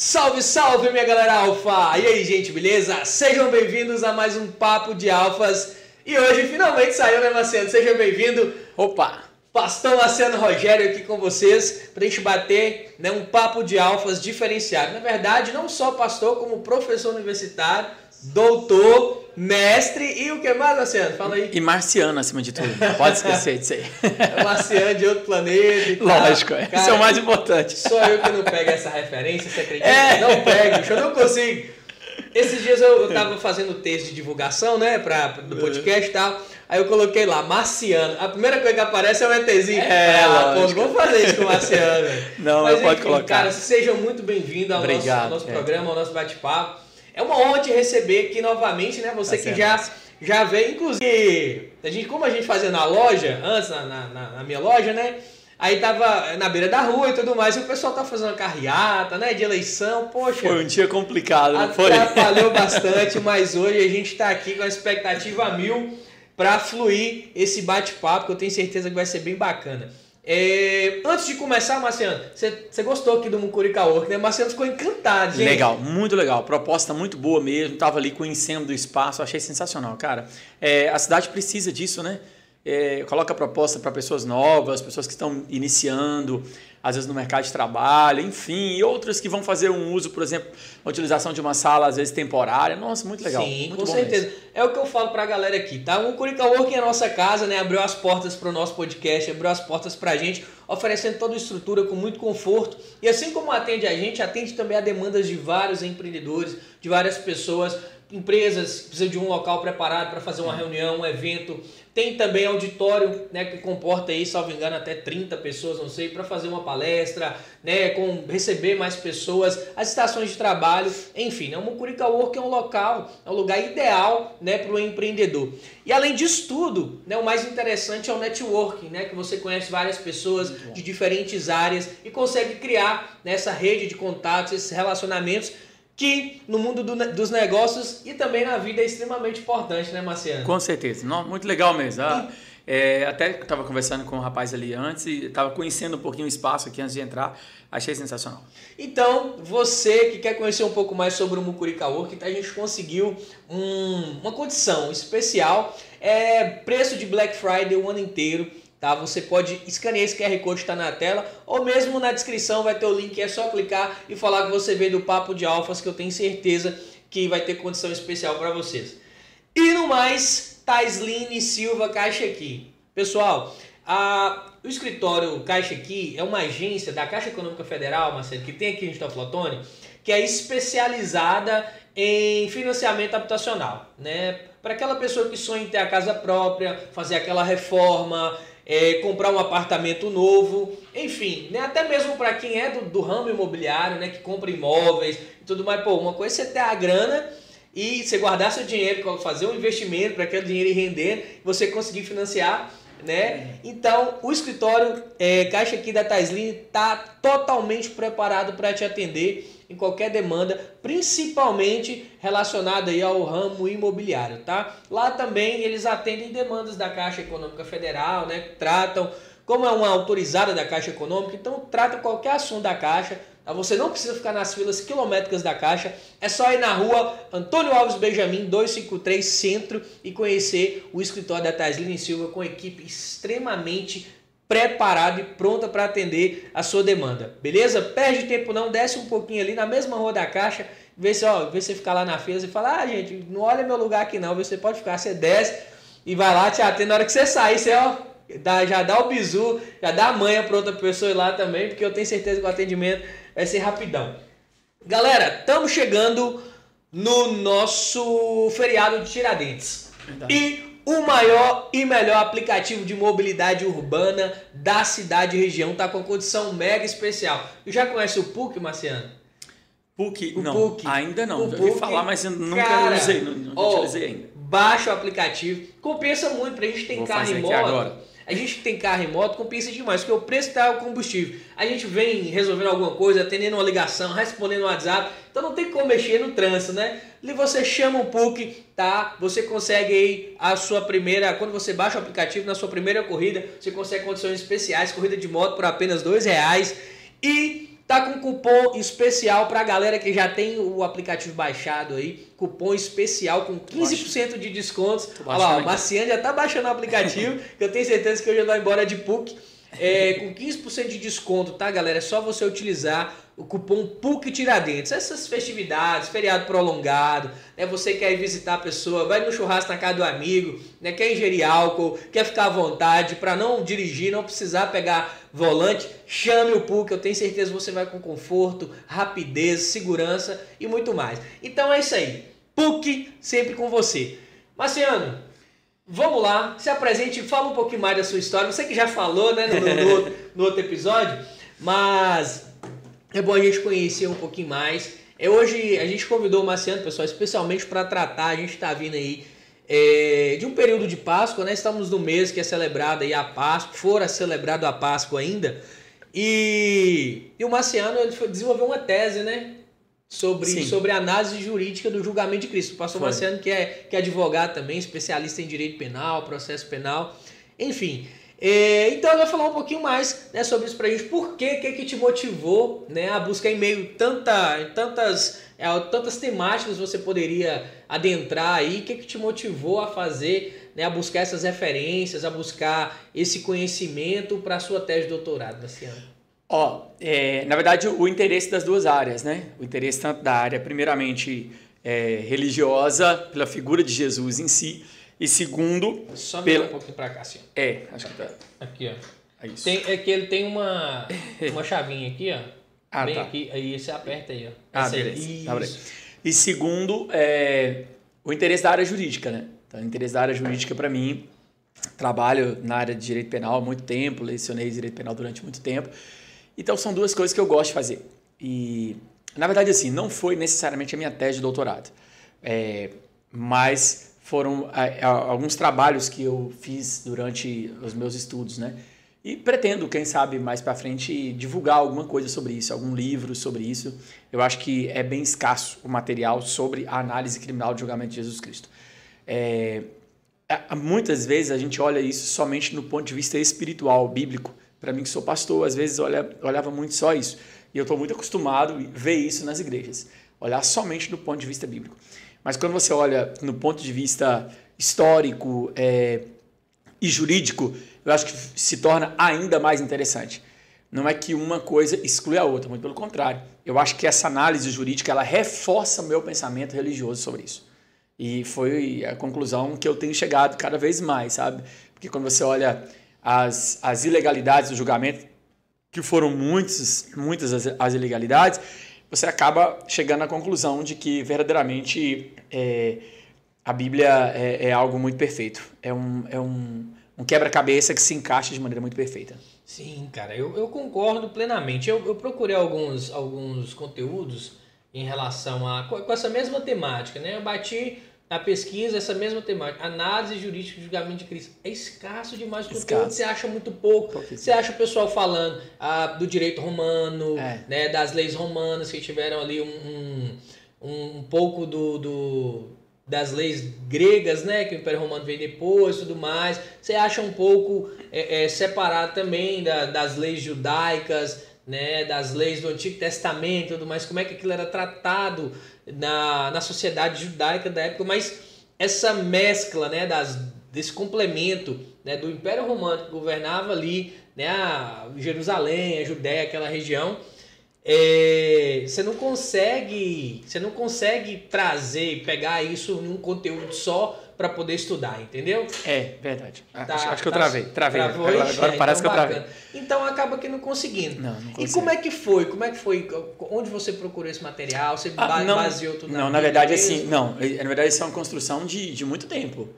Salve, salve, minha galera alfa! E aí, gente, beleza? Sejam bem-vindos a mais um Papo de Alfas. E hoje finalmente saiu, né, Marcelo? Seja bem-vindo. Opa! Pastor Marcelo Rogério aqui com vocês para a gente bater né, um papo de alfas diferenciado. Na verdade, não só pastor, como professor universitário, doutor, mestre e o que mais, Marciano? Fala aí. E marciano, acima de tudo. Não pode esquecer disso aí. É marciano de outro planeta e tal. Lógico, é. Cara, isso é o mais importante. Só eu que não pego essa referência, você acredita? É. Não pego, eu não consigo. Esses dias eu, eu tava fazendo texto de divulgação, né, pra, do podcast e tal. Aí eu coloquei lá, Marciano. A primeira coisa que aparece é o ETzinho. É, ah, pô, vamos fazer isso com o Marciano. não, Mas, pode colocar. Cara, sejam muito bem-vindos ao ao nosso é. programa, ao nosso bate-papo. É uma honra te receber aqui novamente, né? Você tá que já, já veio, inclusive, a gente, como a gente fazia na loja, antes, na, na, na minha loja, né? Aí tava na beira da rua e tudo mais, e o pessoal tá fazendo uma carreata, né, de eleição, poxa. Foi um dia complicado, não foi? Atrapalhou bastante, mas hoje a gente tá aqui com a expectativa mil para fluir esse bate-papo, que eu tenho certeza que vai ser bem bacana. É, antes de começar, Marciano, você gostou aqui do Mucurica Work, né? Marciano ficou encantado, gente. Legal, muito legal. Proposta muito boa mesmo. Tava ali conhecendo do espaço, achei sensacional, cara. É, a cidade precisa disso, né? É, coloca proposta para pessoas novas, pessoas que estão iniciando, às vezes no mercado de trabalho, enfim, e outras que vão fazer um uso, por exemplo, a utilização de uma sala, às vezes temporária. Nossa, muito legal. Sim, muito com certeza. Mesmo. É o que eu falo para a galera aqui, tá? O Curica Working é a nossa casa, né? Abriu as portas para o nosso podcast, abriu as portas para a gente, oferecendo toda a estrutura com muito conforto. E assim como atende a gente, atende também a demandas de vários empreendedores, de várias pessoas empresas precisam de um local preparado para fazer uma reunião, um evento. Tem também auditório, né, que comporta aí, salvo engano, até 30 pessoas, não sei, para fazer uma palestra, né, com receber mais pessoas, as estações de trabalho, enfim, né, o Mucurica Work é um local, é um lugar ideal, né, para o empreendedor. E além disso tudo, né, o mais interessante é o networking, né, que você conhece várias pessoas de diferentes áreas e consegue criar nessa né, rede de contatos, esses relacionamentos que no mundo do, dos negócios e também na vida é extremamente importante, né, Marciano? Com certeza. Não, muito legal mesmo. Ah, é, até estava conversando com o um rapaz ali antes e estava conhecendo um pouquinho o espaço aqui antes de entrar. Achei sensacional. Então, você que quer conhecer um pouco mais sobre o Mucurica Work, a gente conseguiu um, uma condição especial. É preço de Black Friday o ano inteiro. Tá? Você pode escanear esse QR Code está na tela ou mesmo na descrição vai ter o link, é só clicar e falar que você veio do Papo de Alfas que eu tenho certeza que vai ter condição especial para vocês. E no mais, Taisline Silva Caixa Aqui. Pessoal, a, o escritório Caixa Aqui é uma agência da Caixa Econômica Federal, Marcelo, que tem aqui em Estoflotone, que é especializada em financiamento habitacional, né? Para aquela pessoa que sonha em ter a casa própria, fazer aquela reforma, é, comprar um apartamento novo, enfim, né? até mesmo para quem é do, do, ramo imobiliário, né? que compra imóveis e tudo mais. Pô, uma coisa é você ter a grana e você guardar seu dinheiro, fazer um investimento para aquele dinheiro render, você conseguir financiar. Né? Então, o escritório é, Caixa aqui da Taisline está totalmente preparado para te atender em qualquer demanda, principalmente relacionada aí ao ramo imobiliário, tá? Lá também eles atendem demandas da Caixa Econômica Federal, né? Tratam, como é uma autorizada da Caixa Econômica, então trata qualquer assunto da Caixa, tá? Você não precisa ficar nas filas quilométricas da Caixa, é só ir na rua Antônio Alves Benjamin 253 Centro e conhecer o escritório da Tasline Silva com equipe extremamente preparado e pronta para atender a sua demanda. Beleza? Perde tempo não, desce um pouquinho ali na mesma rua da caixa, vê se, ó, vê se ficar lá na fila e fala: "Ah, gente, não olha meu lugar aqui não, você pode ficar, você desce e vai lá te atende na hora que você sair, você ó, dá, já dá o bizu, já dá a manha para outra pessoa ir lá também, porque eu tenho certeza que o atendimento vai ser rapidão. Galera, estamos chegando no nosso feriado de Tiradentes. Verdade. E o maior e melhor aplicativo de mobilidade urbana da cidade e região está com condição mega especial. E já conhece o PUC, Marciano? PUC? O não, PUC. ainda não. O Já ouvi falar, mas eu nunca cara, usei, não, não oh, utilizei ainda. Baixa o aplicativo. Compensa muito pra gente ter carro em moto. Agora a gente que tem carro e moto compensa demais, porque o preço está o combustível. A gente vem resolvendo alguma coisa, atendendo uma ligação, respondendo um WhatsApp, então não tem como mexer no trânsito, né? E você chama um PUC, tá? Você consegue aí a sua primeira, quando você baixa o aplicativo na sua primeira corrida, você consegue condições especiais, corrida de moto por apenas dois reais e Tá com cupom especial pra galera que já tem o aplicativo baixado aí. Cupom especial com 15% de descontos. Olha lá, o Marciano já tá baixando o aplicativo, que eu tenho certeza que hoje vou embora de PUC. É, com 15% de desconto, tá, galera? É só você utilizar o cupom PUC Tiradentes. Essas festividades, feriado prolongado, né? Você quer ir visitar a pessoa, vai no churrasco na casa do amigo, né? Quer ingerir álcool, quer ficar à vontade para não dirigir, não precisar pegar volante, chame o PUC, eu tenho certeza que você vai com conforto, rapidez, segurança e muito mais. Então é isso aí. PUC sempre com você. Marciano, vamos lá, se apresente, fala um pouquinho mais da sua história. Você que já falou, né, no, no, no outro episódio, mas é bom a gente conhecer um pouquinho mais. É, hoje a gente convidou o Marciano, pessoal, especialmente para tratar, a gente está vindo aí é, de um período de Páscoa, né? Estamos no mês que é celebrado aí a Páscoa, fora celebrado a Páscoa ainda. E, e o Marciano ele desenvolveu uma tese, né? Sobre, sobre a análise jurídica do julgamento de Cristo. O pastor foi. Marciano, que é, que é advogado também, especialista em direito penal, processo penal, enfim. É, então ele vai falar um pouquinho mais né, sobre isso pra gente. Por que, que, que te motivou né, a buscar em meio tanta, tantas, é, tantas temáticas você poderia adentrar aí? O que, que te motivou a fazer, né, a buscar essas referências, a buscar esse conhecimento para a sua tese de doutorado, Luciano? Ó, é, na verdade, o interesse das duas áreas, né? O interesse tanto da área, primeiramente, é, religiosa, pela figura de Jesus em si, e segundo. Só pela... um pouquinho para cá, assim. É, acho que tá. Aqui, ó. É, isso. Tem, é que ele tem uma, uma chavinha aqui, ó. Ah, Bem tá. aqui, aí você aperta aí, ó. Ah, beleza. Tá, e segundo, é, o interesse da área jurídica, né? Então, o interesse da área jurídica para mim, trabalho na área de direito penal há muito tempo, lecionei direito penal durante muito tempo. Então são duas coisas que eu gosto de fazer. E na verdade assim, não foi necessariamente a minha tese de doutorado, é, mas foram alguns trabalhos que eu fiz durante os meus estudos, né? E pretendo, quem sabe, mais para frente divulgar alguma coisa sobre isso, algum livro sobre isso. Eu acho que é bem escasso o material sobre a análise criminal de julgamento de Jesus Cristo. É, muitas vezes a gente olha isso somente no ponto de vista espiritual, bíblico. Para mim que sou pastor, às vezes olha, olhava muito só isso. E eu estou muito acostumado a ver isso nas igrejas. Olhar somente do ponto de vista bíblico. Mas quando você olha no ponto de vista histórico é, e jurídico, eu acho que se torna ainda mais interessante. Não é que uma coisa exclui a outra, muito pelo contrário. Eu acho que essa análise jurídica ela reforça o meu pensamento religioso sobre isso. E foi a conclusão que eu tenho chegado cada vez mais, sabe? Porque quando você olha as, as ilegalidades do julgamento, que foram muitas, muitas as, as ilegalidades, você acaba chegando à conclusão de que verdadeiramente é, a Bíblia é, é, algo muito perfeito. É um, é um, um quebra-cabeça que se encaixa de maneira muito perfeita. Sim, cara, eu, eu concordo plenamente. Eu, eu procurei alguns, alguns conteúdos em relação a. com essa mesma temática, né? Eu bati na pesquisa essa mesma temática, análise jurídica de julgamento de Cristo. É escasso demais o conteúdo, você acha muito pouco. Você acha o pessoal falando ah, do direito romano, é. né, das leis romanas que tiveram ali um, um, um pouco do, do, das leis gregas, né, que o Império Romano veio depois tudo mais. Você acha um pouco é, é, separado também da, das leis judaicas, né, das leis do Antigo Testamento e tudo mais, como é que aquilo era tratado na, na sociedade judaica da época, mas essa mescla né, das, desse complemento né, do Império Romano que governava ali né, a Jerusalém, a Judéia, aquela região, é, você não consegue você não consegue trazer pegar isso em um conteúdo só para poder estudar, entendeu? É, verdade. Ah, tá, acho, acho, que eu tá travei. Travei. Travou, agora, agora é, parece então que eu travei. Então acaba que não conseguindo. Não, não e como é que foi? Como é que foi? Onde você procurou esse material? Você ah, não, baseou tudo Não, na verdade, mesmo? assim, não. Na verdade, isso é uma construção de, de muito tempo.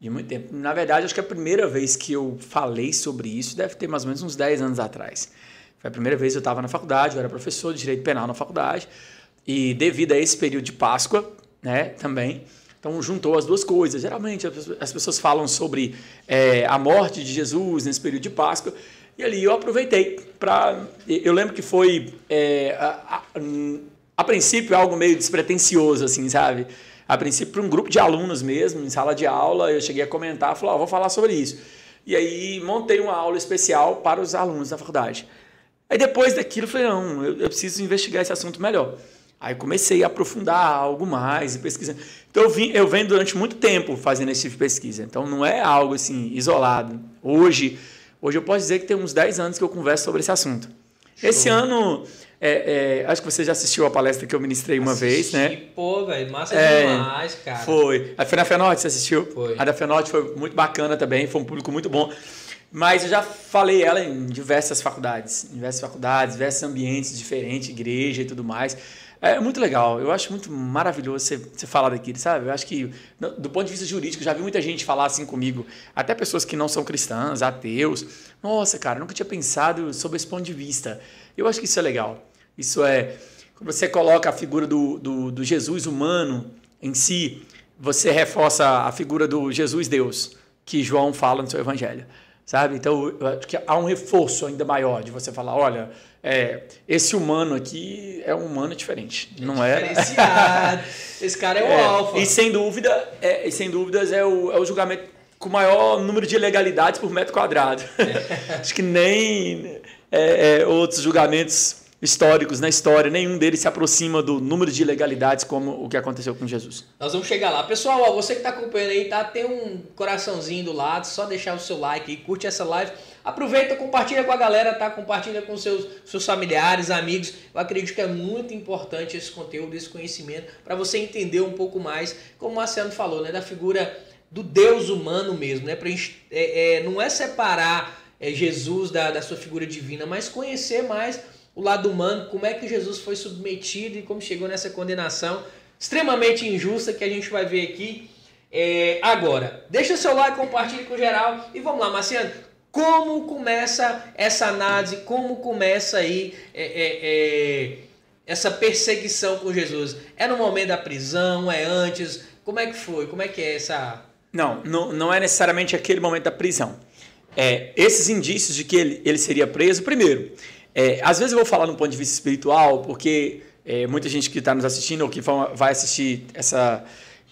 De muito tempo. Na verdade, acho que a primeira vez que eu falei sobre isso deve ter mais ou menos uns 10 anos atrás. Foi a primeira vez que eu estava na faculdade, eu era professor de Direito Penal na faculdade. E devido a esse período de Páscoa, né, também, então juntou as duas coisas. Geralmente as pessoas falam sobre é, a morte de Jesus nesse período de Páscoa. E ali eu aproveitei para. Eu lembro que foi, é, a, a, a, princípio, algo meio despretensioso, assim, sabe? A princípio, para um grupo de alunos mesmo, em sala de aula, eu cheguei a comentar, falei, oh, vou falar sobre isso. E aí montei uma aula especial para os alunos da faculdade. Aí depois daquilo eu falei, não, eu, eu preciso investigar esse assunto melhor. Aí comecei a aprofundar algo mais e pesquisar. Então eu, vim, eu venho durante muito tempo fazendo esse tipo de pesquisa. Então não é algo assim isolado. Hoje, hoje eu posso dizer que tem uns 10 anos que eu converso sobre esse assunto. Show. Esse ano, é, é, acho que você já assistiu a palestra que eu ministrei uma Assisti, vez, né? Pô, velho, massa é, demais, cara. Foi. A foi na Fenote, você assistiu? Foi. A da Fenote foi muito bacana também, foi um público muito bom. Mas eu já falei ela em diversas faculdades, em diversas faculdades, diversos ambientes diferentes, igreja e tudo mais. É muito legal, eu acho muito maravilhoso você, você falar daquilo, sabe? Eu acho que, do ponto de vista jurídico, já vi muita gente falar assim comigo, até pessoas que não são cristãs, ateus. Nossa, cara, nunca tinha pensado sobre esse ponto de vista. Eu acho que isso é legal. Isso é. Quando você coloca a figura do, do, do Jesus humano em si, você reforça a figura do Jesus Deus, que João fala no seu evangelho sabe? Então, eu acho que há um reforço ainda maior de você falar, olha, é, esse humano aqui é um humano diferente, é não é? esse cara é o é, alfa. E sem dúvida, é, e sem dúvidas é o, é o julgamento com maior número de ilegalidades por metro quadrado. É. acho que nem é, é, outros julgamentos históricos na história, nenhum deles se aproxima do número de ilegalidades como o que aconteceu com Jesus. Nós vamos chegar lá. Pessoal, ó, você que está acompanhando aí, tá? Tem um coraçãozinho do lado, só deixar o seu like e curte essa live. Aproveita, compartilha com a galera, tá? Compartilha com seus, seus familiares, amigos. Eu acredito que é muito importante esse conteúdo, esse conhecimento, para você entender um pouco mais, como o Marciano falou, né? Da figura do Deus humano mesmo, né? Pra gente, é, é, não é separar é, Jesus da, da sua figura divina, mas conhecer mais o lado humano, como é que Jesus foi submetido e como chegou nessa condenação extremamente injusta que a gente vai ver aqui é, agora. Deixa o seu like, compartilhe com geral e vamos lá, Marciano. Como começa essa análise? Como começa aí é, é, é, essa perseguição com Jesus? É no momento da prisão? É antes? Como é que foi? Como é que é essa? Não, não, não é necessariamente aquele momento da prisão. É, esses indícios de que ele, ele seria preso, primeiro, é, às vezes eu vou falar no ponto de vista espiritual, porque é, muita gente que está nos assistindo ou que vai assistir essa,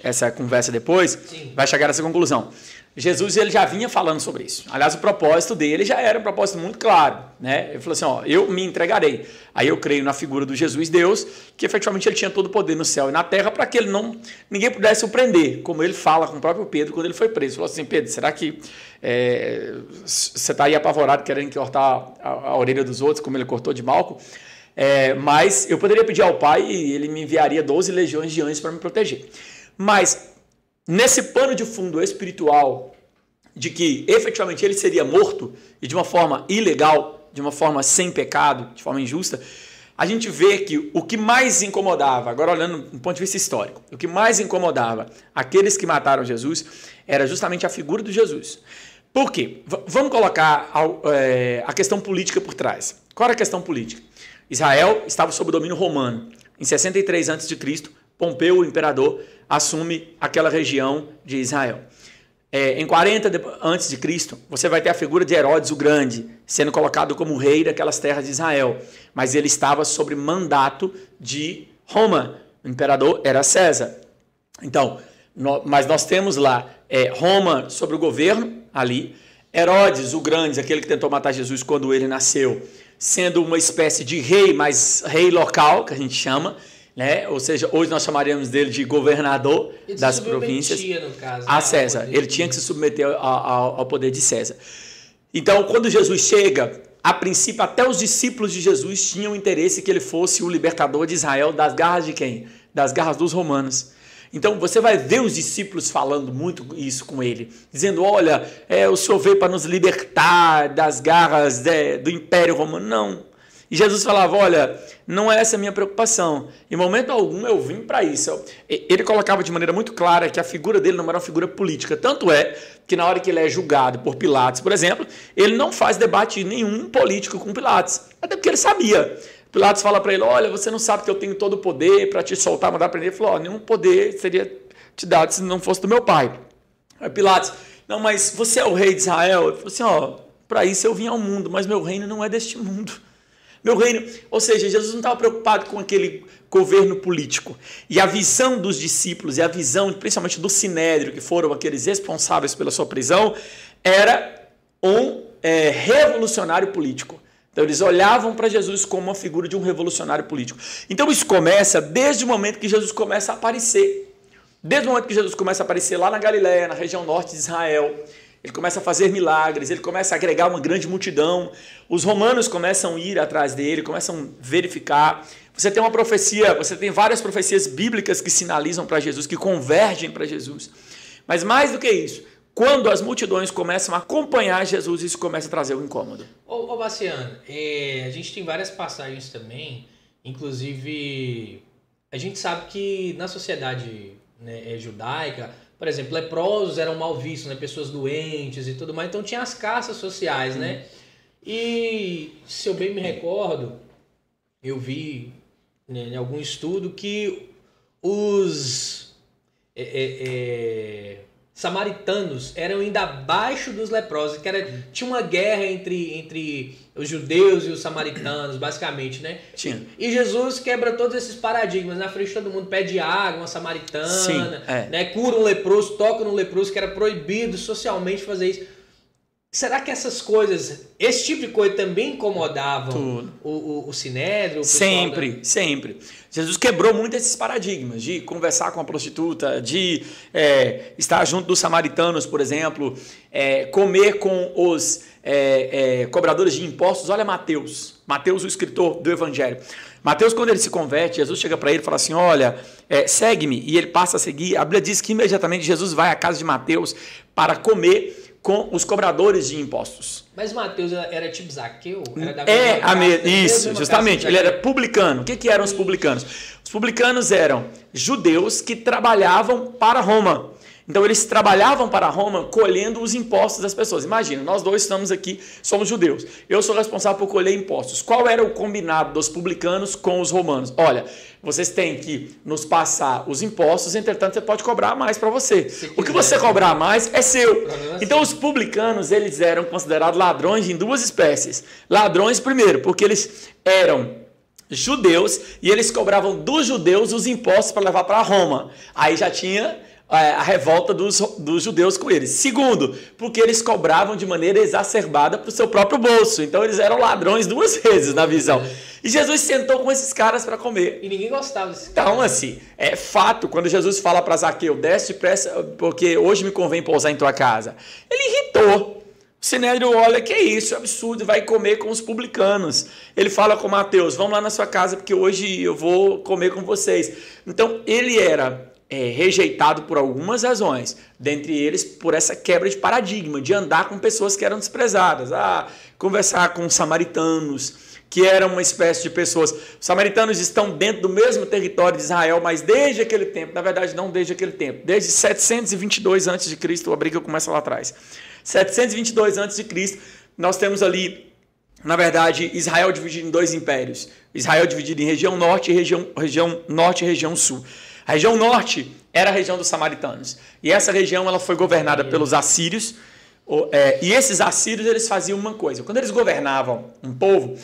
essa conversa depois Sim. vai chegar a essa conclusão. Jesus ele já vinha falando sobre isso. Aliás, o propósito dele já era um propósito muito claro. Né? Ele falou assim: ó, eu me entregarei. Aí eu creio na figura do Jesus Deus, que efetivamente ele tinha todo o poder no céu e na terra para que ele não ninguém pudesse o prender, como ele fala com o próprio Pedro quando ele foi preso. Ele falou assim: Pedro, será que é, você está aí apavorado querendo cortar a, a, orelha dos outros, como ele cortou de Malco? É, mas eu poderia pedir ao Pai e ele me enviaria 12 legiões de anjos para me proteger. Mas nesse pano de fundo espiritual de que efetivamente ele seria morto e de uma forma ilegal, de uma forma sem pecado, de forma injusta, a gente vê que o que mais incomodava, agora olhando do ponto de vista histórico, o que mais incomodava aqueles que mataram Jesus era justamente a figura de Jesus. Por quê? V vamos colocar a, é, a questão política por trás. Qual era a questão política? Israel estava sob domínio romano. Em 63 a.C., Pompeu, o imperador, assume aquela região de Israel. É, em 40 antes de Cristo, você vai ter a figura de Herodes o Grande sendo colocado como rei daquelas terras de Israel, mas ele estava sob mandato de Roma. O imperador era César. Então, no, mas nós temos lá é, Roma sobre o governo ali, Herodes o Grande, aquele que tentou matar Jesus quando ele nasceu, sendo uma espécie de rei, mas rei local, que a gente chama, né? Ou seja, hoje nós chamaríamos dele de governador ele das províncias. No caso, a né? César. Ele tinha que se submeter ao, ao, ao, poder de César. Então, quando Jesus chega, a princípio, até os discípulos de Jesus tinham interesse que ele fosse o libertador de Israel das garras de quem? Das garras dos romanos. Então você vai ver os discípulos falando muito isso com ele, dizendo: Olha, é, o Senhor veio para nos libertar das garras de, do Império Romano. Não. E Jesus falava: Olha, não é essa a minha preocupação. Em momento algum eu vim para isso. Ele colocava de maneira muito clara que a figura dele não era uma figura política. Tanto é que na hora que ele é julgado por Pilatos, por exemplo, ele não faz debate nenhum político com Pilatos. Até porque ele sabia. Pilatos fala para ele: Olha, você não sabe que eu tenho todo o poder para te soltar, mandar prender. Ele falou: oh, Nenhum poder seria te dado se não fosse do meu pai. Aí Pilatos: Não, mas você é o rei de Israel? Ele falou assim: Ó, oh, para isso eu vim ao mundo, mas meu reino não é deste mundo. Meu reino, ou seja, Jesus não estava preocupado com aquele governo político. E a visão dos discípulos e a visão, principalmente do Sinédrio, que foram aqueles responsáveis pela sua prisão, era um é, revolucionário político. Então eles olhavam para Jesus como uma figura de um revolucionário político. Então isso começa desde o momento que Jesus começa a aparecer. Desde o momento que Jesus começa a aparecer lá na Galiléia, na região norte de Israel, ele começa a fazer milagres, ele começa a agregar uma grande multidão. Os romanos começam a ir atrás dele, começam a verificar. Você tem uma profecia, você tem várias profecias bíblicas que sinalizam para Jesus, que convergem para Jesus. Mas mais do que isso, quando as multidões começam a acompanhar Jesus, isso começa a trazer um incômodo. Ô, ô Baciano, é, a gente tem várias passagens também, inclusive a gente sabe que na sociedade né, é, judaica, por exemplo, leprosos eram mal vistos, né, pessoas doentes e tudo mais, então tinha as caças sociais, né? E se eu bem me recordo, eu vi né, em algum estudo que os é, é, é samaritanos eram ainda abaixo dos leprosos, que era, tinha uma guerra entre, entre os judeus e os samaritanos, basicamente, né? Tinha. E Jesus quebra todos esses paradigmas. Na frente de todo mundo pede água, uma samaritana, Sim, é. né? cura um leproso, toca no leproso, que era proibido socialmente fazer isso. Será que essas coisas, esse tipo de coisa também incomodavam o, o, o Sinédrio? O sempre, da... sempre. Jesus quebrou muito esses paradigmas de conversar com a prostituta, de é, estar junto dos samaritanos, por exemplo, é, comer com os é, é cobradores de impostos. Olha Mateus, Mateus, o escritor do Evangelho. Mateus, quando ele se converte, Jesus chega para ele e fala assim: Olha, é, segue-me. E ele passa a seguir. A Bíblia diz que imediatamente Jesus vai à casa de Mateus para comer com os cobradores de impostos. Mas Mateus era tipo Zaqueu? Era da é, a me... isso, justamente. Ele era publicano. O que, que eram os publicanos? Os publicanos eram judeus que trabalhavam para Roma. Então eles trabalhavam para Roma colhendo os impostos das pessoas. Imagina, nós dois estamos aqui, somos judeus. Eu sou responsável por colher impostos. Qual era o combinado dos publicanos com os romanos? Olha, vocês têm que nos passar os impostos, entretanto você pode cobrar mais para você. o que você cobrar mais é seu. Então os publicanos, eles eram considerados ladrões em duas espécies. Ladrões primeiro, porque eles eram judeus e eles cobravam dos judeus os impostos para levar para Roma. Aí já tinha é, a revolta dos, dos judeus com eles. Segundo, porque eles cobravam de maneira exacerbada para o seu próprio bolso. Então eles eram ladrões duas vezes na visão. E Jesus sentou com esses caras para comer. E ninguém gostava desses caras. Então, assim, é fato, quando Jesus fala para Zaqueu, desce depressa, porque hoje me convém pousar em tua casa. Ele irritou. O Sinédrio olha, que isso, é absurdo, vai comer com os publicanos. Ele fala com Mateus, vamos lá na sua casa, porque hoje eu vou comer com vocês. Então, ele era é, rejeitado por algumas razões, dentre eles por essa quebra de paradigma, de andar com pessoas que eram desprezadas, ah, conversar com samaritanos, que eram uma espécie de pessoas. Os samaritanos estão dentro do mesmo território de Israel, mas desde aquele tempo, na verdade, não desde aquele tempo, desde 722 a.C., a briga começa lá atrás. 722 a.C., nós temos ali, na verdade, Israel dividido em dois impérios. Israel dividido em região norte e região, região norte e região sul. A região norte era a região dos samaritanos. E essa região ela foi governada pelos assírios. É, e esses assírios eles faziam uma coisa. Quando eles governavam um povo,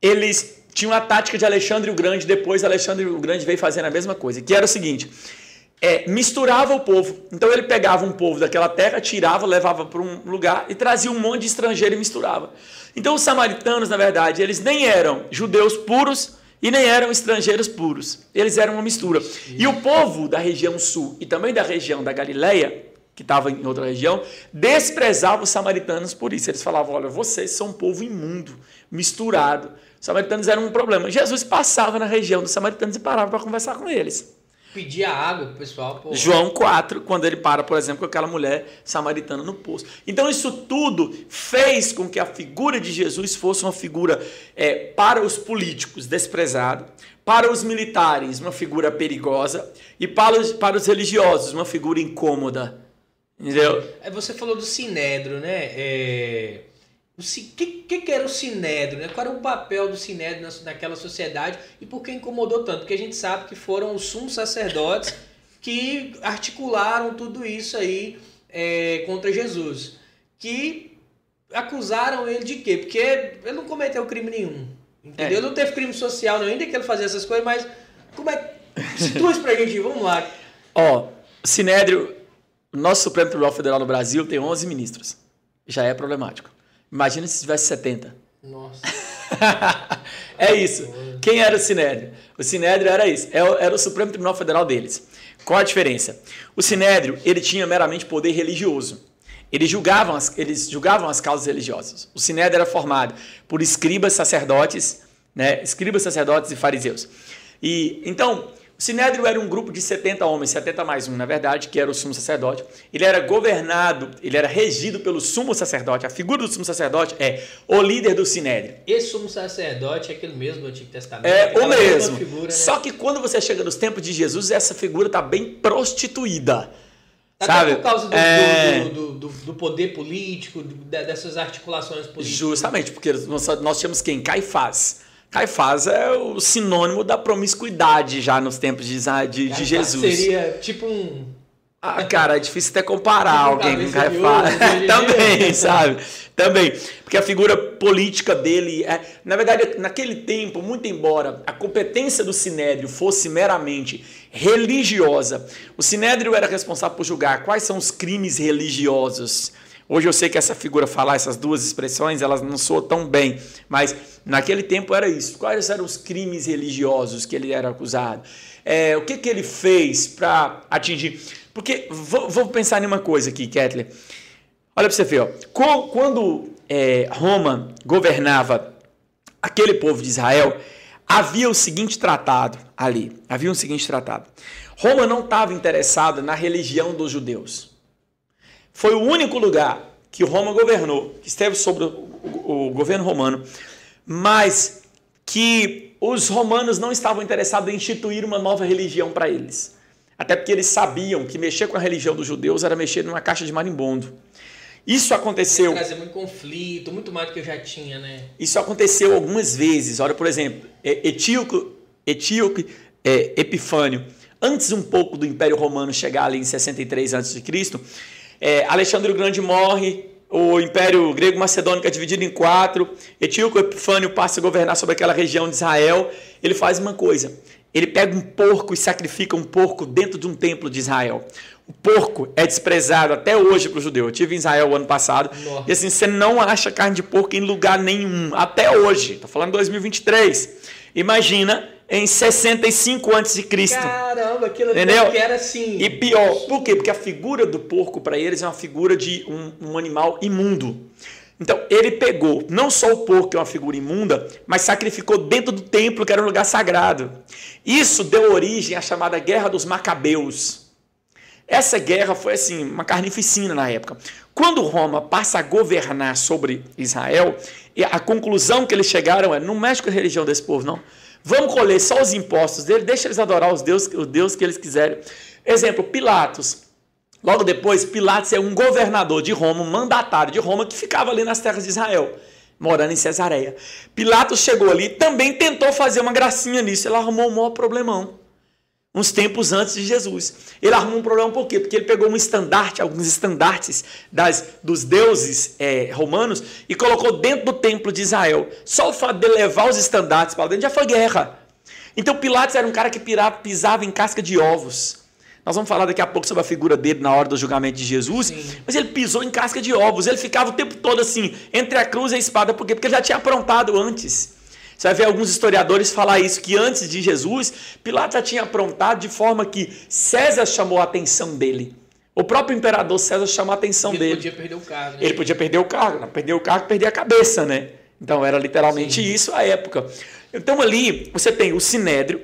eles tinham a tática de Alexandre o Grande. Depois Alexandre o Grande veio fazendo a mesma coisa. Que era o seguinte: é, misturava o povo. Então ele pegava um povo daquela terra, tirava, levava para um lugar e trazia um monte de estrangeiro e misturava. Então os samaritanos, na verdade, eles nem eram judeus puros e nem eram estrangeiros puros. Eles eram uma mistura. E o povo da região sul e também da região da Galileia, que estava em outra região, desprezava os samaritanos por isso. Eles falavam: olha, vocês são um povo imundo, misturado. Os samaritanos eram um problema. Jesus passava na região dos samaritanos e parava para conversar com eles pedia água pro pessoal. Pô. João 4, quando ele para, por exemplo, com aquela mulher samaritana no poço. Então, isso tudo fez com que a figura de Jesus fosse uma figura é, para os políticos desprezada, para os militares, uma figura perigosa, e para os, para os religiosos, uma figura incômoda. Entendeu? É, você falou do sinédrio, né? É o que, que, que, era o Sinédrio? Né? Qual era o papel do Sinédrio naquela sociedade e por que incomodou tanto? Porque a gente sabe que foram os sumos sacerdotes que articularam tudo isso aí é, contra Jesus. Que acusaram ele de quê? Porque ele não cometeu crime nenhum. Entendeu? É. Não teve crime social, não, ainda que ele fazia essas coisas, mas como é. Situa isso pra gente, vamos lá. Ó, Sinédrio, nosso Supremo Tribunal Federal no Brasil tem 11 ministros. Já é problemático. Imagina se tivesse 70. Nossa. é isso. Quem era o Sinédrio? O Sinédrio era isso. É era o Supremo Tribunal Federal deles. Qual a diferença? O Sinédrio, ele tinha meramente poder religioso. Eles julgavam as, eles julgavam as causas religiosas. O Sinédrio era formado por escribas, sacerdotes, né? escribas, sacerdotes e fariseus. E então, Sinédrio era um grupo de 70 homens, 70 mais um, na verdade, que era o sumo sacerdote. Ele era governado, ele era regido pelo sumo sacerdote. A figura do sumo sacerdote é o líder do Sinédrio. Esse sumo sacerdote é aquele mesmo do Antigo Testamento? É o mesmo. Figura, né? Só que quando você chega nos tempos de Jesus, essa figura está bem prostituída. Até sabe? por causa do, é... do, do, do, poder político, dessas articulações políticas. Justamente, porque nós, nós tínhamos quem? Caifás Caifás é o sinônimo da promiscuidade já nos tempos de, de, de Jesus. Seria tipo um. Ah, cara, é difícil até comparar tipo alguém com Caifás. Também, sabe? Também. Porque a figura política dele é. Na verdade, naquele tempo, muito embora a competência do Sinédrio fosse meramente religiosa, o Sinédrio era responsável por julgar quais são os crimes religiosos Hoje eu sei que essa figura falar essas duas expressões, elas não soam tão bem, mas naquele tempo era isso. Quais eram os crimes religiosos que ele era acusado? É, o que, que ele fez para atingir? Porque vou, vou, pensar em uma coisa aqui, Kettler. Olha para você ver, ó. quando é, Roma governava aquele povo de Israel, havia o seguinte tratado ali. Havia o seguinte tratado. Roma não estava interessada na religião dos judeus foi o único lugar que Roma governou, que esteve sobre o, governo romano, mas que os romanos não estavam interessados em instituir uma nova religião para eles. Até porque eles sabiam que mexer com a religião dos judeus era mexer numa caixa de marimbondo. Isso aconteceu. Trazer muito conflito, muito mais do que eu já tinha, né? Isso aconteceu algumas vezes. Olha, por exemplo, Etíoco, Etíoco é, Epifânio, antes um pouco do Império Romano chegar ali em 63 a.C., é, Alexandre o Grande morre, o Império Grego Macedônico é dividido em quatro, Etíoco Epifânio passa a governar sobre aquela região de Israel. Ele faz uma coisa: ele pega um porco e sacrifica um porco dentro de um templo de Israel. O porco é desprezado até hoje para o judeu. Eu tive em Israel o ano passado. Nossa. E assim, você não acha carne de porco em lugar nenhum. Até hoje. Estou falando 2023. Imagina em 65 a.C. Caramba, aquilo Entendeu? que era assim. E pior, por quê? Porque a figura do porco para eles é uma figura de um, um, animal imundo. Então, ele pegou não só o porco, que é uma figura imunda, mas sacrificou dentro do templo, que era um lugar sagrado. Isso deu origem à chamada Guerra dos Macabeus. Essa guerra foi assim, uma carnificina na época. Quando Roma passa a governar sobre Israel, a conclusão que eles chegaram é: não mexe com a religião desse povo, não Vamos colher só os impostos dele, deixa eles adorar os deus, o Deus que eles quiserem. Exemplo, Pilatos. Logo depois, Pilatos é um governador de Roma, um mandatário de Roma que ficava ali nas terras de Israel, morando em Cesareia. Pilatos chegou ali também tentou fazer uma gracinha nisso, ele arrumou um maior problemão uns tempos antes de Jesus. Ele arrumou um problema por quê? Porque ele pegou um estandarte, alguns estandartes das, dos deuses é, romanos e colocou dentro do templo de Israel. Só o fato de levar os estandartes para dentro já foi guerra. Então Pilatos era um cara que pisava em casca de ovos. Nós vamos falar daqui a pouco sobre a figura dele na hora do julgamento de Jesus, Sim. mas ele pisou em casca de ovos. Ele ficava o tempo todo assim, entre a cruz e a espada, por quê? Porque ele já tinha aprontado antes. Você vai ver alguns historiadores falar isso, que antes de Jesus, Pilatos já tinha aprontado de forma que César chamou a atenção dele. O próprio imperador César chamou a atenção ele dele. Ele podia perder o cargo. Né? Ele podia perder o cargo. Perder o cargo, perder a cabeça, né? Então era literalmente Sim. isso a época. Então ali você tem o Sinédrio,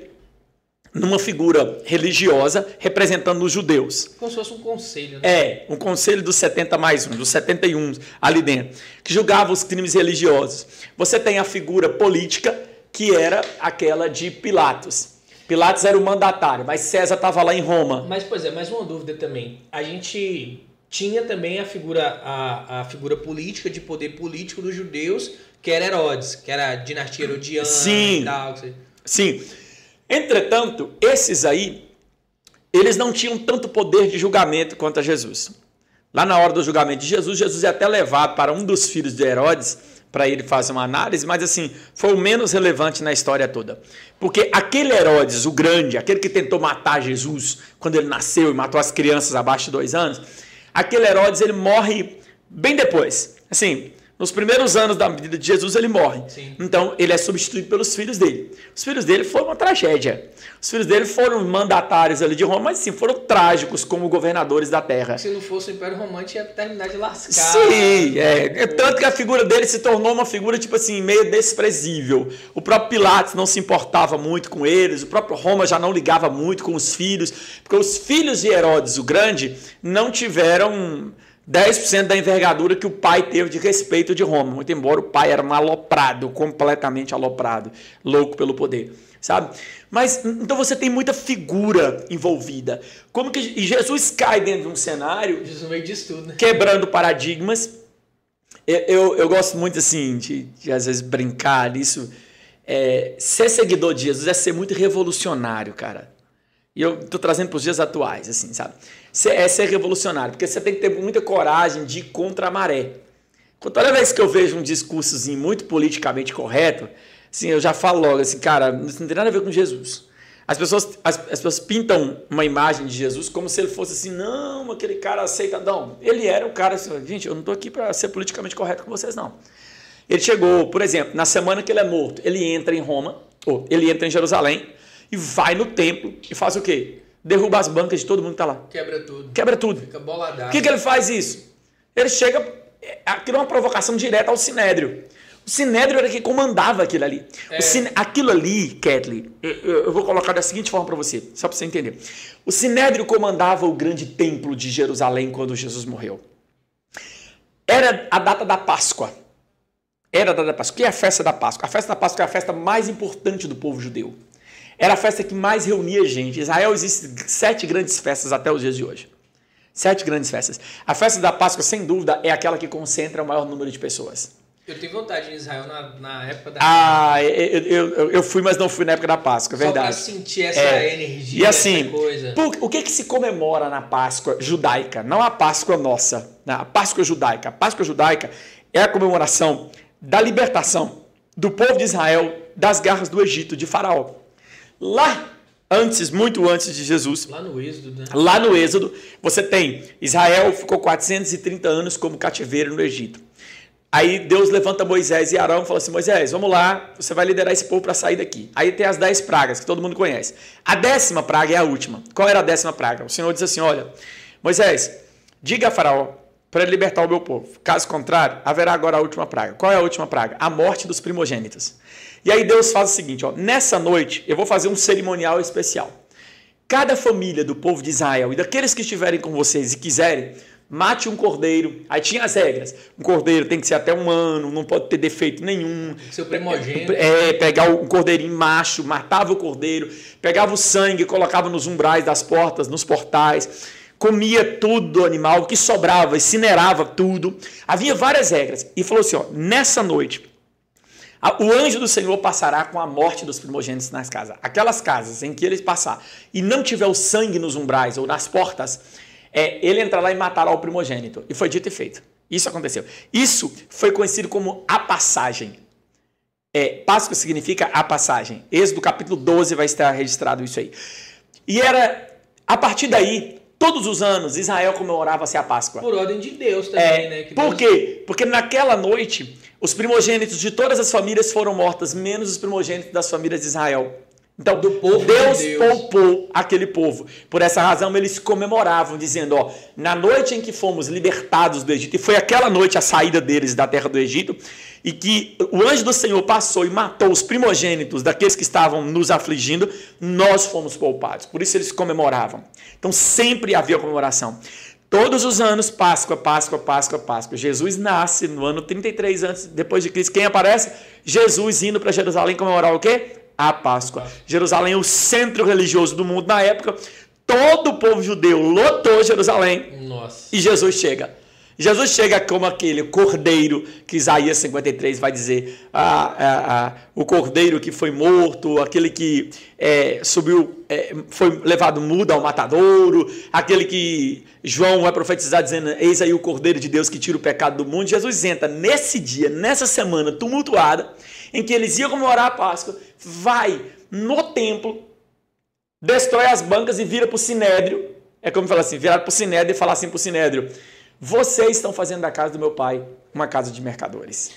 numa figura religiosa representando os judeus. Como se fosse um conselho. Né? É, um conselho dos 70 mais um, dos 71 ali dentro, que julgava os crimes religiosos. Você tem a figura política, que era aquela de Pilatos. Pilatos era o mandatário, mas César estava lá em Roma. Mas, pois é, mais uma dúvida também. A gente tinha também a figura, a, a figura política, de poder político dos judeus, que era Herodes, que era a dinastia herodiana Sim. e tal. Sim. Entretanto, esses aí, eles não tinham tanto poder de julgamento quanto a Jesus. Lá na hora do julgamento de Jesus, Jesus é até levado para um dos filhos de Herodes para ele fazer uma análise, mas assim, foi o menos relevante na história toda. Porque aquele Herodes, o grande, aquele que tentou matar Jesus quando ele nasceu e matou as crianças abaixo de dois anos, aquele Herodes ele morre bem depois. Assim, Nos primeiros anos da vida de Jesus, ele morre. Sim. Então, ele é substituído pelos filhos dele. Os filhos dele foram uma tragédia. Os filhos dele foram mandatários ali de Roma, mas sim, foram trágicos como governadores da terra. Se não fosse o Império Romano, ia terminar de lascar. Sim, é. é. Tanto que a figura dele se tornou uma figura, tipo assim, meio desprezível. O próprio Pilatos não se importava muito com eles, o próprio Roma já não ligava muito com os filhos, porque os filhos de Herodes, o Grande, não tiveram 10% da envergadura que o pai teve de respeito de Roma, muito embora o pai era um aloprado, completamente aloprado, louco pelo poder, sabe? Mas então você tem muita figura envolvida. Como que e Jesus cai dentro de um cenário, Jesus meio diz tudo, né? quebrando paradigmas. Eu, eu, eu gosto muito assim de, de, às vezes brincar nisso. É, ser seguidor de Jesus é ser muito revolucionário, cara. E eu tô trazendo para os dias atuais, assim, sabe? é ser revolucionário, porque você tem que ter muita coragem de ir contra a maré. Toda vez que eu vejo um discursozinho muito politicamente correto, assim, eu já falo logo assim, cara, isso não tem nada a ver com Jesus. As pessoas, as, as pessoas pintam uma imagem de Jesus como se ele fosse assim, não, aquele cara aceitadão. Ele era o cara assim, gente, eu não estou aqui para ser politicamente correto com vocês, não. Ele chegou, por exemplo, na semana que ele é morto, ele entra em Roma, ou ele entra em Jerusalém, e vai no templo e faz o quê? derruba as bancas de todo mundo que está lá. Quebra tudo. Quebra tudo. Fica boladaço. Por que, que ele faz isso? Ele chega. É, aquilo é uma provocação direta ao Sinédrio. O Sinédrio era quem comandava aquilo ali. É. Sin... Aquilo ali, Kathleen, eu vou colocar da seguinte forma para você, só para você entender. O Sinédrio comandava o grande templo de Jerusalém quando Jesus morreu. Era a data da Páscoa. Era a data da Páscoa. O que é a festa da Páscoa? A festa da Páscoa é a festa mais importante do povo judeu. Era a festa que mais reunia gente. Em Israel existem sete grandes festas até os dias de hoje. Sete grandes festas. A festa da Páscoa, sem dúvida, é aquela que concentra o maior número de pessoas. Eu tive vontade em Israel na, na época da. Ah, eu, eu, eu, fui, mas não fui na época da Páscoa, é verdade. Só pra sentir essa é. energia, e assim, essa coisa. Por, o que, que se comemora na Páscoa judaica? Não a Páscoa nossa, né? a Páscoa judaica. A Páscoa judaica é a comemoração da libertação do povo de Israel das garras do Egito, de Faraó. Lá antes, muito antes de Jesus. Lá no Êxodo, né? Lá no Êxodo, você tem Israel ficou 430 anos como cativeiro no Egito. Aí Deus levanta Moisés e Arão e fala assim: Moisés, vamos lá, você vai liderar esse povo para sair daqui. Aí tem as dez pragas que todo mundo conhece. A décima praga é a última. Qual era a décima praga? O Senhor diz assim: Olha, Moisés, diga a Faraó para libertar o meu povo. Caso contrário, haverá agora a última praga. Qual é a última praga? A morte dos primogênitos. E aí Deus faz o seguinte, ó, nessa noite eu vou fazer um cerimonial especial. Cada família do povo de Israel e daqueles que estiverem com vocês e quiserem, mate um cordeiro. Aí tinha as regras. Um cordeiro tem que ser até um ano, não pode ter defeito nenhum. Seu primogênito. É, pegar um cordeirinho macho, matava o cordeiro, pegava o sangue, colocava nos umbrais das portas, nos portais, comia tudo do animal, o que sobrava, incinerava tudo. Havia várias regras. E falou assim: ó, nessa noite o anjo do Senhor passará com a morte dos primogênitos nas casas. Aquelas casas em que ele passar e não tiver o sangue nos umbrais ou nas portas, é, ele entrará e matará o primogênito. E foi dito e feito. Isso aconteceu. Isso foi conhecido como a passagem. É, Páscoa significa a passagem. Êxodo capítulo 12 vai estar registrado isso aí. E era, a partir daí, todos os anos, Israel comemorava-se a Páscoa. Por ordem de Deus também, é, né? Que por Deus... quê? Porque naquela noite os primogênitos de todas as famílias foram mortas, menos os primogênitos das famílias de Israel. Então, do povo Deus, de Deus poupou aquele povo. Por essa razão, eles comemoravam, dizendo: ó, na noite em que fomos libertados do Egito, e foi aquela noite a saída deles da terra do Egito, e que o anjo do Senhor passou e matou os primogênitos daqueles que estavam nos afligindo, nós fomos poupados. Por isso eles comemoravam. Então, sempre havia comemoração. Todos os anos, Páscoa, Páscoa, Páscoa, Páscoa. Jesus nasce no ano 33 antes depois de Cristo. Quem aparece? Jesus indo para Jerusalém comemorar o quê? A Páscoa. Jerusalém é o centro religioso do mundo na época. Todo o povo judeu lotou Jerusalém. Nossa. E Jesus chega. Jesus chega como aquele cordeiro que Isaías 53 vai dizer: ah, ah, ah, o cordeiro que foi morto, aquele que é, subiu, é, foi levado mudo ao matadouro, aquele que João vai profetizar dizendo: Eis aí o cordeiro de Deus que tira o pecado do mundo. Jesus entra nesse dia, nessa semana tumultuada, em que eles iam comemorar a Páscoa, vai no templo, destrói as bancas e vira para o sinédrio. É como falar assim: virar para o sinédrio e falar assim para o sinédrio Vocês estão fazendo da casa do meu pai uma casa de mercadores.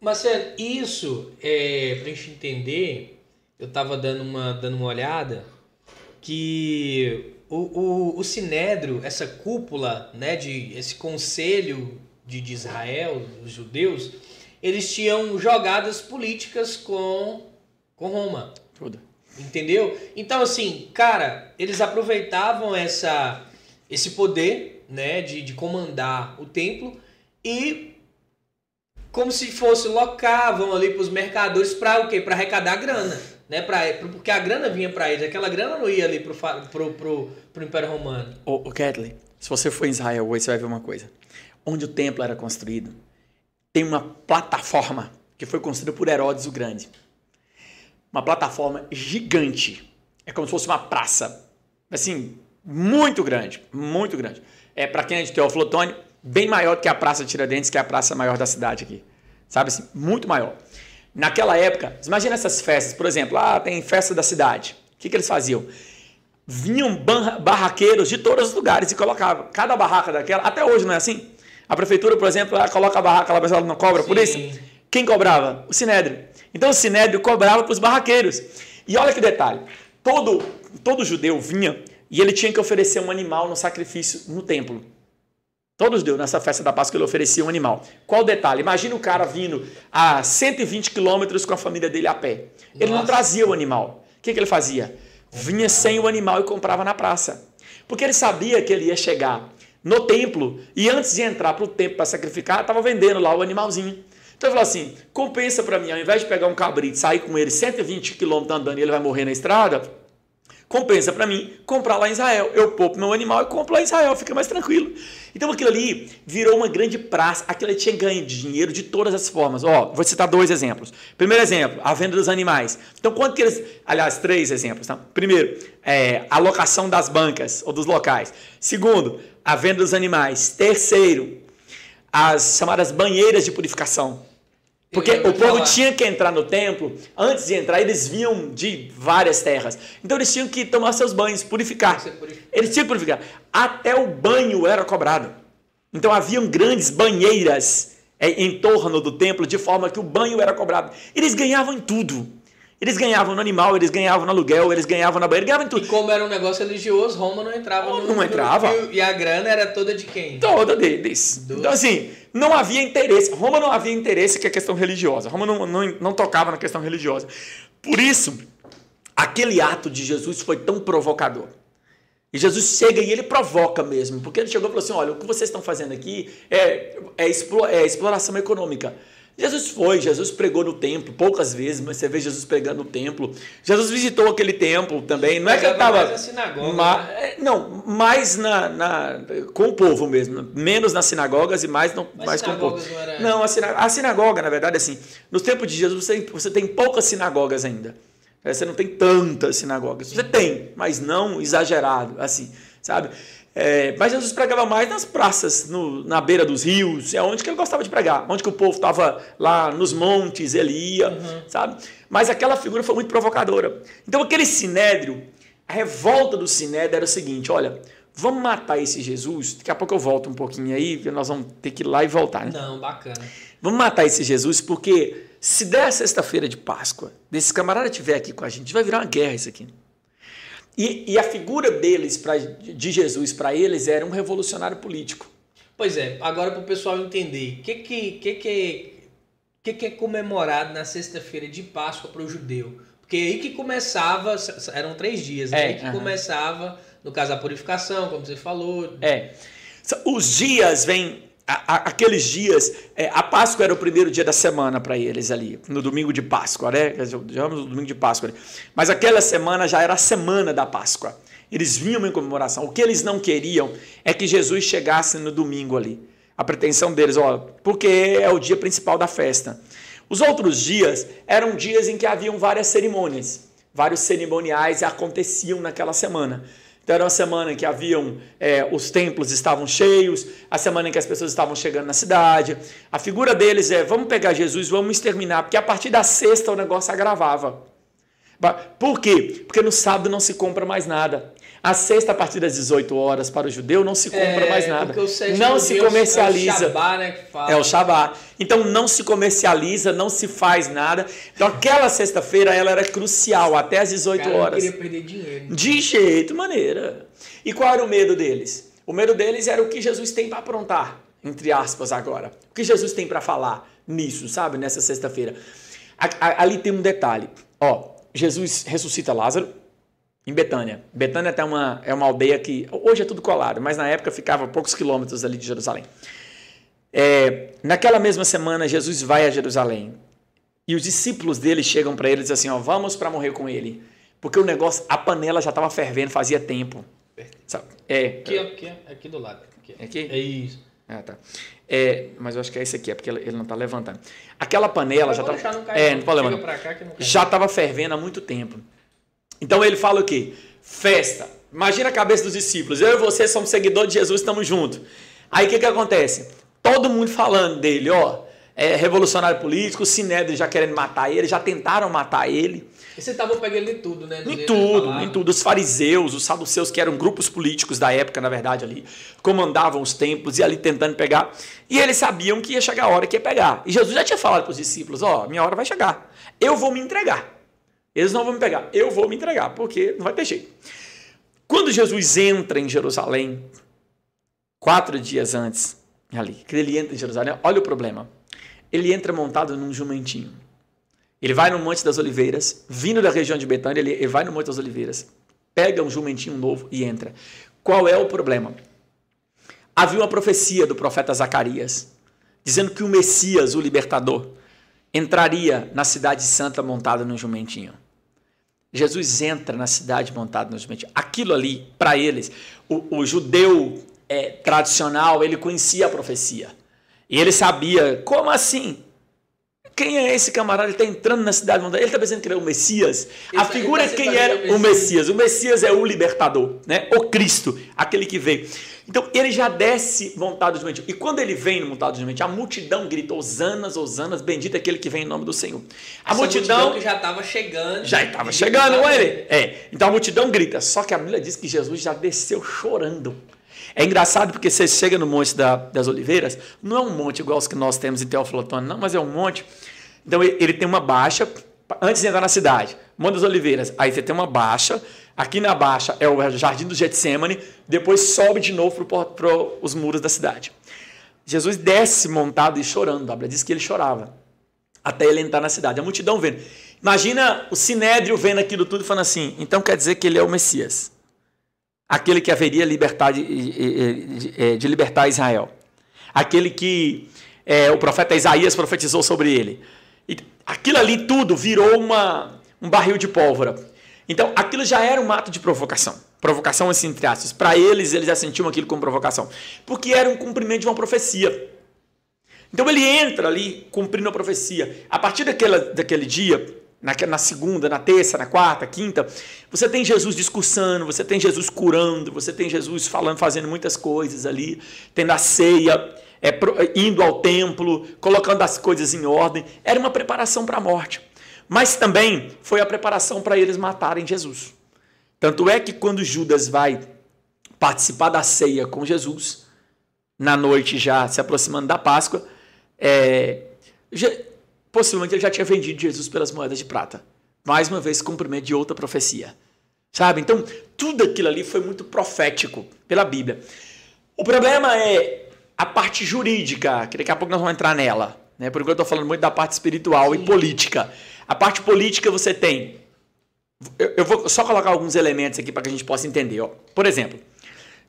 Marcelo, isso, é, pra gente entender, eu tava dando uma, dando uma olhada, que o, o, o Sinédrio, essa cúpula, né, de, esse conselho de, de Israel, os judeus, eles tinham jogadas políticas com, com Roma. Tudo. Entendeu? Então, assim, cara, eles aproveitavam essa, esse poder, né, de, de comandar o templo e como se fosse locavam ali para os mercadores para o quê? Para arrecadar grana, né? Pra, porque a grana vinha para eles, aquela grana não ia ali pro, pro Império Romano. Ô Kathleen, se você for em Israel hoje, você vai ver uma coisa. Onde o templo era construído, tem uma plataforma que foi construída por Herodes o Grande. Uma plataforma gigante. É como se fosse uma praça. Assim, muito grande, muito grande. É para quem é de Teófilo bem maior do que a Praça Tiradentes, que é a praça maior da cidade aqui. Sabe assim, muito maior. Naquela época, imagina essas festas, por exemplo, ah, tem festa da cidade. O que, que eles faziam? Vinham barraqueiros de todos os lugares e colocavam. Cada barraca daquela, até hoje não é assim? A prefeitura, por exemplo, ela coloca a barraca lá, mas ela não cobra Sim. por isso? Quem cobrava? O Sinédrio. Então o Sinédrio cobrava para os barraqueiros. E olha que detalhe: todo, todo judeu vinha e ele tinha que oferecer um animal no sacrifício no templo. Todos deu nessa festa da Páscoa ele oferecia um animal. Qual o detalhe? Imagina o cara vindo a 120 quilômetros com a família dele a pé. Ele Nossa. não trazia o animal. O que, que ele fazia? Vinha sem o animal e comprava na praça. Porque ele sabia que ele ia chegar no templo e antes de entrar para o templo para sacrificar, estava vendendo lá o animalzinho. Então ele falou assim: compensa para mim, ao invés de pegar um cabrito e sair com ele 120 quilômetros andando e ele vai morrer na estrada, compensa para mim comprar lá em Israel. Eu poupo meu animal e compro lá em Israel, fica mais tranquilo. Então aquilo ali virou uma grande praça. Aquilo ali tinha ganho de dinheiro de todas as formas. Ó, vou citar dois exemplos. Primeiro exemplo, a venda dos animais. Então quanto que eles. Aliás, três exemplos. Tá? Primeiro, é, a locação das bancas ou dos locais. Segundo, a venda dos animais. Terceiro, as chamadas banheiras de purificação. Porque o povo falar. tinha que entrar no templo, antes de entrar, eles vinham de várias terras. Então eles tinham que tomar seus banhos, purificar. Eles tinham que purificar. Até o banho era cobrado. Então haviam grandes banheiras é, em torno do templo, de forma que o banho era cobrado. Eles ganhavam em tudo. Eles ganhavam no animal, eles ganhavam no aluguel, eles ganhavam na banheira, ganhavam em tudo. E como era um negócio religioso, Roma não entrava no. Não entrava. No, e a grana era toda de quem? Toda deles. Do... Então, assim, não havia interesse. Roma não havia interesse que a questão religiosa. Roma não, não, não tocava na questão religiosa. Por isso, aquele ato de Jesus foi tão provocador. E Jesus chega e ele provoca mesmo, porque ele chegou e falou assim: olha, o que vocês estão fazendo aqui é, é, é exploração econômica. Jesus foi, Jesus pregou no templo, poucas vezes, mas você vê Jesus pregando no templo. Jesus visitou aquele templo também. Não é que ele estava. Mais na sinagoga. Ma, né? É, não, mais na, na, com o povo mesmo. Menos nas sinagogas e mais, no, mais com o povo. Não, era... não a, sinagoga, a, sinagoga, na verdade, assim, nos tempos de Jesus você, você tem poucas sinagogas ainda. É, você não tem tantas sinagogas. Você tem, mas não exagerado, assim, sabe? É, mas Jesus pregava mais nas praças, no, na beira dos rios, é onde que ele gostava de pregar, onde que o povo estava lá nos montes, ele ia, uhum. sabe? Mas aquela figura foi muito provocadora. Então aquele sinédrio, a revolta do sinédrio era o seguinte, olha, vamos matar esse Jesus, daqui a pouco eu volto um pouquinho aí, porque nós vamos ter que ir lá e voltar. Né? Não, bacana. Vamos matar esse Jesus porque se der sexta-feira de Páscoa, desse camarada estiver aqui com a gente, vai virar uma guerra isso aqui. E, e a figura deles, pra, de Jesus, para eles, era um revolucionário político. Pois é, agora para o pessoal entender, o que, que, que, que, que, que é comemorado na sexta-feira de Páscoa para o judeu? Porque aí que começava, eram três dias, né? É, aí que começava, no caso, a purificação, como você falou. É. Os dias vêm aqueles dias, é, a Páscoa era o primeiro dia da semana para eles ali, no domingo de Páscoa, né? Chamamos no domingo de Páscoa. Mas aquela semana já era a semana da Páscoa. Eles vinham em comemoração. O que eles não queriam é que Jesus chegasse no domingo ali. A pretensão deles, ó, porque é o dia principal da festa. Os outros dias eram dias em que haviam várias cerimônias, vários cerimoniais aconteciam naquela semana. Então era uma semana em que haviam, é, os templos estavam cheios, a semana em que as pessoas estavam chegando na cidade. A figura deles é: vamos pegar Jesus, vamos exterminar, porque a partir da sexta o negócio agravava. Por quê? Porque no sábado não se compra mais nada. A sexta, a partir das 18 horas, para o judeu, não se compra é, mais nada. Não se comercializa. É o Shabá, né, que fala. É o Shabá. Então não se comercializa, não se faz nada. Então aquela sexta-feira ela era crucial, até as 18 Cara, horas. Eu queria perder dinheiro. De jeito maneira. E qual era o medo deles? O medo deles era o que Jesus tem para aprontar, entre aspas, agora. O que Jesus tem para falar nisso, sabe? Nessa sexta-feira. Ali tem um detalhe. Ó, Jesus ressuscita Lázaro em Betânia. Betânia até uma, é uma aldeia que hoje é tudo colado, mas na época ficava a poucos quilômetros ali de Jerusalém. É, naquela mesma semana, Jesus vai a Jerusalém e os discípulos dele chegam para ele e dizem assim: ó, vamos para morrer com ele. Porque o negócio, a panela já estava fervendo fazia tempo. Sabe? É, aqui, aqui, aqui do lado. Aqui. aqui? É isso. Ah, tá. É, mas eu acho que é esse aqui, é porque ele não está levantando. Aquela panela já estava. É, não pode levantar. Já estava fervendo há muito tempo. Então ele fala o quê? Festa. Imagina a cabeça dos discípulos. Eu e você somos seguidores de Jesus, estamos juntos. Aí o que, que acontece? Todo mundo falando dele, ó. É revolucionário político, o Sinédrio já querendo matar ele, já tentaram matar ele. E você estava pegando em tudo, né? Em tudo, em tudo. Os fariseus, os saduceus, que eram grupos políticos da época, na verdade, ali, comandavam os templos e ali tentando pegar. E eles sabiam que ia chegar a hora que ia pegar. E Jesus já tinha falado para os discípulos: Ó, oh, minha hora vai chegar. Eu vou me entregar. Eles não vão me pegar, eu vou me entregar, porque não vai ter jeito. Quando Jesus entra em Jerusalém, quatro dias antes, ali, que ele entra em Jerusalém, olha o problema. Ele entra montado num jumentinho. Ele vai no Monte das Oliveiras, vindo da região de Betânia, ele vai no Monte das Oliveiras, pega um jumentinho novo e entra. Qual é o problema? Havia uma profecia do profeta Zacarias, dizendo que o Messias, o libertador, entraria na cidade santa montado num jumentinho. Jesus entra na cidade montado no jumento. Aquilo ali, para eles, o, o judeu é, tradicional, ele conhecia a profecia. E ele sabia, como assim? Quem é esse camarada? Ele está entrando na cidade montada. Ele está pensando que ele é o Messias. a figura tá de quem era o Messias. O Messias é o libertador, né? o Cristo, aquele que veio. Então ele já desce montado de jumento. E quando ele vem montado de jumento, a multidão grita: Osanas, Osanas, bendito é aquele que vem em nome do Senhor. A multidão, multidão que já estava chegando. Já estava chegando, não ele? É. Então a multidão grita. Só que a Bíblia diz que Jesus já desceu chorando. É engraçado porque você chega no Monte da, das Oliveiras, não é um monte igual os que nós temos em Teoflotone, não, mas é um monte. Então ele tem uma baixa antes de entrar na cidade. Monte das Oliveiras. Aí você tem uma baixa Aqui na baixa é o jardim do Getsemane, depois sobe de novo para os muros da cidade. Jesus desce montado e chorando. A Bíblia diz que ele chorava até ele entrar na cidade. A multidão vendo. Imagina o sinédrio vendo aquilo tudo e falando assim: então quer dizer que ele é o Messias, aquele que haveria libertar de, de, de libertar Israel, aquele que é, o profeta Isaías profetizou sobre ele. E aquilo ali tudo virou uma, um barril de pólvora. Então, aquilo já era um ato de provocação. Provocação, assim, entre aspas. Para eles, eles já sentiam aquilo como provocação. Porque era um cumprimento de uma profecia. Então, ele entra ali cumprindo a profecia. A partir daquela, daquele dia, na, na segunda, na terça, na quarta, quinta, você tem Jesus discursando, você tem Jesus curando, você tem Jesus falando, fazendo muitas coisas ali, tendo a ceia, é, indo ao templo, colocando as coisas em ordem. Era uma preparação para a morte mas também foi a preparação para eles matarem Jesus. Tanto é que quando Judas vai participar da ceia com Jesus, na noite já se aproximando da Páscoa, é, já, possivelmente ele já tinha vendido Jesus pelas moedas de prata. Mais uma vez, cumprimento de outra profecia. Sabe? Então, tudo aquilo ali foi muito profético pela Bíblia. O problema é a parte jurídica, que daqui a pouco nós vamos entrar nela. Né? Por enquanto eu estou falando muito da parte espiritual Sim. e política. A parte política você tem. Eu, eu vou só colocar alguns elementos aqui para que a gente possa entender. Ó. Por exemplo,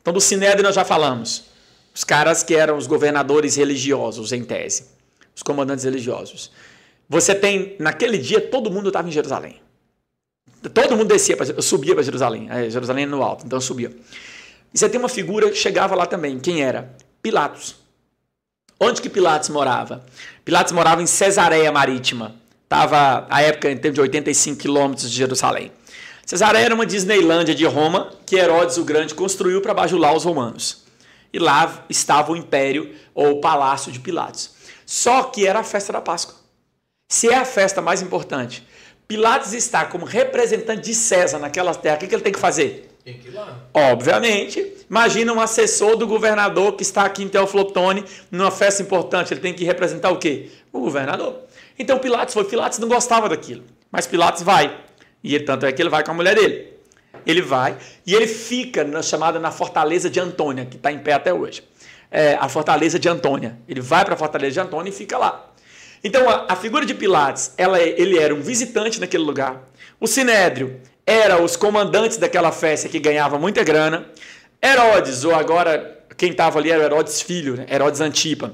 então do Sinédrio nós já falamos. Os caras que eram os governadores religiosos, em tese. Os comandantes religiosos. Você tem, naquele dia, todo mundo estava em Jerusalém. Todo mundo descia, pra, subia para Jerusalém. É, Jerusalém no alto, então subia. E você tem uma figura que chegava lá também. Quem era? Pilatos. Onde que Pilatos morava? Pilatos morava em Cesareia Marítima. Estava, à época, em termos de 85 quilômetros de Jerusalém. Cesareia era uma Disneylândia de Roma que Herodes o Grande construiu para bajular os romanos. E lá estava o império ou o palácio de Pilatos. Só que era a festa da Páscoa. Se é a festa mais importante Pilatos está como representante de César naquela terra. O que, que ele tem que fazer? Tem que ir lá. Obviamente. Imagina um assessor do governador que está aqui em Teoflotone, numa festa importante. Ele tem que representar o quê? O governador. Então Pilatos foi. Pilatos não gostava daquilo. Mas Pilatos vai. E tanto é que ele vai com a mulher dele. Ele vai e ele fica na chamada na fortaleza de Antônia, que está em pé até hoje. É, a fortaleza de Antônia. Ele vai para a fortaleza de Antônia e fica lá. Então a, a figura de Pilatos, ela, é, ele era um visitante naquele lugar. O Sinédrio era os comandantes daquela festa que ganhava muita grana. Herodes, ou agora quem estava ali era Herodes filho, né? Herodes Antipa,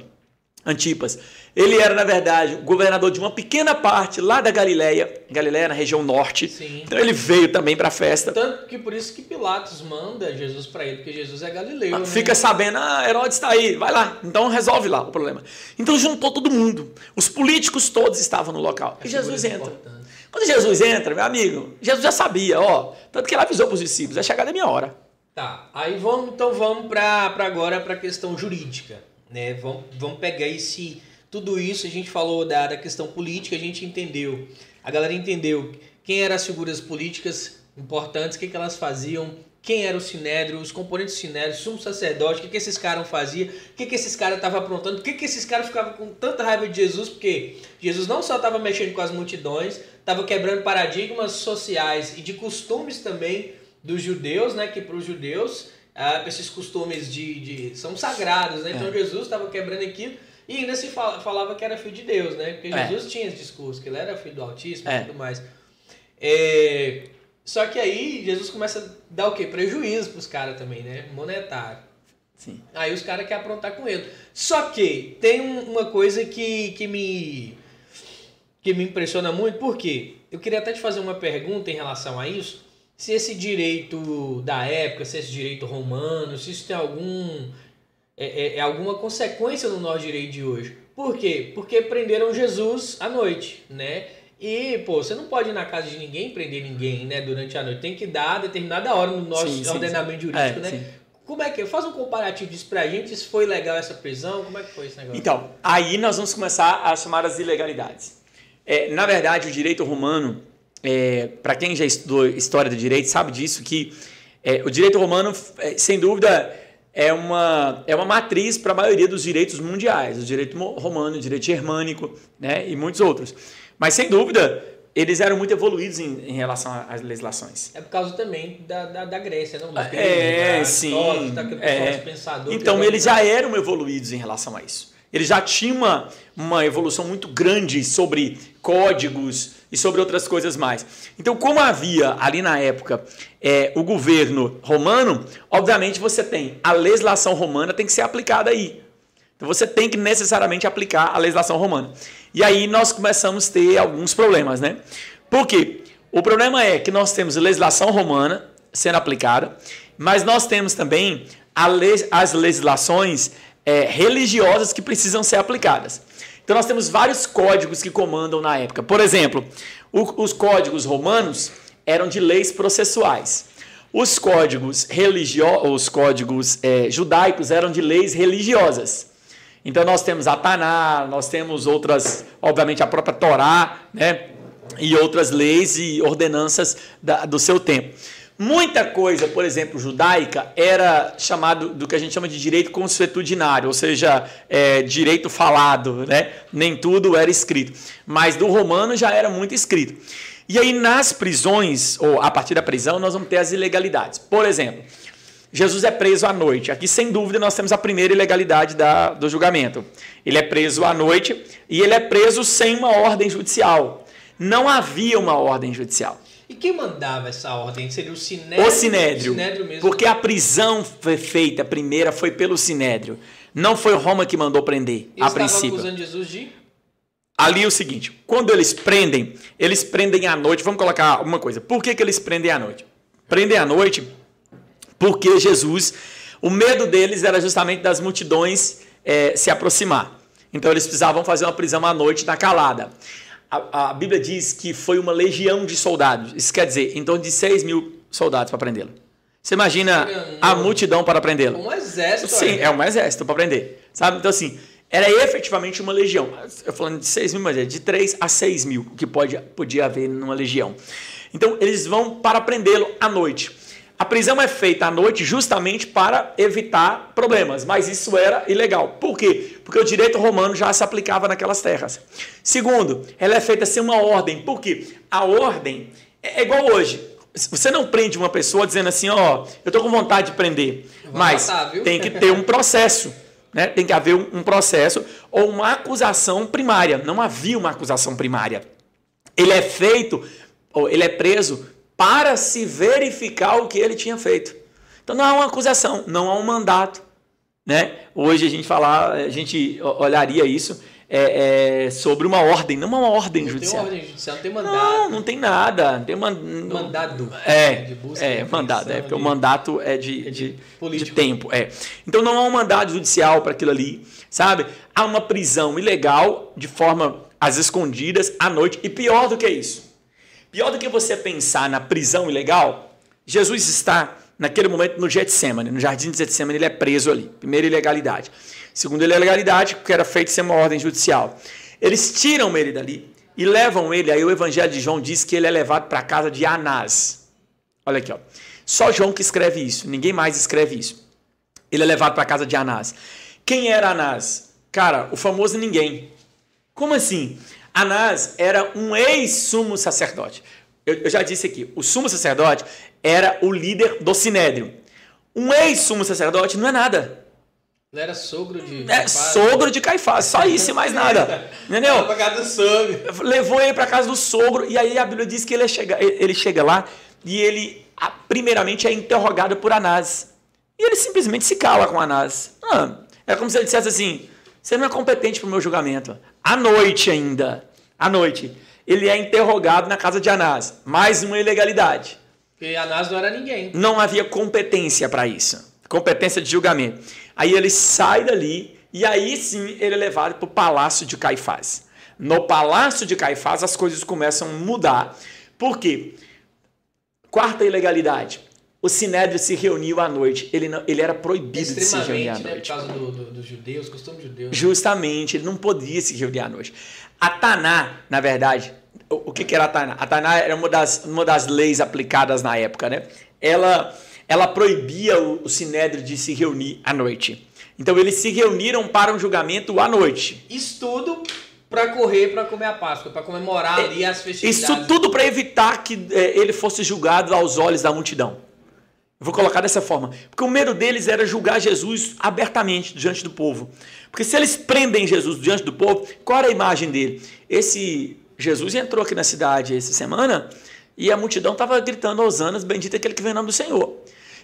Antipas. Ele era, na verdade, governador de uma pequena parte lá da Galileia, Galileia na região norte. Sim. Então ele veio também para a festa. Tanto que por isso que Pilatos manda Jesus para ele, porque Jesus é galileu. né? Fica sabendo, ah, Herodes está aí, vai lá, então resolve lá o problema. Então juntou todo mundo, os políticos todos estavam no local. E Jesus Figuras entra. importantes. Quando Jesus entra, meu amigo, Jesus já sabia, ó, tanto que ele avisou para os discípulos, é chegada a minha hora. Tá, aí vamos, então vamos para agora para a questão jurídica, né? Vamos, vamos pegar esse tudo isso a gente falou da, da questão política, a gente entendeu, a galera entendeu quem eram as figuras políticas importantes, o que, que elas faziam, quem era o Sinédrio, os componentes do Sinédrio, sumo sacerdote, o que, que esses caras faziam, o que, que esses caras estavam aprontando, por que, que esses caras ficavam com tanta raiva de Jesus, porque Jesus não só estava mexendo com as multidões, estava quebrando paradigmas sociais e de costumes também dos judeus, né? Que para os judeus, ah, esses costumes de, de são sagrados, né? Então Jesus estava quebrando aquilo e ainda se fala- falava que era filho de Deus, né? Porque É. Jesus tinha esse discurso, que ele era filho do Altíssimo É. e tudo mais. É, Só que aí Jesus começa a dar o quê? Prejuízo pros caras também, né? Monetário. Sim. Aí os caras querem aprontar com ele. Só que tem um- uma coisa que, que me que me impressiona muito, porque eu queria até te fazer uma pergunta em relação a isso. Se esse direito da época, se esse direito romano, se isso tem algum é, é- é alguma consequência no nosso direito de hoje. Por quê? Porque prenderam Jesus à noite, né? E, pô, você não pode ir na casa de ninguém prender ninguém, né, durante a noite. Tem que dar determinada hora no nosso Sim, sim, ordenamento sim. jurídico, É, né? Como é que é? Faz um comparativo disso pra gente, se foi legal essa prisão, como é que foi esse negócio? Então, aí nós vamos começar a chamar as ilegalidades. É, na verdade, o direito romano, para quem já estudou história do direito, sabe disso, que é, o direito romano, é, sem dúvida, é uma, é uma matriz para a maioria dos direitos mundiais. O direito romano, o direito germânico né, e muitos outros. Mas, sem dúvida, eles eram muito evoluídos em, em relação às legislações. É por causa também da, da, da Grécia, não? Dos É, gregos, da sim. Pessoal, é. os pensadores, Então, eles já eram evoluídos em relação a isso. Eles já tinham uma, uma evolução muito grande sobre códigos e sobre outras coisas mais. Então, como havia ali na época é, o governo romano, obviamente você tem a legislação romana tem que ser aplicada aí. Então você tem que necessariamente aplicar a legislação romana. E aí nós começamos a ter alguns problemas, né? Por quê? O problema é que nós temos legislação romana sendo aplicada, mas nós temos também le- as legislações é, religiosas que precisam ser aplicadas. Então nós temos vários códigos que comandam na época. Por exemplo, o- os códigos romanos eram de leis processuais. Os códigos religiosos, os códigos é, judaicos eram de leis religiosas. Então nós temos a Taná, nós temos outras, obviamente a própria Torá, né? E outras leis e ordenanças da- do seu tempo. Muita coisa, por exemplo, judaica, era chamado do que a gente chama de direito consuetudinário, ou seja, é, direito falado, né? Nem tudo era escrito. Mas do romano já era muito escrito. E aí, nas prisões, ou a partir da prisão, nós vamos ter as ilegalidades. Por exemplo, Jesus é preso à noite. Aqui, sem dúvida, nós temos a primeira ilegalidade da, do julgamento. Ele é preso à noite e ele é preso sem uma ordem judicial. Não havia uma ordem judicial. E quem mandava essa ordem? Seria o Sinédrio? O Sinédrio. O Sinédrio mesmo. Porque a prisão foi feita a primeira foi pelo Sinédrio. Não foi Roma que mandou prender, Eles a princípio. acusando Jesus de... Ali é o seguinte: quando eles prendem, eles prendem à noite. Vamos colocar uma coisa. Por que, que eles prendem à noite? Prendem à noite porque Jesus, o medo deles era justamente das multidões eh, se aproximar. Então eles precisavam fazer uma prisão à noite na calada. A, a Bíblia diz que foi uma legião de soldados. Isso quer dizer, em torno de 6 mil soldados para prendê-lo. Você imagina a multidão para prendê-lo? Um exército. Sim, olha. é um exército para prender. Sabe? Então, assim, era efetivamente uma legião. Eu falando de 6 mil, mas é de 3 a 6 mil que pode, podia haver numa legião. Então eles vão para prendê-lo à noite. A prisão é feita à noite justamente para evitar problemas, mas isso era ilegal. Por quê? Porque o direito romano já se aplicava naquelas terras. Segundo, ela é feita sem uma ordem. Por quê? A ordem é igual hoje. Você não prende uma pessoa dizendo assim, ó, oh, eu estou com vontade de prender, mas matar, tem que ter um processo. Né? Tem que haver um processo ou uma acusação primária. Não havia uma acusação primária. Ele é feito, ou ele é preso para se verificar o que ele tinha feito. Então não há uma acusação, não há um mandato. Né? Hoje a gente falar, a gente olharia isso é, é, sobre uma ordem, não uma ordem não judicial. Não tem ordem judicial, não tem mandado. Não, não tem nada. Tem man... Mandado. É, de busca, é mandado, é, porque de... o mandato é de, é de, de, de, tempo. É. Então não há um mandado judicial para aquilo ali, sabe? Há uma prisão ilegal, de forma às escondidas, à noite, e pior do que isso. Pior do que você pensar na prisão ilegal, Jesus está naquele momento no Getsemane, no jardim de Getsemane, ele é preso ali. Primeiro, ilegalidade. Segundo, ele é legalidade, porque era feito sem uma ordem judicial. Eles tiram ele dali e levam ele, aí o Evangelho de João diz que ele é levado para a casa de Anás. Olha aqui, ó. Só João que escreve isso, ninguém mais escreve isso. Ele é levado para a casa de Anás. Quem era Anás? Cara, o famoso ninguém. Como assim? Anás era um ex-sumo sacerdote. Eu, eu, já disse aqui, o sumo sacerdote era o líder do sinédrio. Um ex-sumo sacerdote não é nada. Ele era sogro de. É, Caifás, sogro de Caifás, só isso e mais nada. Entendeu? Pra casa do sogro. Levou ele para casa do sogro, e aí a Bíblia diz que ele chega, ele chega lá e ele, primeiramente, é interrogado por Anás. E ele simplesmente se cala com Anás. Ah, é como se ele dissesse assim: você não é competente para o meu julgamento. À noite ainda, à noite, ele é interrogado na casa de Anás. Mais uma ilegalidade. Porque Anás não era ninguém. Não havia competência para isso competência de julgamento. Aí ele sai dali e aí sim ele é levado para o palácio de Caifás. No palácio de Caifás as coisas começam a mudar. Por quê? Quarta ilegalidade. O Sinédrio se reuniu à noite. Ele, não, ele era proibido de se reunir à né, noite. Por causa dos do, do judeus, costume judeu. Né? Justamente, ele não podia se reunir à noite. A Taná, na verdade, o, o que, que era a Taná? A Taná era uma das, uma das leis aplicadas na época, né? Ela ela proibia o, o sinédrio de se reunir à noite. Então eles se reuniram para um julgamento à noite. Isso tudo para correr para comer a Páscoa, para comemorar ali as festividades. Isso tudo para evitar que é, ele fosse julgado aos olhos da multidão. Eu vou colocar dessa forma. Porque o medo deles era julgar Jesus abertamente diante do povo. Porque se eles prendem Jesus diante do povo, qual era a imagem dele? Esse Jesus entrou aqui na cidade essa semana e a multidão estava gritando, Osanas, bendito é aquele que vem em nome do Senhor.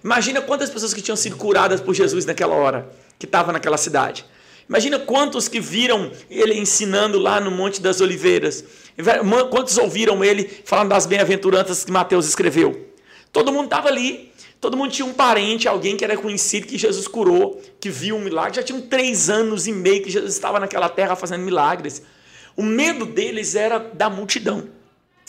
Imagina quantas pessoas que tinham sido curadas por Jesus naquela hora, que estavam naquela cidade. Imagina quantos que viram ele ensinando lá no Monte das Oliveiras. Quantos ouviram ele falando das bem-aventuranças que Mateus escreveu. Todo mundo estava ali. Todo mundo tinha um parente, alguém que era conhecido, que Jesus curou, que viu um milagre. Já tinham três anos e meio que Jesus estava naquela terra fazendo milagres. O medo deles era da multidão.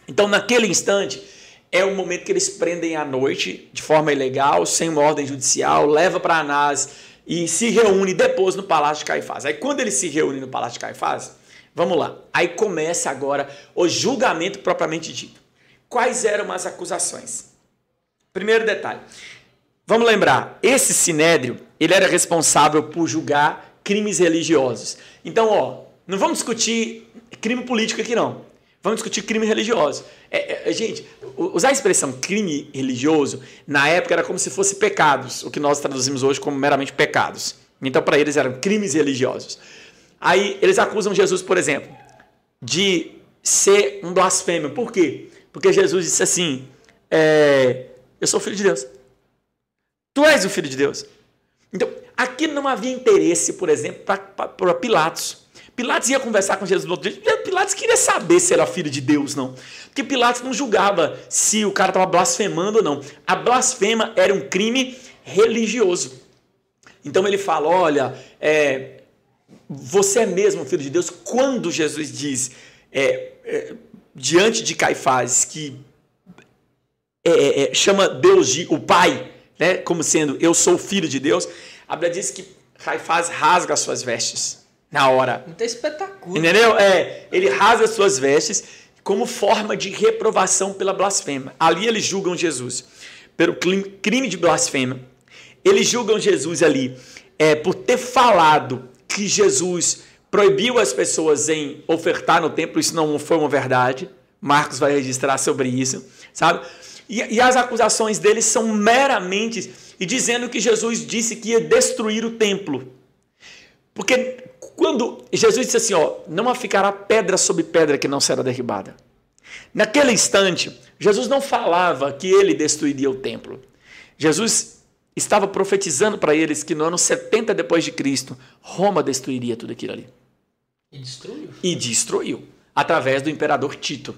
Então, naquele instante, é o momento que eles prendem à noite, de forma ilegal, sem uma ordem judicial, leva para Anás e se reúne depois no Palácio de Caifás. Aí, quando eles se reúnem no Palácio de Caifás, vamos lá. Aí começa agora o julgamento propriamente dito. Quais eram as acusações? Primeiro detalhe. Vamos lembrar, esse sinédrio, ele era responsável por julgar crimes religiosos. Então, ó, não vamos discutir crime político aqui não. Vamos discutir crime religioso. É, é, gente, usar a expressão crime religioso, na época era como se fosse pecados, o que nós traduzimos hoje como meramente pecados. Então, para eles eram crimes religiosos. Aí, eles acusam Jesus, por exemplo, de ser um blasfêmio. Por quê? Porque Jesus disse assim: é, Eu sou filho de Deus. Tu és o filho de Deus. Então, aqui não havia interesse, por exemplo, para Pilatos. Pilatos ia conversar com Jesus no outro dia. Pilatos queria saber se era filho de Deus, não. Porque Pilatos não julgava se o cara estava blasfemando ou não. A blasfema era um crime religioso. Então ele fala: olha, é, você é mesmo filho de Deus? Quando Jesus diz é, é, diante de Caifás que é, é, é, chama Deus de o Pai, né, como sendo eu sou filho de Deus, a Bíblia diz que Caifás rasga as suas vestes na hora. Muito espetáculo. Entendeu? É, ele rasga suas vestes como forma de reprovação pela blasfêmia. Ali eles julgam Jesus pelo crime de blasfêmia. Eles julgam Jesus ali é, por ter falado que Jesus proibiu as pessoas em ofertar no templo. Isso não foi uma verdade. Marcos vai registrar sobre isso, sabe? E, e as acusações deles são meramente e dizendo que Jesus disse que ia destruir o templo. Porque quando Jesus disse assim, ó, não ficará pedra sobre pedra que não será derribada. Naquele instante, Jesus não falava que ele destruiria o templo. Jesus estava profetizando para eles que no ano 70 depois de Cristo, Roma destruiria tudo aquilo ali. E destruiu. E destruiu através do imperador Tito.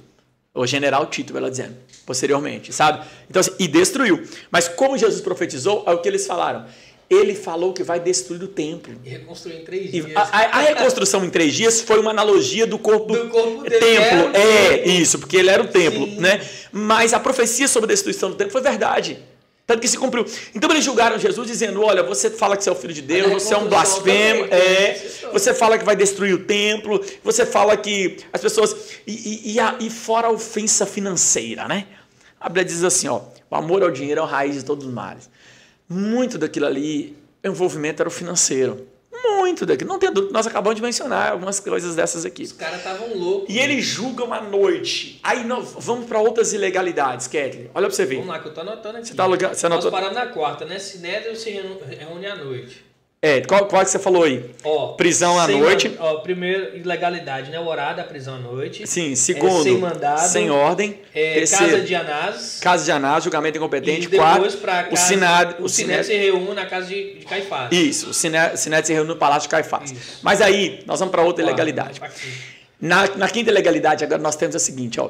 O general Tito, ela dizendo, posteriormente, sabe? Então, assim, e destruiu. Mas como Jesus profetizou, é o que eles falaram. Ele falou que vai destruir o templo. E reconstruir em três dias. A, a, a, reconstrução em três dias foi uma analogia do corpo do corpo dele templo. É, isso, porque ele era o templo, Sim. né? Mas a profecia sobre a destruição do templo foi verdade. Tanto que se cumpriu. Então eles julgaram Jesus dizendo: Olha, você fala que você é o filho de Deus, você é um blasfemo, é, você fala que vai destruir o templo, você fala que as pessoas. E, e, e, e fora a ofensa financeira, né? A Bíblia diz assim: ó, o amor ao dinheiro é a raiz de todos os males. Muito daquilo ali, o envolvimento era o financeiro. Muito daquilo. Não tem dúvida, nós acabamos de mencionar algumas coisas dessas aqui. Os caras estavam loucos. E eles julgam à noite. Aí nós vamos para outras ilegalidades, Kathleen. Olha para você ver. Vamos lá, que eu tô anotando aqui. Você, tá, você anotou? Nós paramos na quarta, né? Sinédrio se reúne à noite. É, qual, qual que você falou aí? Ó, prisão à noite. Ó, primeiro, ilegalidade, né? O horário da prisão à noite. Sim, é, segundo, é, sem mandado. Sem ordem. É, terceiro, casa de Anás. Casa de Anás, julgamento incompetente. E depois para o Sinad, o, se reúne na casa de, de Caifás. Isso, o Sinédrio se reúne no Palácio de Caifás. Isso. Mas aí, nós vamos para outra ilegalidade. Na, na quinta ilegalidade, agora nós temos a seguinte, ó.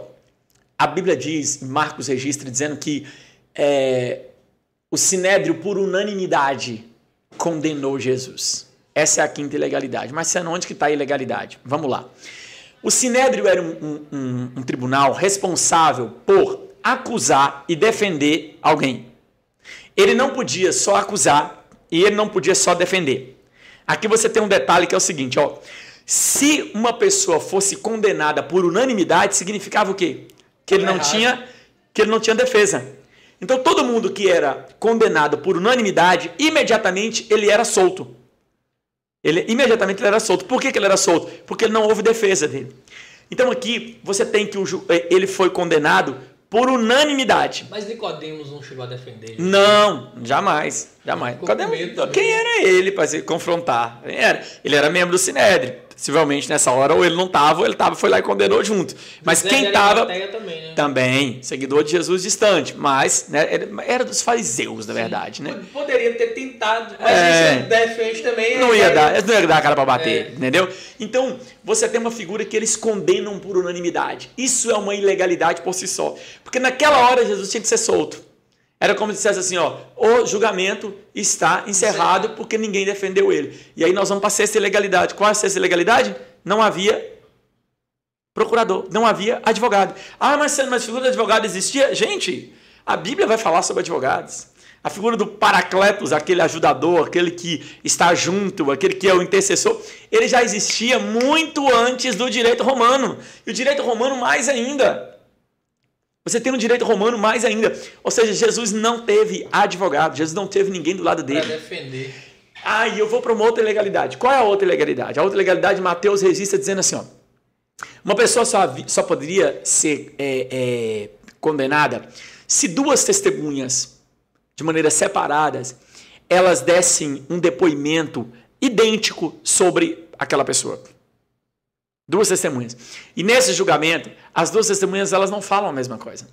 A Bíblia diz, Marcos registra, dizendo que é, o Sinédrio, por unanimidade, condenou Jesus. Essa é a quinta ilegalidade. Mas sendo onde que está a ilegalidade? Vamos lá. O Sinédrio era um, um, um tribunal responsável por acusar e defender alguém. Ele não podia só acusar e ele não podia só defender. Aqui você tem um detalhe que é o seguinte, ó. Se uma pessoa fosse condenada por unanimidade, significava o quê? Que ele não tinha, que ele não tinha defesa. Então todo mundo que era condenado por unanimidade, imediatamente ele era solto. Ele imediatamente ele era solto. Por que, que ele era solto? Porque não houve defesa dele. Então aqui você tem que o, eh, ele foi condenado por unanimidade. Mas Nicodemos não chegou a defender. Não, jamais, jamais. Nicodemos, quem era ele para se confrontar? Era. Ele era membro do Sinédrio possivelmente nessa hora, ou ele não estava, ou ele estava, foi lá e condenou junto. Mas quem estava. Também, né? também, seguidor de Jesus distante, mas né, era dos fariseus, na verdade. Né? Poderia ter tentado, mas é, isso defende também. Não ia, dar, não ia dar a cara para bater, é. entendeu? Então, você tem uma figura que eles condenam por unanimidade. Isso é uma ilegalidade por si só. Porque naquela hora Jesus tinha que ser solto. Era como se dissesse assim, ó, o julgamento está encerrado porque ninguém defendeu ele. E aí nós vamos para a sexta ilegalidade. Qual é a sexta ilegalidade? Não havia procurador, não havia advogado. Ah, mas, mas figura de advogado existia? Gente, a Bíblia vai falar sobre advogados. A figura do Paracletos, aquele ajudador, aquele que está junto, aquele que é o intercessor, ele já existia muito antes do direito romano. E o direito romano mais ainda. Você tem um direito romano mais ainda. Ou seja, Jesus não teve advogado, Jesus não teve ninguém do lado dele. Para defender. Ah, e eu vou para uma outra legalidade. Qual é a outra legalidade? A outra legalidade, Mateus registra dizendo assim: ó, uma pessoa só, só poderia ser é, é, condenada se duas testemunhas, de maneira separadas, elas dessem um depoimento idêntico sobre aquela pessoa. Duas testemunhas. E nesse julgamento, as duas testemunhas elas não falam a mesma coisa.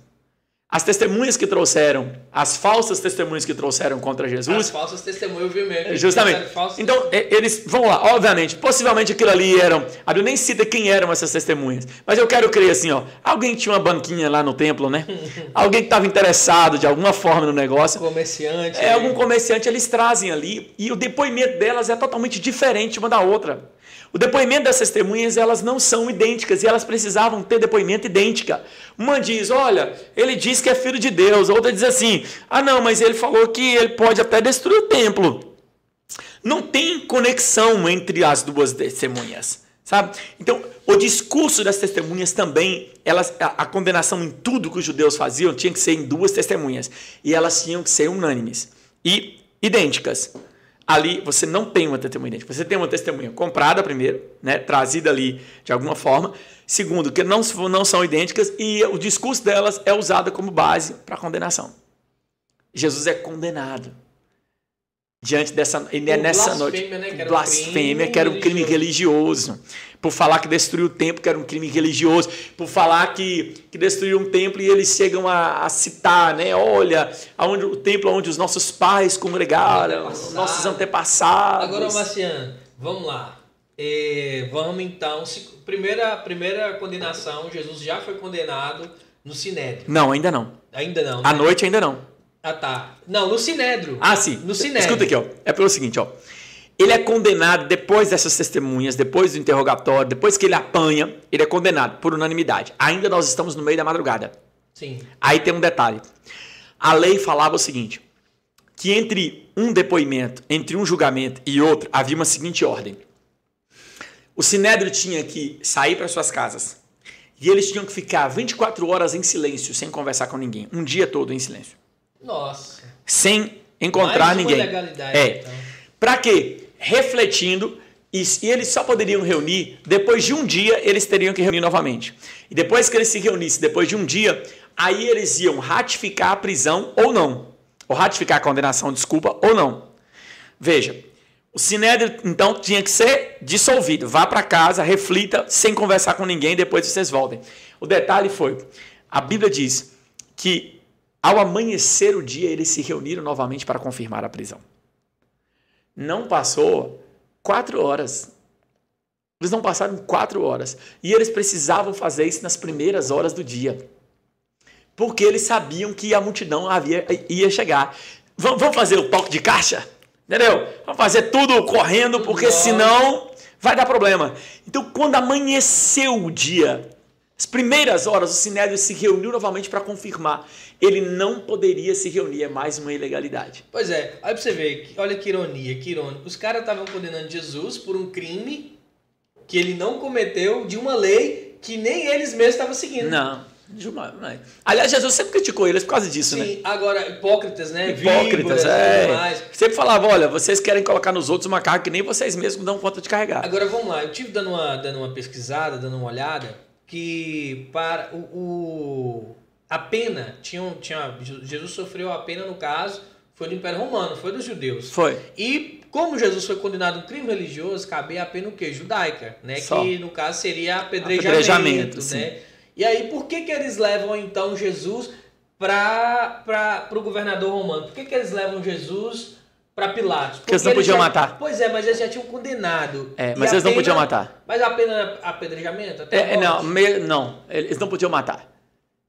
As testemunhas que trouxeram, as falsas testemunhas que trouxeram contra Jesus. As falsas testemunhas, eu vi mesmo. Justamente. Então, eles, vão lá, obviamente, possivelmente aquilo ali eram. A Bíblia nem cita quem eram essas testemunhas. Mas eu quero crer assim, ó. Alguém tinha uma banquinha lá no templo, né? alguém que estava interessado de alguma forma no negócio. Comerciante. É, algum comerciante, eles trazem ali. E o depoimento delas é totalmente diferente uma da outra. O depoimento das testemunhas, elas não são idênticas e elas precisavam ter depoimento idêntica. Uma diz, olha, ele diz que é filho de Deus. A outra diz assim, ah não, mas ele falou que ele pode até destruir o templo. Não tem conexão entre as duas testemunhas, sabe? Então, o discurso das testemunhas também, elas, a, a condenação em tudo que os judeus faziam tinha que ser em duas testemunhas. E elas tinham que ser unânimes e idênticas. Ali você não tem uma testemunha idêntica. Você tem uma testemunha comprada primeiro, né, trazida ali de alguma forma. Segundo, que não, não são idênticas e o discurso delas é usado como base para condenação. Jesus é condenado diante dessa e nessa noite. né, que blasfêmia que era um crime religioso. por falar que destruiu o templo que era um crime religioso. Por falar que, que destruiu um templo e eles chegam a, a citar né olha aonde o templo onde os nossos pais congregaram os nossos antepassados. Agora Marciano vamos lá. É, vamos então. Se, primeira primeira condenação Jesus já foi condenado no Sinédrio. Não ainda não. Ainda não né? à noite ainda não ah, tá. Não, no Sinédrio. Ah, sim. No Sinédrio. Escuta aqui, ó. É pelo seguinte, ó. Ele é condenado depois dessas testemunhas, depois do interrogatório, depois que ele apanha, ele é condenado por unanimidade. Ainda nós estamos no meio da madrugada. Sim. Aí tem um detalhe. A lei falava o seguinte: que entre um depoimento, entre um julgamento e outro, havia uma seguinte ordem. O sinédrio tinha que sair para suas casas. E eles tinham que ficar 24 horas em silêncio, sem conversar com ninguém. Um dia todo em silêncio. Nossa. Sem encontrar ninguém. É. então. Para quê? Refletindo. E, e eles só poderiam reunir depois de um dia, eles teriam que reunir novamente. E depois que eles se reunissem, depois de um dia, aí eles iam ratificar a prisão ou não. Ou ratificar a condenação, desculpa, ou não. Veja, o sinédrio então tinha que ser dissolvido. Vá para casa, reflita, sem conversar com ninguém, depois vocês voltem. O detalhe foi, a Bíblia diz que ao amanhecer o dia, eles se reuniram novamente para confirmar a prisão. Não passou quatro horas. Eles não passaram quatro horas. E eles precisavam fazer isso nas primeiras horas do dia. Porque eles sabiam que a multidão havia, ia chegar. Vamos fazer o toque de caixa? Entendeu? Vamos fazer tudo correndo, porque senão vai dar problema. Então, quando amanheceu o dia, as primeiras horas, o Sinédrio se reuniu novamente para confirmar. Ele não poderia se reunir, é mais uma ilegalidade. Pois é, aí pra você ver, que- olha que ironia, que irônico. Os caras estavam condenando Jesus por um crime que ele não cometeu de uma lei que nem eles mesmos estavam seguindo. Não. Dilma, não é. Aliás, Jesus sempre criticou eles por causa disso, né? Sim, agora, hipócritas, né? Hipócritas, Víboras, é. Sempre falava, olha, vocês querem colocar nos outros uma carga que nem vocês mesmos dão conta de carregar. Agora vamos lá, eu tive dando uma, dando uma pesquisada, dando uma olhada, que para o, o- a pena, tinha, tinha, Jesus sofreu a pena no caso, foi do Império Romano, foi dos judeus. Foi. E como Jesus foi condenado a um crime religioso, cabia a pena o quê? Judaica, né? Só. Que no caso seria apedrejamento, Apedrejamento, né? E aí por que que eles levam então Jesus para o governador romano? Por que que eles levam Jesus para Pilatos? Porque eles não podiam já- matar. Pois é, mas eles já tinham condenado. É, E mas eles não pena- podiam matar. Mas a pena apedrejamento? Até É, é, não, me- não, eles não podiam matar.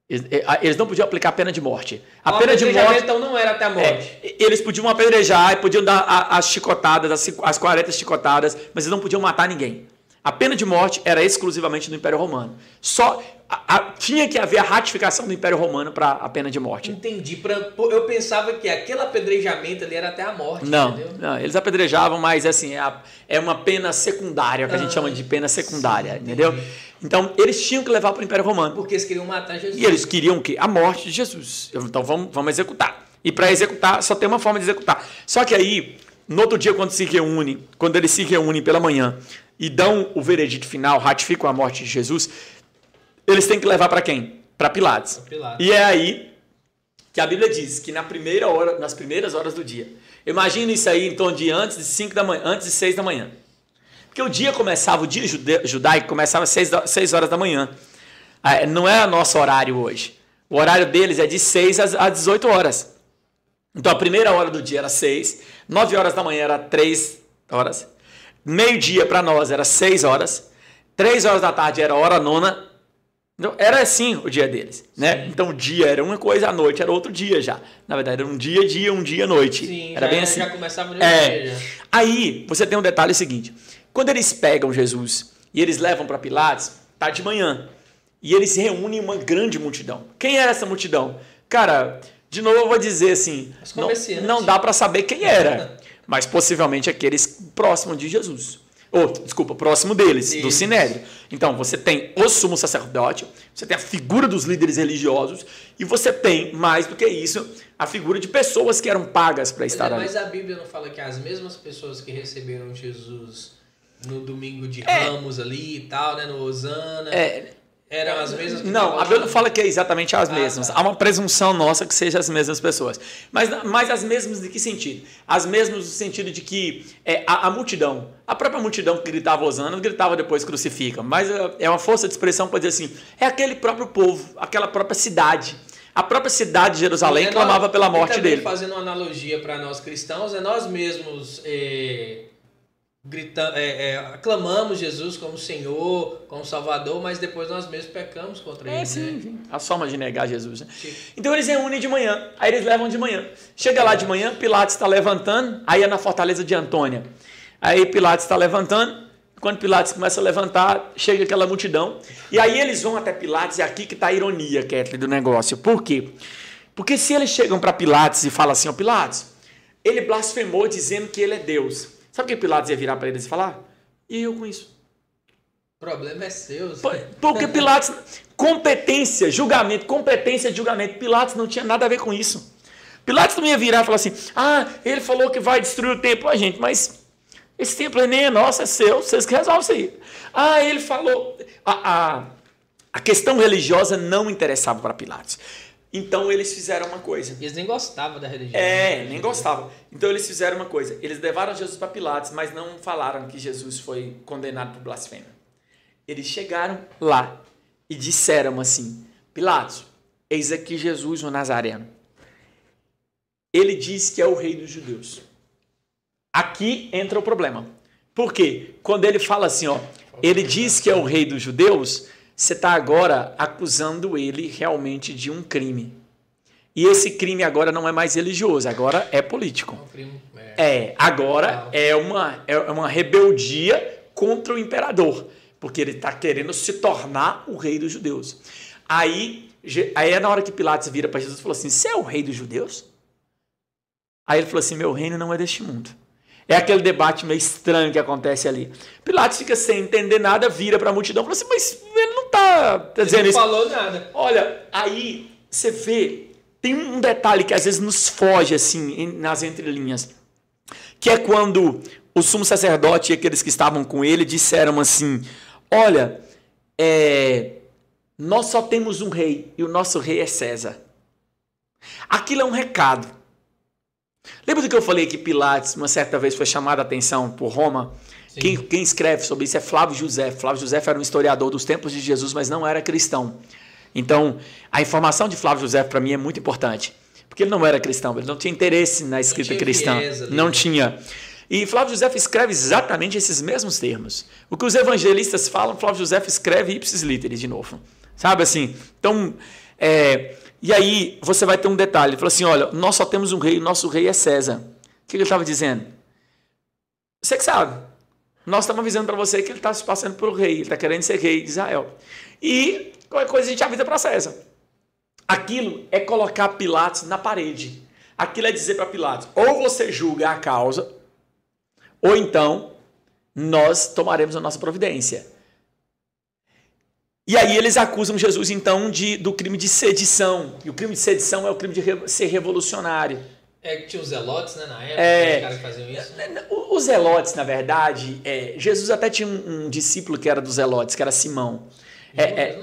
Eles, é, eles não podiam aplicar a pena de morte. A O pena de morte. então não era até a morte. É, eles podiam apedrejar, podiam dar as chicotadas, as, as 40 chicotadas, mas eles não podiam matar ninguém. A pena de morte era exclusivamente do Império Romano. Só a- a- tinha que haver a ratificação do Império Romano para a pena de morte. Entendi. Pra- eu pensava que aquele apedrejamento ali era até a morte, Não, entendeu? não, eles apedrejavam, mas assim, é, é uma pena secundária, que a gente Ah, chama de pena secundária, sim, entendeu? Então, eles tinham que levar para o Império Romano. Porque eles queriam matar Jesus. E eles queriam o quê? A morte de Jesus. Então vamos, vamos executar. E para executar, só tem uma forma de executar. Só que aí, no outro dia, quando se reúnem, quando eles se reúnem pela manhã e dão o veredito final, ratificam a morte de Jesus, eles têm que levar para quem? Para Pilatos. Pilatos. E é aí que a Bíblia diz que na primeira hora, nas primeiras horas do dia. Imagina isso aí em torno de antes de 5 da manhã, antes de 6 da manhã. Porque o dia começava, o dia judaico começava às 6, da- 6 horas da manhã. Ah, Não é o nosso horário hoje. O horário deles é de 6 às às 18 horas. Então a primeira hora do dia era 6, 9 horas da manhã era 3 horas, meio-dia para nós era 6 horas, 3 horas da tarde era hora nona. Então, era assim o dia deles, né? Então o dia era uma coisa, a noite era outro dia já. Na verdade era um dia, dia, um dia, noite. Sim, era já, bem assim. já começava no É. dia. já. Aí você tem um detalhe seguinte: quando eles pegam Jesus e eles levam para Pilatos, tá de manhã. E eles reúnem uma grande multidão. Quem era essa multidão? Cara, de novo eu vou dizer assim, não, não dá para saber quem era. mas possivelmente aqueles próximos de Jesus. Ou, desculpa, próximo deles, Isso. do Sinédrio. Então, você tem o sumo sacerdote, você tem a figura dos líderes religiosos, e você tem, mais do que isso, a figura de pessoas que eram pagas para estar mas, ali. Mas a Bíblia não fala que as mesmas pessoas que receberam Jesus no domingo de é. Ramos ali e tal, né, no Osana. É, eram as mesmas Não, a Bíblia não fala que é exatamente as ah, mesmas. Tá. Há uma presunção nossa que sejam as mesmas pessoas. Mas, mas as mesmas de que sentido? As mesmas no sentido de que é, a, a multidão, a própria multidão que gritava Osana, gritava depois crucifica. Mas é, é uma força de expressão para dizer assim: é aquele próprio povo, aquela própria cidade. A própria cidade de Jerusalém é clamava nós, pela morte dele. Fazendo uma analogia para nós cristãos, é nós mesmos. É gritando, é, é, aclamamos Jesus como Senhor, como Salvador, mas depois nós mesmos pecamos contra é, ele. Sim, né? sim. A forma de negar Jesus. Né? Então eles reúnem de manhã, aí eles levam de manhã. Chega lá de manhã, Pilatos está levantando, aí é na fortaleza de Antônia. Aí Pilatos está levantando, quando Pilatos começa a levantar, chega aquela multidão, e aí eles vão até Pilatos, e é aqui que está a ironia, Kathleen, do negócio. Por quê? Porque se eles chegam para Pilatos e falam assim, ó Pilatos, ele blasfemou dizendo que ele é Deus. Sabe o que Pilatos ia virar para eles e falar? E eu com isso? O problema é seu. Porque Pilatos, competência, julgamento, competência de julgamento, Pilatos não tinha nada a ver com isso. Pilatos não ia virar e falar assim: ah, ele falou que vai destruir o templo. Ah, gente, mas esse templo nem é nosso, é seu, vocês que resolvem isso aí. Ah, ele falou. A, a, a questão religiosa não interessava para Pilatos. Então eles fizeram uma coisa. Eles nem gostavam da religião. É, nem gostavam. Então eles fizeram uma coisa. Eles levaram Jesus para Pilatos, mas não falaram que Jesus foi condenado por blasfêmia. Eles chegaram lá e disseram assim: Pilatos, eis aqui Jesus o Nazareno. Ele diz que é o rei dos judeus. Aqui entra o problema. Por quê? Quando ele fala assim, ó, ele diz que é o rei dos judeus, você está agora acusando ele realmente de um crime. E esse crime agora não é mais religioso, agora é político. É, é agora é uma, é uma rebeldia contra o imperador, porque ele está querendo se tornar o rei dos judeus. Aí, aí é na hora que Pilatos vira para Jesus e falou assim: Você é o rei dos judeus? Aí ele falou assim: Meu reino não é deste mundo. É aquele debate meio estranho que acontece ali. Pilatos fica sem entender nada, vira para a multidão e fala assim: Mas ele não está tá dizendo isso. Não falou nada. Olha, aí você vê, tem um detalhe que às vezes nos foge assim, nas entrelinhas, que é quando o sumo sacerdote e aqueles que estavam com ele disseram assim: Olha, é, nós só temos um rei e o nosso rei é César. Aquilo é um recado. Lembra do que eu falei que Pilates, uma certa vez, foi chamado a atenção por Roma? Quem, quem, escreve sobre isso é Flávio José. Flávio José era um historiador dos tempos de Jesus, mas não era cristão. Então, a informação de Flávio José para mim é muito importante. Porque ele não era cristão, ele não tinha interesse na escrita cristã. Não tinha. E Flávio José escreve exatamente esses mesmos termos. O que os evangelistas falam, Flávio José escreve ipsis literis de novo. Sabe assim? Então, é, e aí você vai ter um detalhe. Ele falou assim: olha, nós só temos um rei, o nosso rei é César. O que ele estava dizendo? Você que sabe. Nós estamos avisando para você que ele está se passando por rei, ele está querendo ser rei de Israel. E qualquer coisa a gente avisa para César. Aquilo é colocar Pilatos na parede. Aquilo é dizer para Pilatos: ou você julga a causa, ou então nós tomaremos a nossa providência. E aí eles acusam Jesus então de, do crime de sedição. E o crime de sedição é o crime de ser revolucionário. É que tinha os zelotes, né, na época, é, os caras faziam isso. Os zelotes, na verdade, é, Jesus até tinha um, um, discípulo que era dos zelotes, que era Simão. É, é,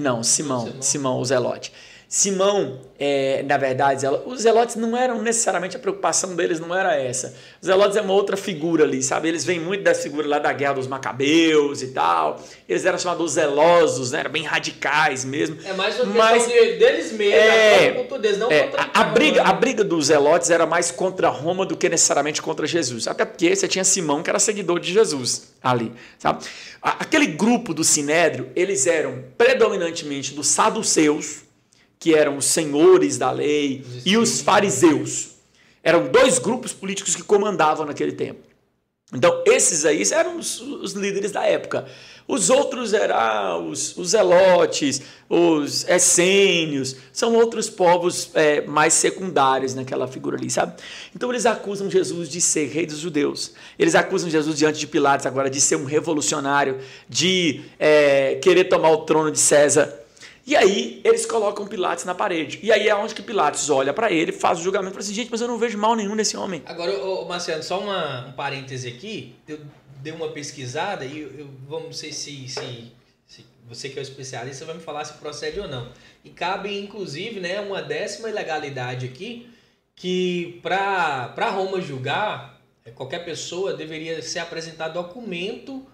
não, Simão, Simão, Simão, o zelote. Simão, é, na verdade, os zelotes não eram necessariamente a preocupação deles, não era essa. Os zelotes é uma outra figura ali, sabe? Eles vêm muito dessa figura lá da guerra dos macabeus e tal. Eles eram chamados zelosos, né? eram bem radicais mesmo. É mais uma Mas, questão deles mesmos, é, contra deles, não é, contra a, a briga, a briga dos zelotes era mais contra Roma do que necessariamente contra Jesus. Até porque você tinha Simão, que era seguidor de Jesus ali, sabe? Aquele grupo do Sinédrio, eles eram predominantemente dos saduceus, que eram os senhores da lei, os e os fariseus. Eram dois grupos políticos que comandavam naquele tempo. Então, esses aí eram os, os líderes da época. Os outros eram os, os elotes, os essênios, são outros povos é, mais secundários naquela figura ali, sabe? Então eles acusam Jesus de ser rei dos judeus. Eles acusam Jesus diante de Pilatos agora de ser um revolucionário, de é, querer tomar o trono de César. E aí eles colocam Pilatos na parede. E aí é onde que Pilatos olha para ele, faz o julgamento e fala assim, gente, mas eu não vejo mal nenhum nesse homem. Agora, ô, Marcelo, só uma, um parêntese aqui. Eu dei uma pesquisada e eu, eu vamos sei se, se, se, você que é o especialista vai me falar se procede ou não. E cabe, inclusive, né, uma décima ilegalidade aqui, que para Roma julgar, é, qualquer pessoa deveria ser apresentado documento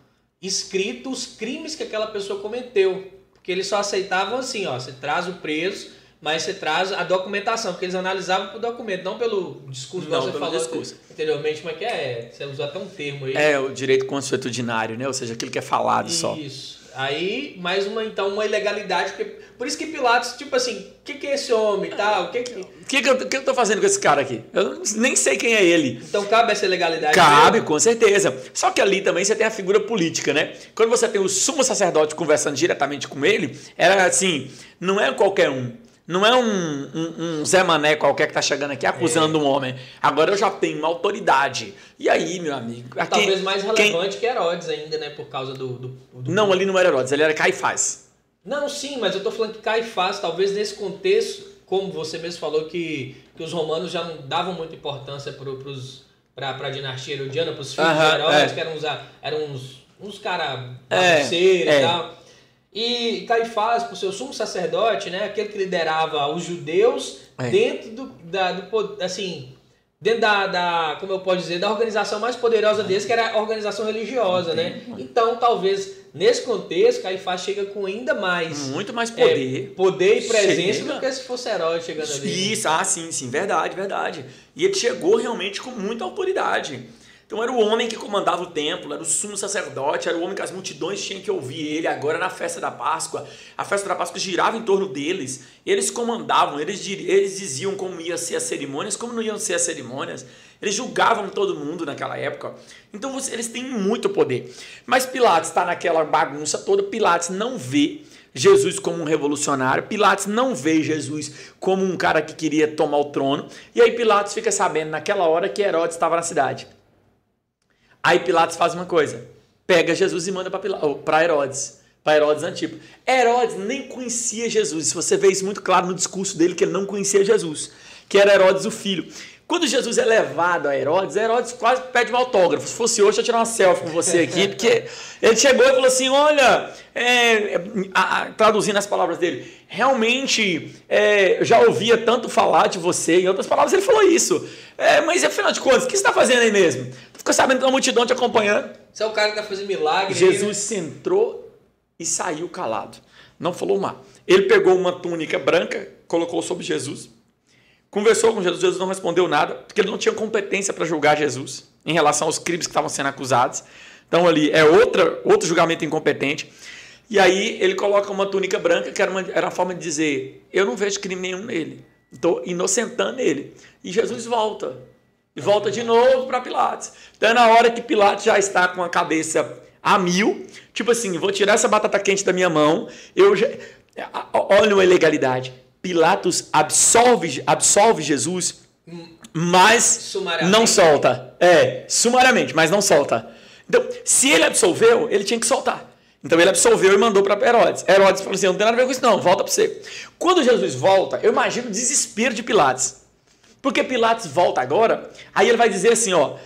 escrito os crimes que aquela pessoa cometeu. Porque eles só aceitavam assim, ó, você traz o preso, mas você traz a documentação, porque eles analisavam por documento, não pelo discurso não, que você pelo falou discurso. anteriormente, como é que é? Você usou até um termo aí. É, o direito consuetudinário, né? Ou seja, aquilo que é falado só. Isso. Aí, mais uma, então, uma ilegalidade. Porque, por isso que Pilatos, tipo assim, o que, que é esse homem e tal? O que, que... Que, que, eu, que eu tô fazendo com esse cara aqui? Eu nem sei quem é ele. Então cabe essa ilegalidade? Cabe, mesmo? com certeza. Só que ali também você tem a figura política, né? Quando você tem o sumo sacerdote conversando diretamente com ele, era assim, não é qualquer um. Não é um, um, um Zé Mané qualquer que tá chegando aqui acusando é. um homem. Agora eu já tenho uma autoridade. E aí, meu amigo? Talvez quem, mais relevante quem... que Herodes ainda, né? Por causa do, do, do... Não, ali não era Herodes, ele era Caifás. Não, sim, mas eu tô falando que Caifás, talvez nesse contexto, como você mesmo falou, que, que os romanos já não davam muita importância para a dinastia herodiana, para os filhos uh -huh, de Herodes, é. que eram uns, eram uns, uns caras é, é. e tal. E Caifás, por seu sumo sacerdote, né, aquele que liderava os judeus é. dentro do, da, do assim, dentro da, da, como eu posso dizer, da organização mais poderosa deles, que era a organização religiosa, né? Então, talvez nesse contexto, Caifás chega com ainda mais muito mais poder, é, poder e presença chega. do que se fosse herói chegando ali. Isso, ah, sim, sim, verdade, verdade. E ele chegou realmente com muita autoridade. Então era o homem que comandava o templo, era o sumo sacerdote, era o homem que as multidões tinham que ouvir ele. Agora na festa da Páscoa, a festa da Páscoa girava em torno deles. Eles comandavam, eles, eles diziam como ia ser as cerimônias, como não iam ser as cerimônias. Eles julgavam todo mundo naquela época. Então eles têm muito poder. Mas Pilatos está naquela bagunça toda. Pilatos não vê Jesus como um revolucionário. Pilatos não vê Jesus como um cara que queria tomar o trono. E aí Pilatos fica sabendo naquela hora que Herodes estava na cidade. Aí Pilatos faz uma coisa: pega Jesus e manda para Herodes. Para Herodes Antipo. Herodes nem conhecia Jesus. Você vê isso muito claro no discurso dele, que ele não conhecia Jesus, que era Herodes o filho. Quando Jesus é levado a Herodes, Herodes quase pede um autógrafo. Se fosse hoje, eu tirar uma selfie com você aqui, porque ele chegou e falou assim: Olha, é, a, a, traduzindo as palavras dele, realmente é, já ouvia tanto falar de você. Em outras palavras, ele falou isso. É, mas afinal de contas, o que você está fazendo aí mesmo? Ficou sabendo da multidão te acompanhando. Você é o cara que está fazendo milagre. Jesus aí, né? entrou e saiu calado. Não falou mal. Ele pegou uma túnica branca, colocou sobre Jesus, conversou com Jesus. Jesus não respondeu nada, porque ele não tinha competência para julgar Jesus em relação aos crimes que estavam sendo acusados. Então ali é outra, outro julgamento incompetente. E aí ele coloca uma túnica branca, que era uma, era uma forma de dizer: Eu não vejo crime nenhum nele. Estou inocentando ele. E Jesus volta e volta de novo para Pilatos. Então é na hora que Pilatos já está com a cabeça a mil, tipo assim, vou tirar essa batata quente da minha mão, eu já... Olha uma ilegalidade. Pilatos absolve, absolve Jesus, mas não solta. É, sumariamente, mas não solta. Então, se ele absolveu, ele tinha que soltar. Então ele absolveu e mandou para Herodes. Herodes falou assim: não tem nada a ver com isso, não, volta para você. Quando Jesus volta, eu imagino o desespero de Pilatos. Porque Pilatos volta agora, aí ele vai dizer assim, ó.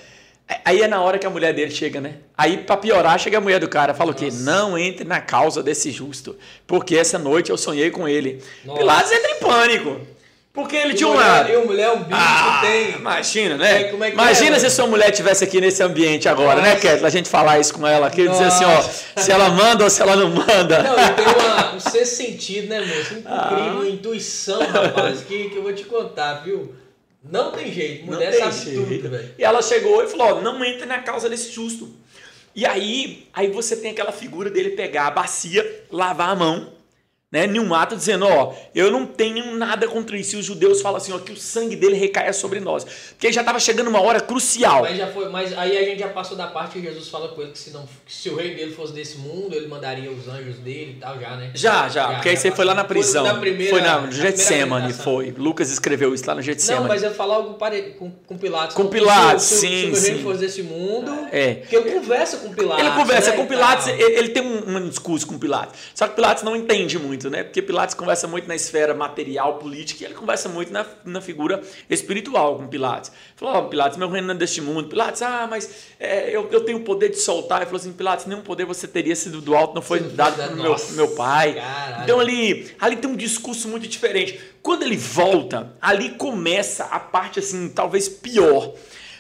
Aí é na hora que a mulher dele chega, né? Aí, para piorar, chega a mulher do cara, fala o quê? Não entre na causa desse justo, porque essa noite eu sonhei com ele. Nossa. Pilatos entra em pânico. Porque ele tinha uma. E mulher é um bicho ah, que tem. Imagina, né? É, é imagina é, se sua mulher estivesse aqui nesse ambiente agora, né, Nossa. né, Ketlin? A gente falar isso com ela aqui, Nossa. dizer assim, ó, se ela manda ou se ela não manda. Não, e tem uma, um sexto sentido, né, moço? Incrível, ah. intuição, rapaz, que, que eu vou te contar, viu? Não tem jeito, mulher tem sabe jeito. tudo, velho. E ela chegou e falou: não entre na causa desse justo. E aí, aí você tem aquela figura dele pegar a bacia, lavar a mão, né, nenhum ato dizendo, ó, eu não tenho nada contra isso. E os judeus falam assim, ó, que o sangue dele recaia sobre nós. Porque já estava chegando uma hora crucial. Mas, já foi, mas aí a gente já passou da parte que Jesus fala com ele que se, não, que se o rei dele fosse desse mundo, ele mandaria os anjos dele e tal, já, né? Já, já. já porque aí você foi lá na prisão. Foi na primeira, foi na Getsemane, foi. Lucas escreveu isso lá no Getsemane. Não, mas eu falar algo pare... com, com Pilatos. Com Pilatos, se, sim, se, se o rei fosse desse mundo, é. porque ele conversa com Pilatos. Ele conversa né, com Pilatos, ele, ele, tem um, um discurso com Pilatos. Só que Pilatos não entende muito, né? Porque Pilatos conversa muito na esfera material, política, e ele conversa muito na, na figura espiritual com Pilatos. Falou, oh, Pilatos, meu reino não é deste mundo. Pilatos, ah, mas é, eu, eu tenho o poder de soltar. Ele falou assim, Pilatos, nenhum poder você teria sido do alto, não foi Sim, dado pelo meu, meu pai. Caralho. Então ali, ali tem um discurso muito diferente. Quando ele volta, ali começa a parte assim, talvez pior.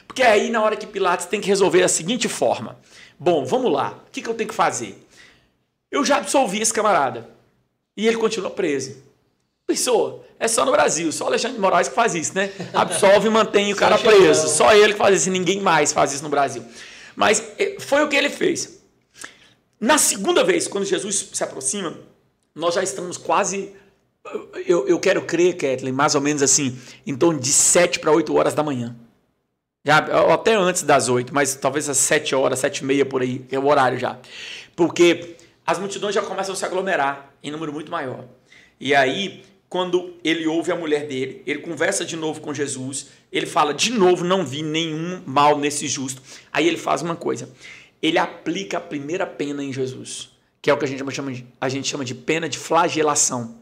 Porque é aí na hora que Pilatos tem que resolver a seguinte forma. Bom, vamos lá. O que, que eu tenho que fazer? Eu já absolvi esse camarada. E ele continua preso. Pensou, é só no Brasil, só Alexandre de Moraes que faz isso, né? Absolve e mantém o cara preso. Só ele que faz isso, ninguém mais faz isso no Brasil. Mas eh, foi o que ele fez. Na segunda vez, quando Jesus se aproxima, nós já estamos quase. Eu, eu quero crer, Kathleen, mais ou menos assim, em torno de 7 para 8 horas da manhã. Já, até antes das 8, mas talvez às 7 horas, 7 e meia por aí, é o horário já. Porque as multidões já começam a se aglomerar em número muito maior. E aí, quando ele ouve a mulher dele, ele conversa de novo com Jesus, ele fala de novo, não vi nenhum mal nesse justo. Aí ele faz uma coisa, ele aplica a primeira pena em Jesus, que é o que a gente chama de, a gente chama de pena de flagelação.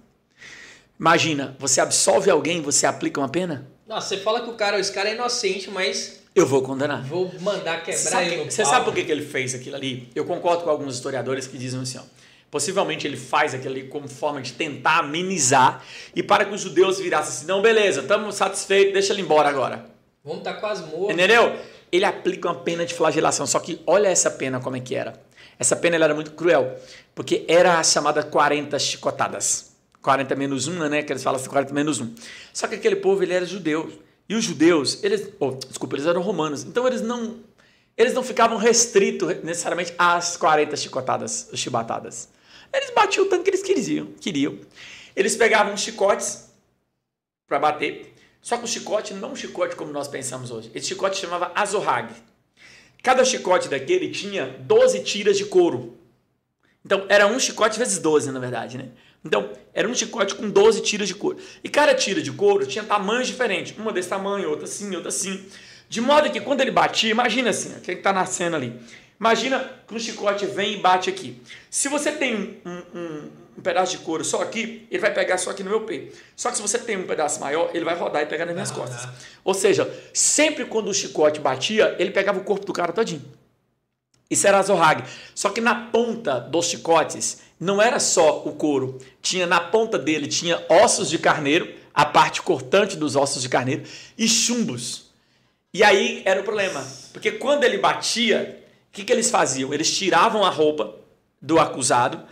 Imagina, você absolve alguém, você aplica uma pena? Nossa, você fala que o cara, esse cara é inocente, mas eu vou condenar. Vou mandar quebrar você sabe, ele Você sabe por que, que ele fez aquilo ali? Eu concordo com alguns historiadores que dizem assim, ó, possivelmente ele faz aquilo ali como forma de tentar amenizar e para que os judeus virassem assim, não, beleza, estamos satisfeitos, deixa ele embora agora. Vamos estar tá quase morto. Entendeu? Ele aplica uma pena de flagelação, só que olha essa pena como é que era. Essa pena era muito cruel, porque era a chamada 40 chicotadas. 40 menos 1, né? Que eles falam assim, 40 menos 1. Só que aquele povo, ele era judeu. E os judeus, eles, oh, desculpa, eles eram romanos. Então eles não eles não ficavam restritos necessariamente às 40 chicotadas, chibatadas. Eles batiam o tanto que eles queriam, queriam. Eles pegavam chicotes para bater, só que o chicote não um chicote como nós pensamos hoje. Esse chicote chamava azorrag. Cada chicote daquele tinha 12 tiras de couro. Então era um chicote vezes 12, na verdade, né? Então, era um chicote com 12 tiras de couro. E cada tira de couro tinha tamanhos diferentes. Uma desse tamanho, outra assim, outra assim. De modo que quando ele batia, imagina assim, quem está na cena ali. Imagina que um chicote vem e bate aqui. Se você tem um, um, um, pedaço de couro só aqui, ele vai pegar só aqui no meu peito. Só que se você tem um pedaço maior, ele vai rodar e pegar nas minhas costas. Ou seja, sempre quando o chicote batia, ele pegava o corpo do cara todinho. Isso era azorrague. Só que na ponta dos chicotes não era só o couro. Tinha na ponta dele tinha ossos de carneiro, a parte cortante dos ossos de carneiro e chumbos. E aí era o problema, porque quando ele batia, o que, que eles faziam? Eles tiravam a roupa do acusado,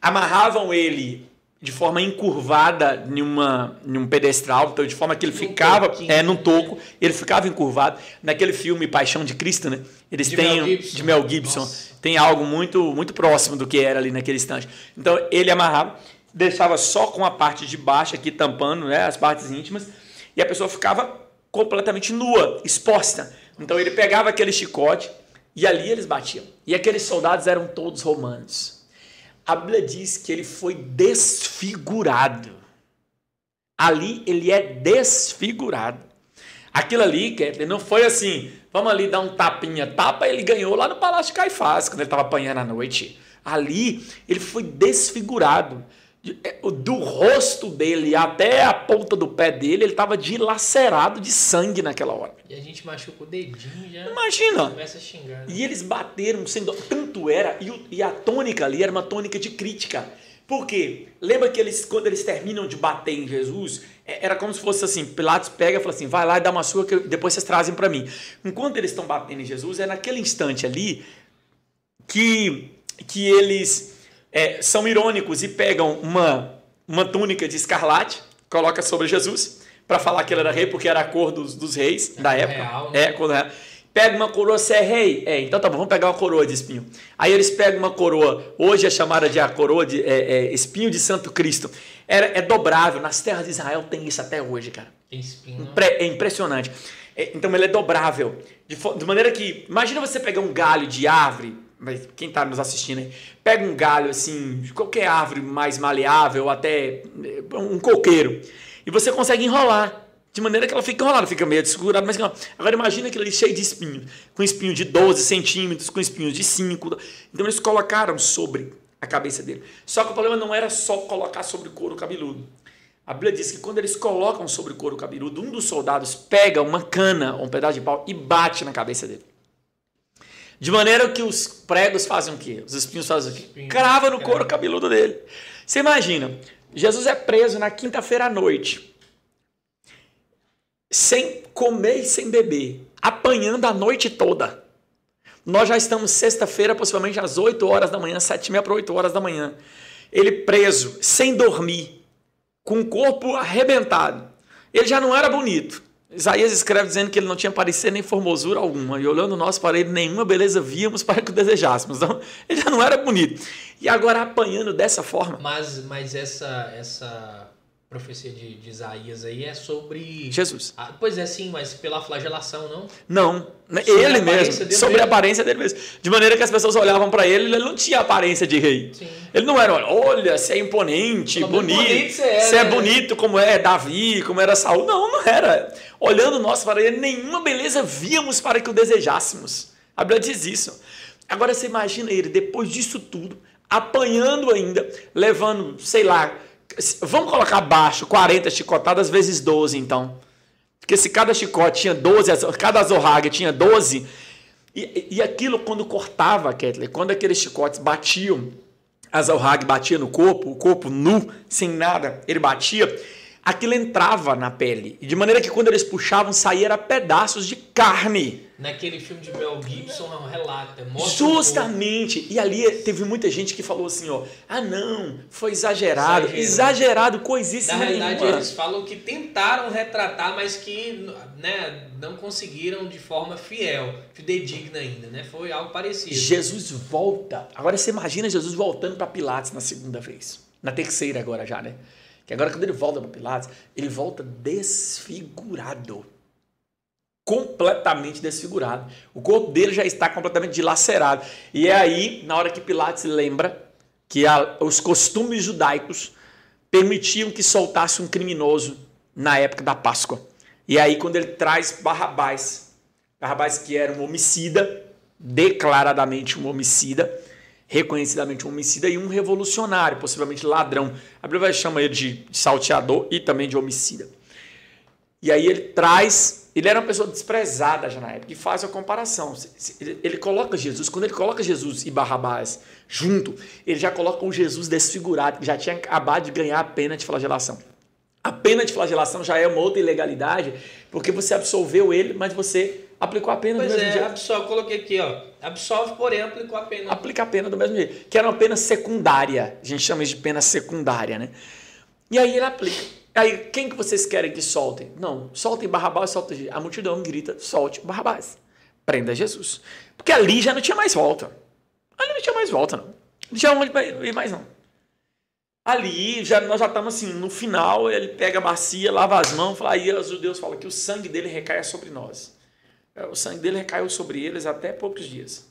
amarravam ele de forma encurvada em, uma, em um pedestral, então de forma que ele num ficava é num toco, ele ficava encurvado. Naquele filme Paixão de Cristo, né? Eles de têm Mel de Mel Gibson, Nossa. tem algo muito muito próximo do que era ali naquele instante. Então ele amarrava, deixava só com a parte de baixo aqui tampando, né, as partes íntimas, e a pessoa ficava completamente nua, exposta. Então ele pegava aquele chicote e ali eles batiam. E aqueles soldados eram todos romanos a Bíblia diz que ele foi desfigurado. Ali ele é desfigurado. Aquilo ali, que não foi assim, vamos ali dar um tapinha, tapa, ele ganhou lá no Palácio de Caifás, quando ele estava apanhando à noite. Ali ele foi desfigurado. É, do rosto dele até a ponta do pé dele, ele estava dilacerado de sangue naquela hora. E a gente machuca o dedinho já. Imagina! Começa a xingar. Né? E eles bateram sendo. Tanto era, e, e a tônica ali era uma tônica de crítica. Por quê? Lembra que eles, quando eles terminam de bater em Jesus, é, era como se fosse assim: Pilatos pega e fala assim, vai lá e dá uma sua que depois vocês trazem para mim. Enquanto eles estão batendo em Jesus, é naquele instante ali que, que eles é, são irônicos e pegam uma, uma túnica de escarlate, coloca sobre Jesus, para falar que ele era rei, porque era a cor dos, dos reis é da época. Real, né? É, quando Pega uma coroa, você é rei? É, então tá bom, vamos pegar uma coroa de espinho. Aí eles pegam uma coroa, hoje é chamada de a coroa de é, é, espinho de Santo Cristo. É, é, dobrável, nas terras de Israel tem isso até hoje, cara. Tem espinho. É impressionante. É, então ele é dobrável. De, de, maneira que, imagina você pegar um galho de árvore, quem está nos assistindo aí, pega um galho assim, qualquer árvore mais maleável, até é, um coqueiro, e você consegue enrolar. De maneira que ela fica enrolada, fica meio desfigurada, mas agora imagina aquilo ali cheio de espinhos, com espinho de 12 centímetros, com espinhos de 5. Então eles colocaram sobre a cabeça dele. Só que o problema não era só colocar sobre o couro cabeludo. A Bíblia diz que quando eles colocam sobre o couro cabeludo, um dos soldados pega uma cana ou um pedaço de pau e bate na cabeça dele. De maneira que os pregos fazem o quê? Os espinhos fazem o quê? Crava no couro cabeludo dele. Você imagina, Jesus é preso na quinta-feira à noite sem comer e sem beber, apanhando a noite toda. Nós já estamos sexta-feira, possivelmente às 8 horas da manhã, 7 e meia para 8 horas da manhã. Ele preso, sem dormir, com o corpo arrebentado. Ele já não era bonito. Isaías escreve dizendo que ele não tinha parecer nem formosura alguma. E olhando nós para ele, nenhuma beleza víamos para que o desejássemos. Então, ele já não era bonito. E agora apanhando dessa forma. Mas, mas essa, essa profecia de, de, Isaías aí é sobre. Jesus. Ah, pois é, sim, mas pela flagelação, não? Não. Né, sobre ele mesmo. Sobre a aparência dele mesmo. De maneira que as pessoas olhavam para ele, ele não tinha aparência de rei. Sim. Ele não era, olha, você é imponente, como bonito. Imponente você, é, é né? bonito como é Davi, como era Saul. Não, não era. Olhando nós para ele, nenhuma beleza víamos para que o desejássemos. A Bíblia diz isso. Agora você imagina ele, depois disso tudo, apanhando ainda, levando, sei lá, Vamos colocar abaixo 40 chicotadas vezes 12, então. Porque se cada chicote tinha 12, cada azorraga tinha 12, e, e aquilo quando cortava, Ketley, quando aqueles chicotes batiam, azorraga batia no corpo, o corpo nu, sem nada, ele batia, aquilo entrava na pele. De maneira que quando eles puxavam, saía pedaços de carne. Naquele filme de Mel Gibson, não relata. Justamente. Um e ali teve muita gente que falou assim, ó. Ah, não, foi exagerado. Exagero. Exagerado, coisíssima Na realidade, nenhuma. eles falam que tentaram retratar, mas que né, não conseguiram de forma fiel, fidedigna ainda, né? Foi algo parecido. Jesus volta. Agora você imagina Jesus voltando para Pilatos na segunda vez. Na terceira agora já, né? Que agora, quando ele volta para Pilatos, ele volta desfigurado. Completamente desfigurado. O corpo dele já está completamente dilacerado. E é aí, na hora que Pilatos lembra que a, os costumes judaicos permitiam que soltasse um criminoso na época da Páscoa. E aí, quando ele traz Barrabás, Barrabás que era um homicida, declaradamente um homicida, reconhecidamente um homicida e um revolucionário, possivelmente ladrão. A Bíblia chama ele de salteador e também de homicida. E aí ele traz, ele era uma pessoa desprezada já na época, e faz a comparação. Ele coloca Jesus, quando ele coloca Jesus e Barrabás junto, ele já coloca um Jesus desfigurado, que já tinha acabado de ganhar a pena de flagelação. A pena de flagelação já é uma outra ilegalidade, porque você absolveu ele, mas você aplicou a pena pois do mesmo é, jeito. Absolve, coloquei aqui, ó. Absolve, porém aplicou a pena. Aplica a pena do mesmo jeito. Que era uma pena secundária. A gente chama isso de pena secundária, né? E aí ele aplica. Aí, quem que vocês querem que soltem? Não, soltem Barrabás, solta A multidão grita, solte Barrabás. Prenda Jesus. Porque ali já não tinha mais volta. Ali não tinha mais volta, não. Não tinha onde ir mais, não. Ali, já, nós já estamos assim, no final, ele pega a bacia, lava as mãos, fala, aí os judeus falam que o sangue dele recaia sobre nós. É, o sangue dele recaiu sobre eles até poucos dias.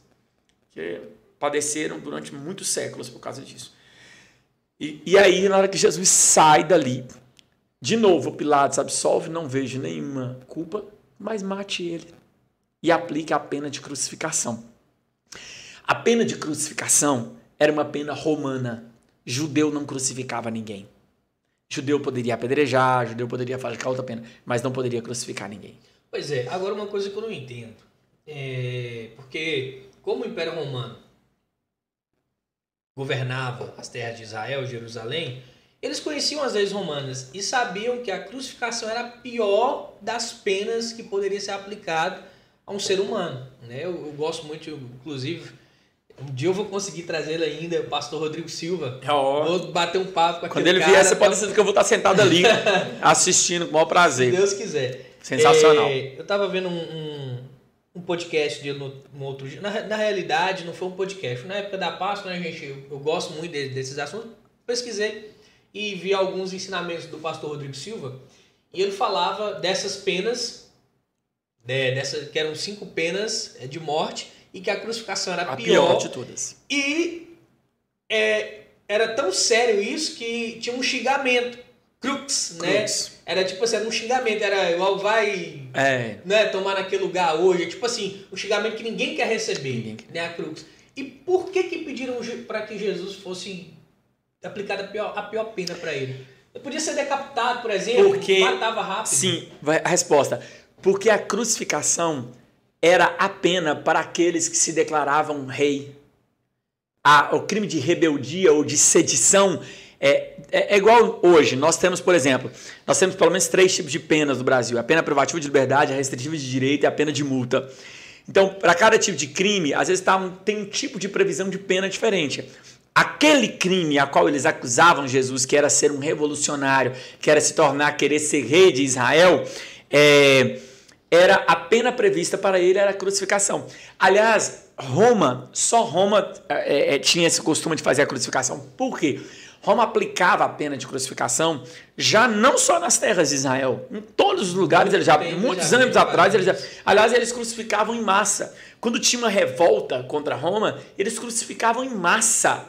Que padeceram durante muitos séculos por causa disso. E, e aí, na hora que Jesus sai dali, de novo, Pilatos absolve, não vejo nenhuma culpa, mas mate ele. E aplique a pena de crucificação. A pena de crucificação era uma pena romana. Judeu não crucificava ninguém. Judeu poderia apedrejar, judeu poderia fazer outra pena, mas não poderia crucificar ninguém. Pois é, agora uma coisa que eu não entendo. É, porque, como o Império Romano governava as terras de Israel, Jerusalém, eles conheciam as leis romanas e sabiam que a crucificação era a pior das penas que poderia ser aplicada a um ser humano. Né? Eu, eu gosto muito, inclusive, um dia eu vou conseguir trazer ele ainda, o pastor Rodrigo Silva. Oh. Vou bater um papo com aquele Quando ele vier, você pode ser que eu vou estar sentado ali, assistindo com o maior prazer. Se Deus quiser. Sensacional. É, eu estava vendo um, um, um podcast de no, no outro dia. Na, na realidade, não foi um podcast. Na época da Páscoa, né, gente? Eu, eu gosto muito de, desses assuntos. Pesquisei e vi alguns ensinamentos do pastor Rodrigo Silva. E ele falava dessas penas, né, dessa, que eram cinco penas é, de morte, e que a crucificação era A pior. pior de todas. E é, era tão sério isso que tinha um xingamento. Crux, né? Crux. Era tipo assim, era um xingamento, era igual vai É. né, tomar naquele lugar hoje. Tipo assim, um xingamento que ninguém quer receber, Ninguém quer. né, a crux. E por que que pediram para que Jesus fosse aplicada a pior, a pior pena para ele? Ele podia ser decapitado, por exemplo, Porque- matava rápido. Sim, a resposta. Porque a crucificação era a pena para aqueles que se declaravam rei. A- o crime de rebeldia ou de sedição é, é, é igual hoje. Nós temos, por exemplo, nós temos pelo menos três tipos de penas no Brasil: a pena privativa de liberdade, a restritiva de direito e a pena de multa. Então, para cada tipo de crime, às vezes tá um- tem um tipo de previsão de pena diferente. Aquele crime a qual eles acusavam Jesus, que era ser um revolucionário, que era se tornar, querer ser rei de Israel, é, era a pena prevista para ele era a crucificação. Aliás, Roma, só Roma é, é, tinha esse costume de fazer a crucificação. Por quê? Roma aplicava a pena de crucificação já não só nas terras de Israel, em todos os lugares, eles já, muitos já anos atrás, eles já, aliás, eles crucificavam em massa. Quando tinha uma revolta contra Roma, eles crucificavam em massa.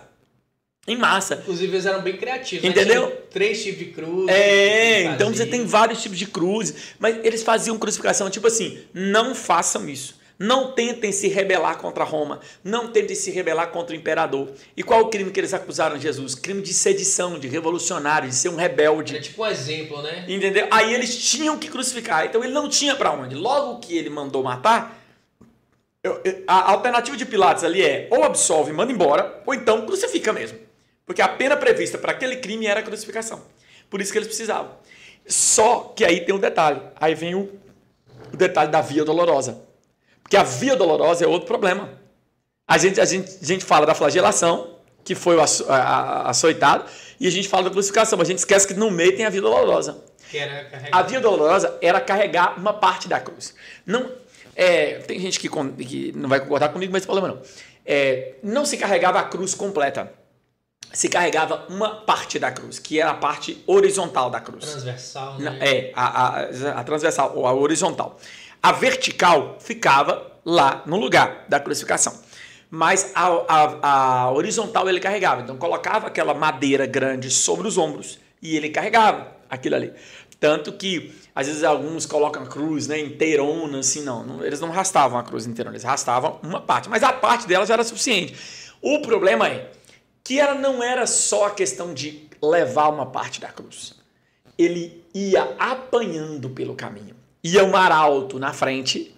Em massa. Inclusive, eles eram bem criativos. né? Entendeu? Tinha Três tipos de cruz. É, então você tem vários tipos de cruzes, mas eles faziam crucificação tipo assim: não façam isso. Não tentem se rebelar contra Roma. Não tentem se rebelar contra o imperador. E qual o crime que eles acusaram Jesus? Crime de sedição, de revolucionário, de ser um rebelde. Era tipo um exemplo, né? Entendeu? Aí eles tinham que crucificar. Então ele não tinha pra onde. Logo que ele mandou matar, a alternativa de Pilatos ali é ou absolve e manda embora, ou então crucifica mesmo. Porque a pena prevista para aquele crime era a crucificação. Por isso que eles precisavam. Só que aí tem um detalhe. Aí vem o, o detalhe da via dolorosa. Porque a via dolorosa é outro problema. A gente, a gente, a gente fala da flagelação, que foi o aço- a- a- açoitado, e a gente fala da crucificação, mas a gente esquece que no meio tem a via dolorosa. A via dolorosa era carregar uma parte da cruz. Não, é, tem gente que, que não vai concordar comigo, mas problema não. É, não se carregava a cruz completa. Se carregava uma parte da cruz, que era a parte horizontal da cruz. Transversal, né? É, a, a, a transversal ou a horizontal. A vertical ficava lá no lugar da crucificação. Mas a, a, a horizontal ele carregava. Então colocava aquela madeira grande sobre os ombros e ele carregava aquilo ali. Tanto que às vezes alguns colocam a cruz né, inteirona, assim, não, não. Eles não rastavam a cruz inteirona, eles rastavam uma parte. Mas a parte dela já era suficiente. O problema é que ela não era só a questão de levar uma parte da cruz ele ia apanhando pelo caminho. Ia um arauto na frente,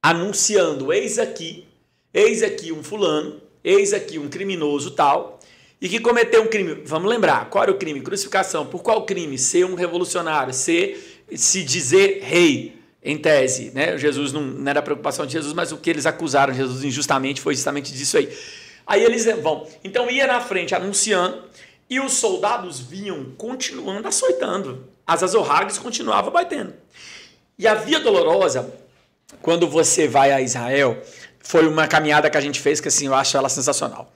anunciando: eis aqui, eis aqui um fulano, eis aqui um criminoso tal, e que cometeu um crime. Vamos lembrar, qual era o crime? Crucificação. Por qual crime? Ser um revolucionário, ser, se dizer rei, em tese. Né? Jesus não, não era a preocupação de Jesus, mas o que eles acusaram Jesus injustamente foi justamente disso aí. Aí eles vão. Então ia na frente anunciando, e os soldados vinham continuando açoitando. As azorragas continuavam batendo. E a Via Dolorosa, quando você vai a Israel, foi uma caminhada que a gente fez que assim eu acho ela sensacional.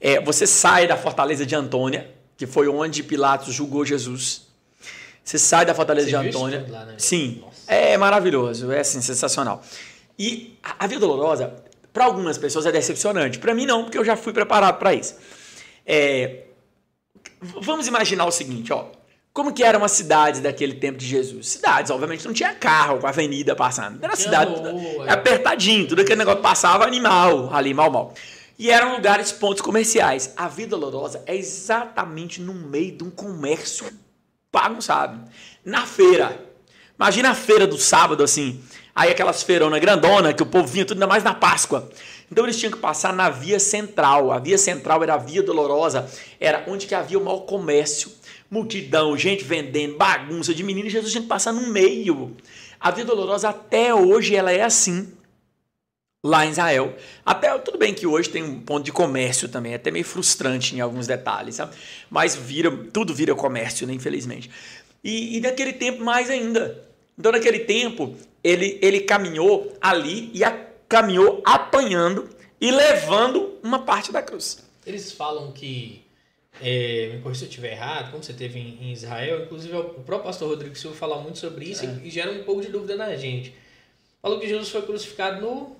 É, você sai da fortaleza de Antônia, que foi onde Pilatos julgou Jesus. Você sai da fortaleza Você de Antônia. lá, né? Sim, Nossa. é maravilhoso, é assim, sensacional. E a a Via Dolorosa, para algumas pessoas é decepcionante. Para mim não, porque eu já fui preparado para isso. É, vamos imaginar o seguinte, ó. Como que eram as cidades daquele tempo de Jesus? Cidades, obviamente, não tinha carro com avenida passando. Era cidade é. apertadinho, tudo aquele negócio passava animal ali, mal, mal. E eram lugares, pontos comerciais. A Via Dolorosa é exatamente no meio de um comércio bagunçado. Na feira. Imagina a feira do sábado, assim. Aí aquelas feironas grandona que o povo vinha tudo ainda mais na Páscoa. Então eles tinham que passar na via central. A via central era a via dolorosa, era onde que havia o maior comércio. Multidão, gente vendendo, bagunça de menino, e Jesus tinha que passar no meio. A via dolorosa até hoje ela é assim lá em Israel. Até tudo bem que hoje tem um ponto de comércio também, é até meio frustrante em alguns detalhes, sabe? Mas vira, tudo vira comércio, né, infelizmente. E, e naquele tempo mais ainda. Então, naquele tempo, ele, ele caminhou ali e a, caminhou apanhando e levando uma parte da cruz. Eles falam que, é, me corrija se eu estiver errado, como você teve em, em, Israel, inclusive o próprio pastor Rodrigo Silva fala muito sobre isso é. e, gera um pouco de dúvida na gente. Falou que Jesus foi crucificado no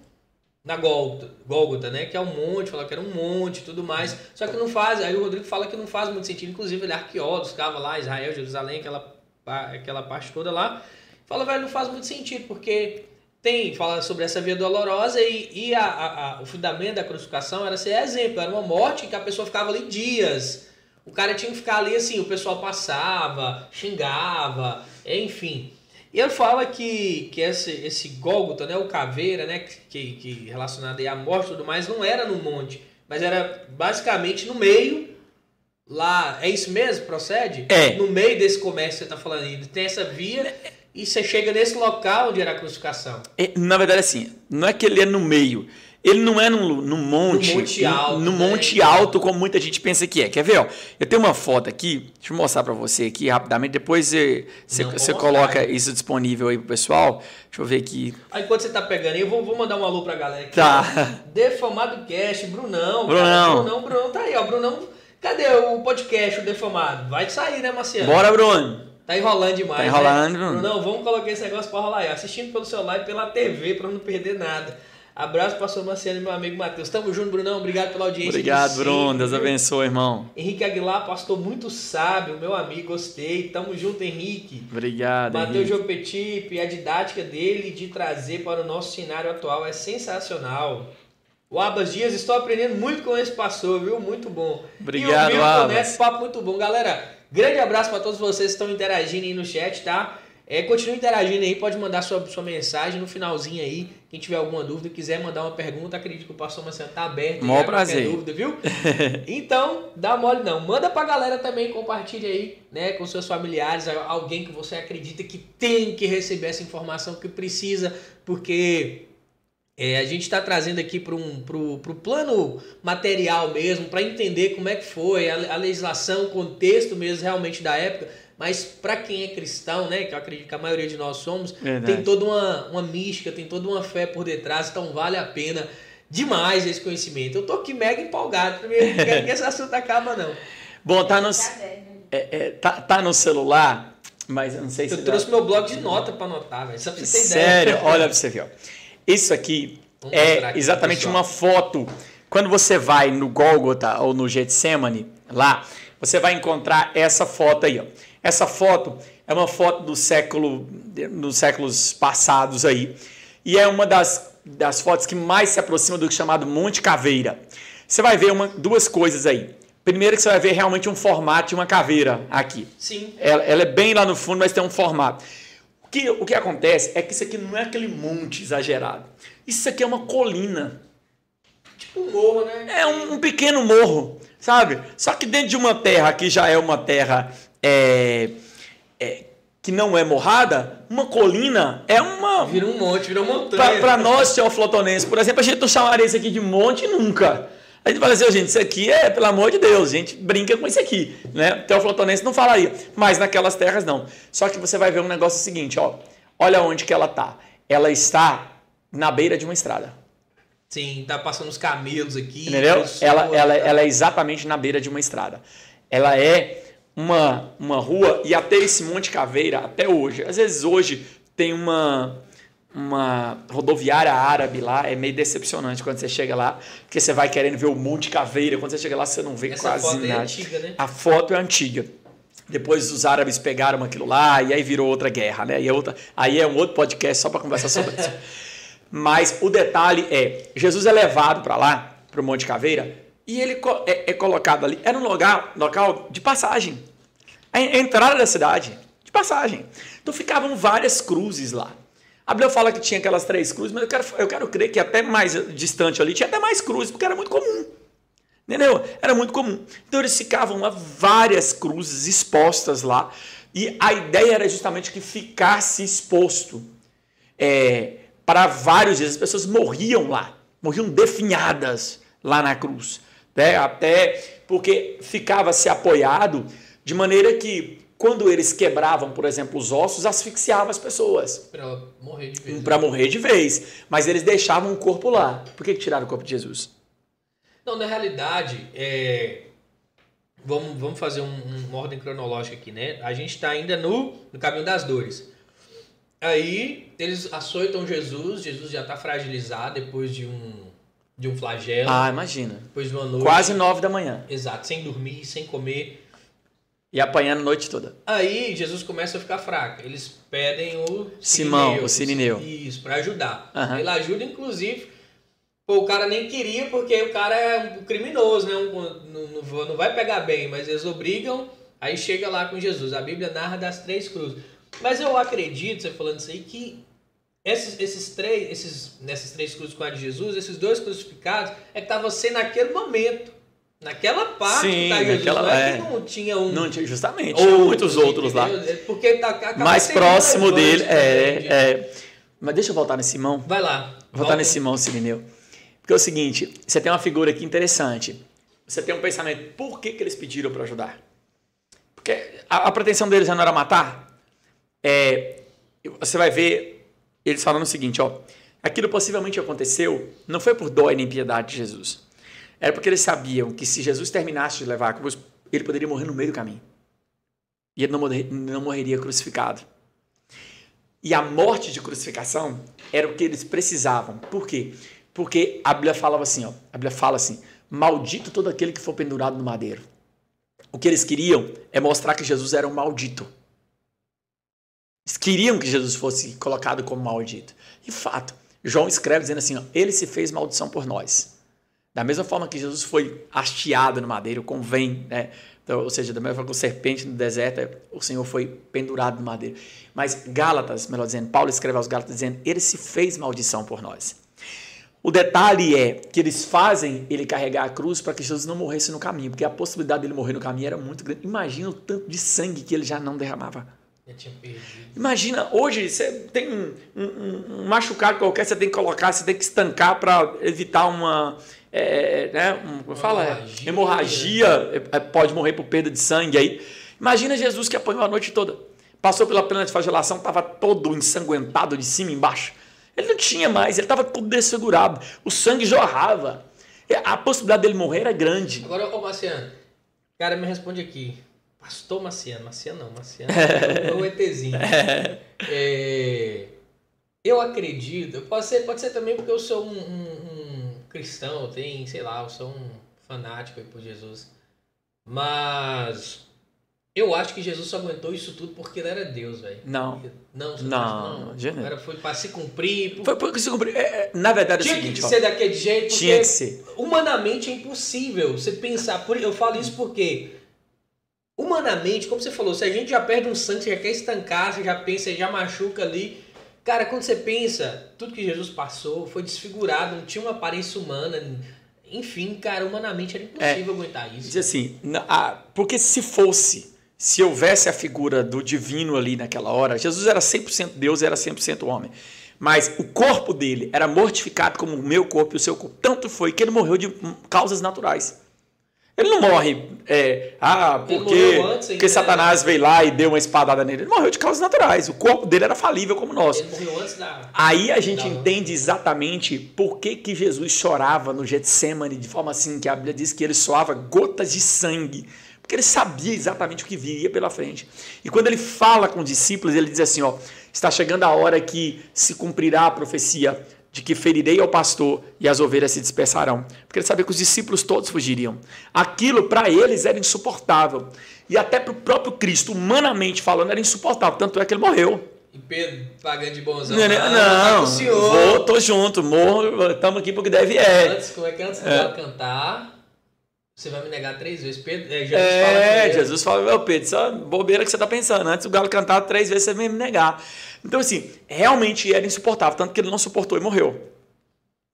na Gólgota, Gólgota, né? Que é um monte, fala que era um monte e tudo mais. Só que não faz, aí o Rodrigo fala que não faz muito sentido. Inclusive, ele é arqueólogo, lá, Israel, Jerusalém, aquela, aquela parte toda lá. Fala, velho, não faz muito sentido, porque tem, fala sobre essa via dolorosa e, e a, a, a, o fundamento da crucificação era ser exemplo, era uma morte que a pessoa ficava ali dias. O cara tinha que ficar ali assim, o pessoal passava, xingava, enfim. E ele fala que, que esse, esse Gólgota, né, o caveira, né, que, que relacionado à morte e tudo mais, não era no monte, mas era basicamente no meio, lá. É isso mesmo? Procede? É. No meio desse comércio que você está falando aí. Tem essa via e você chega nesse local onde era a crucificação. É, na verdade, assim, não é que ele é no meio. Ele não é num, num monte, no monte alto, no né? monte alto como muita gente pensa que é. Quer ver? Ó? Eu tenho uma foto aqui, deixa eu mostrar para você aqui rapidamente. Depois você, você, você coloca isso disponível aí pro pessoal. Deixa eu ver aqui. Aí enquanto você tá pegando aí, eu vou, vou mandar um alô pra galera aqui. Tá. Defamado Cast, Brunão. Brunão. Cara, Brunão, Brunão tá aí, ó. Brunão, cadê o podcast, o Defamado? Vai sair, né, Marciano? Bora, Bruno. Tá enrolando demais. Tá enrolando, né? Brunão, vamos colocar esse negócio pra rolar aí. Assistindo pelo celular e pela TV pra não perder nada. Abraço, pastor Marciano e meu amigo Matheus. Tamo junto, Brunão. Obrigado pela audiência. Obrigado, Bruno. Deus abençoe, irmão. Henrique Aguilar, pastor muito sábio, meu amigo. Gostei. Tamo junto, Henrique. Obrigado, Matheus Jopetip, a didática dele de trazer para o nosso cenário atual é sensacional. O Abas Dias, estou aprendendo muito com esse pastor, viu? Muito bom. Obrigado, e o Abas. Neto, papo muito bom. Galera, grande abraço para todos vocês que estão interagindo aí no chat, tá? É, continue interagindo aí, pode mandar sua, sua mensagem no finalzinho aí. Quem tiver alguma dúvida, quiser mandar uma pergunta, acredito que o pastor Marcelo tá aberto. Mó prazer. dúvida, viu? então, dá mole não. Manda pra galera também, compartilha aí, né, com seus familiares, alguém que você acredita que tem que receber essa informação, que precisa, porque é, a gente está trazendo aqui para um pro, pro plano material mesmo, para entender como é que foi a, a legislação, o contexto mesmo realmente da época mas para quem é cristão, né, que eu acredito que a maioria de nós somos, Verdade. tem toda uma, uma mística, tem toda uma fé por detrás, então vale a pena demais esse conhecimento. Eu tô aqui mega empolgado, primeiro, não quero que esse assunto acaba não. Bom, tá no, é, é, tá, tá no celular, mas eu não sei se... Eu trouxe dá... meu bloco de nota para anotar, velho, só pra você ter Sério? ideia. Sério? Olha pra você ver, ó. Isso aqui Vamos é exatamente uma foto. Quando você vai no Golgotha ou no Getsemane, lá, você vai encontrar essa foto aí, ó. Essa foto é uma foto do século, dos séculos passados aí. E é uma das, das fotos que mais se aproxima do chamado Monte Caveira. Você vai ver uma, duas coisas aí. Primeiro que você vai ver realmente um formato de uma caveira aqui. Sim. Ela, ela é bem lá no fundo, mas tem um formato. O que, o que acontece é que isso aqui não é aquele monte exagerado. Isso aqui é uma colina. Tipo um morro, né? É um, um pequeno morro, sabe? Só que dentro de uma terra que já é uma terra é, é, que não é morrada, uma colina é uma. Vira um monte, vira uma montanha. Para nós, teoflotonenses, por exemplo, a gente não chamaria isso aqui de monte nunca. A gente fala assim, oh, gente, isso aqui é, pelo amor de Deus, a gente brinca com isso aqui. Né? Teoflotonense não falaria, mas naquelas terras não. Só que você vai ver um negócio seguinte, ó. Olha onde que ela está. Ela está na beira de uma estrada. Sim, tá passando os camelos aqui. Entendeu? ela, ela, ela é exatamente na beira de uma estrada. Ela é uma, uma rua e até esse Monte Caveira, até hoje. Às vezes hoje tem uma, uma rodoviária árabe lá, é meio decepcionante quando você chega lá, porque você vai querendo ver o Monte Caveira, quando você chega lá você não vê Essa quase foto nada. É antiga, né? A foto é antiga. Depois os árabes pegaram aquilo lá e aí virou outra guerra, né? E é outra, aí é um outro podcast só para conversar sobre isso. Mas o detalhe é, Jesus é levado para lá, para o Monte Caveira, e ele é, é colocado ali. Era um lugar, local de passagem. A entrada da cidade, de passagem. Então ficavam várias cruzes lá. A Bíblia fala que tinha aquelas três cruzes, mas eu quero, eu quero crer que até mais distante ali tinha até mais cruzes, porque era muito comum. Entendeu? Era muito comum. Então eles ficavam lá, várias cruzes expostas lá. E a ideia era justamente que ficasse exposto é, para vários dias. As pessoas morriam lá, morriam definhadas lá na cruz né? até porque ficava-se apoiado de maneira que quando eles quebravam, por exemplo, os ossos, asfixiava as pessoas. Pra morrer de vez. Para morrer de vez. Mas eles deixavam o corpo lá. Por que, que tiraram o corpo de Jesus? Não, na realidade, é... vamos, vamos fazer um, um- uma ordem cronológica aqui, né? A gente está ainda no, no caminho das dores. Aí eles açoitam Jesus, Jesus já está fragilizado depois de um, de um flagelo, Ah, imagina. depois de uma noite. Quase nove da manhã. Exato, sem dormir, sem comer. E apanhando a noite toda. Aí Jesus começa a ficar fraco. Eles pedem o Simão, o Sirineu. Isso, para ajudar. Aham. Ele ajuda, inclusive. Pô, o cara nem queria, porque o cara é um criminoso, né? Um- não, não vai pegar bem, mas eles obrigam. Aí chega lá com Jesus. A Bíblia narra das três cruzes. Mas eu acredito, você falando isso aí, que esses, esses três, esses, nessas três cruzes com a de Jesus, esses dois crucificados, é que estava sendo naquele momento. Naquela parte Sim, que tá Jesus. naquela- não é, é. que não tinha um. Não tinha, justamente. Tinha muitos outros lá. entendeu? É Porque tá, Mais próximo dele. também, É, é. Mas deixa eu voltar nesse Simão. Vai lá. Vou voltar nesse Simão Sirineu. Porque é o seguinte, você tem uma figura aqui interessante. Você tem um pensamento, por que, que eles pediram para ajudar? Porque a, a pretensão deles já não era matar. É, você vai ver eles falando o seguinte, ó. Aquilo possivelmente aconteceu, não foi por dó e nem piedade de Jesus. Era porque eles sabiam que se Jesus terminasse de levar a cruz, ele poderia morrer no meio do caminho. E ele não, morrer- não morreria crucificado. E a morte de crucificação era o que eles precisavam. Por quê? Porque a Bíblia falava assim, ó, a Bíblia fala assim: "Maldito todo aquele que for pendurado no madeiro". O que eles queriam é mostrar que Jesus era um maldito. Eles queriam que Jesus fosse colocado como maldito. E fato, João escreve dizendo assim, ó, ele se fez maldição por nós. Da mesma forma que Jesus foi hasteado no madeiro, convém, né? Então, ou seja, da mesma forma que o serpente no deserto, o Senhor foi pendurado no madeiro. Mas Gálatas, melhor dizendo, Paulo escreve aos Gálatas dizendo, ele se fez maldição por nós. O detalhe é que eles fazem ele carregar a cruz para que Jesus não morresse no caminho, porque a possibilidade dele morrer no caminho era muito grande. Imagina o tanto de sangue que ele já não derramava. Imagina, hoje você tem um, um- um machucado qualquer, você tem que colocar, você tem que estancar para evitar uma. É, né, um, como fala? Hemorragia. Hemorragia, é, é, pode morrer por perda de sangue aí. Imagina Jesus que apanhou a noite toda. Passou pela plena de flagelação, estava todo ensanguentado de cima e embaixo. Ele não tinha mais, ele estava todo desfigurado. O sangue jorrava. É, A possibilidade dele morrer era grande. Agora, ô Marciano, cara, me responde aqui. Pastor Marciano, Marciano não, Marciano é o ETzinho. É, eu acredito, pode ser, pode ser também porque eu sou um- um cristão, eu tenho, sei lá, eu sou um fanático aí por Jesus. Mas eu acho que Jesus só aguentou isso tudo porque ele era Deus, velho. Não. Não, você Não, jeito nenhum. Era, foi pra se cumprir. por- Foi porque se cumpriu. É, é, na verdade é o Tinha seguinte, que ó, ser daquele jeito, porque tinha que ser. humanamente é impossível você pensar. Por, eu falo isso porque, humanamente, como você falou, se a gente já perde um sangue, você já quer estancar, você já pensa, já machuca ali. Cara, quando você pensa, tudo que Jesus passou foi desfigurado, não tinha uma aparência humana. Enfim, cara, humanamente era impossível aguentar Diz isso. assim, na- a- porque se fosse, se houvesse a figura do divino ali naquela hora, Jesus era 100% Deus e era 100% homem. Mas o corpo dele era mortificado como o meu corpo e o seu corpo. Tanto foi que ele morreu de causas naturais. Ele não morre, é, ah, porque, antes porque ainda, Satanás veio lá e deu uma espadada nele. Ele morreu de causas naturais. O corpo dele era falível como o nosso. Ele morreu antes da. Aí a gente Não. entende exatamente por que, que Jesus chorava no Getsemane, de forma assim que a Bíblia diz que ele soava gotas de sangue, porque ele sabia exatamente o que viria pela frente. E quando ele fala com os discípulos, ele diz assim, ó, está chegando a hora que se cumprirá a profecia de que ferirei ao pastor e as ovelhas se dispersarão. Porque ele sabia que os discípulos todos fugiriam. Aquilo para eles era insuportável. E até para o próprio Cristo, humanamente falando, era insuportável. Tanto é que ele morreu. E Pedro pagando de bonzão. Não, não, Ah, tá não. o senhor. vou, tô junto, morro, estamos aqui porque deve é. Antes, como é que antes de ela cantar, você vai me negar três vezes. Pedro, é, Jesus fala É. Jesus fala, meu Pedro, só bobeira que você tá pensando. Antes o galo cantar três vezes, você vem me negar. Então, assim, realmente era insuportável, tanto que ele não suportou e morreu.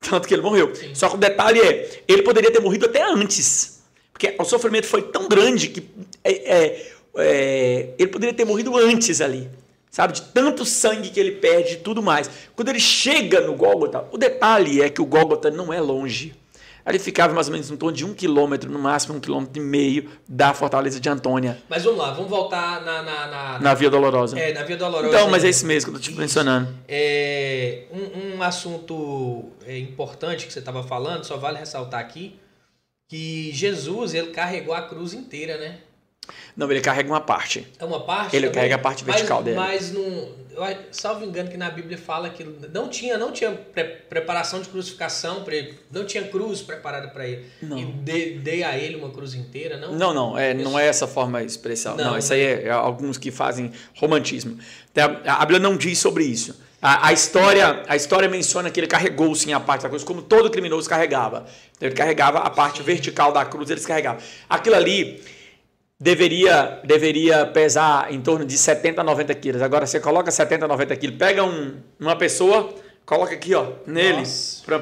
Tanto que ele morreu. Só que o detalhe é, ele poderia ter morrido até antes. Porque o sofrimento foi tão grande que é, é, é, ele poderia ter morrido antes ali. Sabe? De tanto sangue que ele perde e tudo mais. Quando ele chega no Gólgota, o detalhe é que o Gólgota não é longe. Ele ficava mais ou menos em torno de um quilômetro, no máximo um quilômetro e meio da Fortaleza de Antônia. Mas vamos lá, vamos voltar na... Na, na, na Via Dolorosa. É, na Via Dolorosa. Então, mas é isso mesmo que eu estou te mencionando. É, um, um assunto é, importante que você estava falando, só vale ressaltar aqui, que Jesus, ele carregou a cruz inteira, né? Não, ele carrega uma parte. É uma parte? Ele também? carrega a parte vertical mas, dele. Mas, não, eu, salvo engano, que na Bíblia fala que não tinha, não tinha pre preparação de crucificação para ele. Não tinha cruz preparada para ele. Não. E dei, dei a ele uma cruz inteira, não? Não, não. É, não é essa forma expressão. Não, não isso aí é, é, alguns que fazem romantismo. A Bíblia não diz sobre isso. A, a, história, a história menciona que ele carregou sim a parte da cruz, como todo criminoso carregava. Então, ele carregava a parte vertical da cruz, ele carregava. Aquilo ali deveria, deveria pesar em torno de 70 a 90 quilos. Agora você coloca 70 a 90 quilos, pega um, uma pessoa, coloca aqui ó, nele,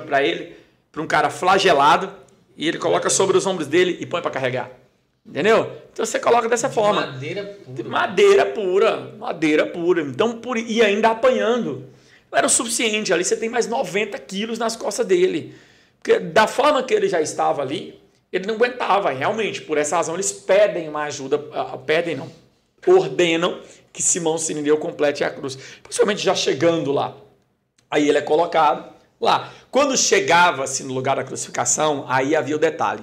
para ele, para um cara flagelado, e ele coloca sobre os ombros dele e põe para carregar. Entendeu? Então você coloca dessa de forma. Madeira pura. De madeira pura. Madeira pura. Então, por, e ainda apanhando. Não era o suficiente. Ali você tem mais 90 quilos nas costas dele. Porque da forma que ele já estava ali, ele não aguentava, realmente. Por essa razão, eles pedem uma ajuda, uh, pedem não, ordenam que Simão Sirineu complete a cruz. Principalmente já chegando lá. Aí ele é colocado lá. Quando chegava-se no lugar da crucificação, aí havia o detalhe.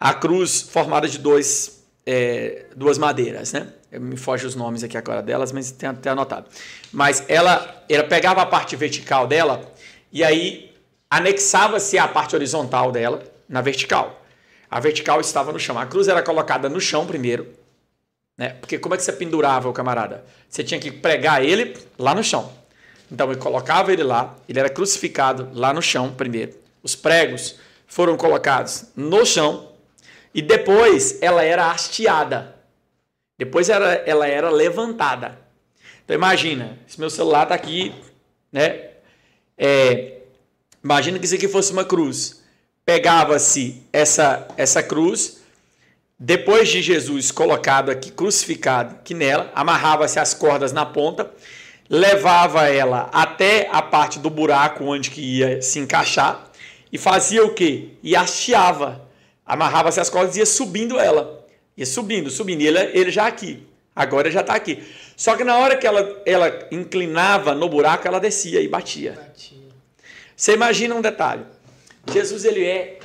A cruz formada de dois, é, duas madeiras, né? Me foge os nomes aqui agora delas, mas tem até anotado. Mas ela, ela pegava a parte vertical dela e aí anexava-se a parte horizontal dela na vertical. A vertical estava no chão. A cruz era colocada no chão primeiro, né? Porque como é que você pendurava o camarada? Você tinha que pregar ele lá no chão. Então ele colocava ele lá, ele era crucificado lá no chão primeiro. Os pregos foram colocados no chão e depois ela era hasteada. Depois ela, ela era levantada. Então imagina, se meu celular está aqui, né? É, imagina que isso aqui fosse uma cruz pegava-se essa, essa cruz, depois de Jesus colocado aqui, crucificado aqui nela, amarrava-se as cordas na ponta, levava ela até a parte do buraco onde que ia se encaixar e fazia o quê? E hasteava. Amarrava-se as cordas e ia subindo ela. Ia subindo, subindo. E ele, ele já aqui. Agora já está aqui. Só que na hora que ela, ela inclinava no buraco, ela descia e batia. batia. Você imagina um detalhe. Jesus ele é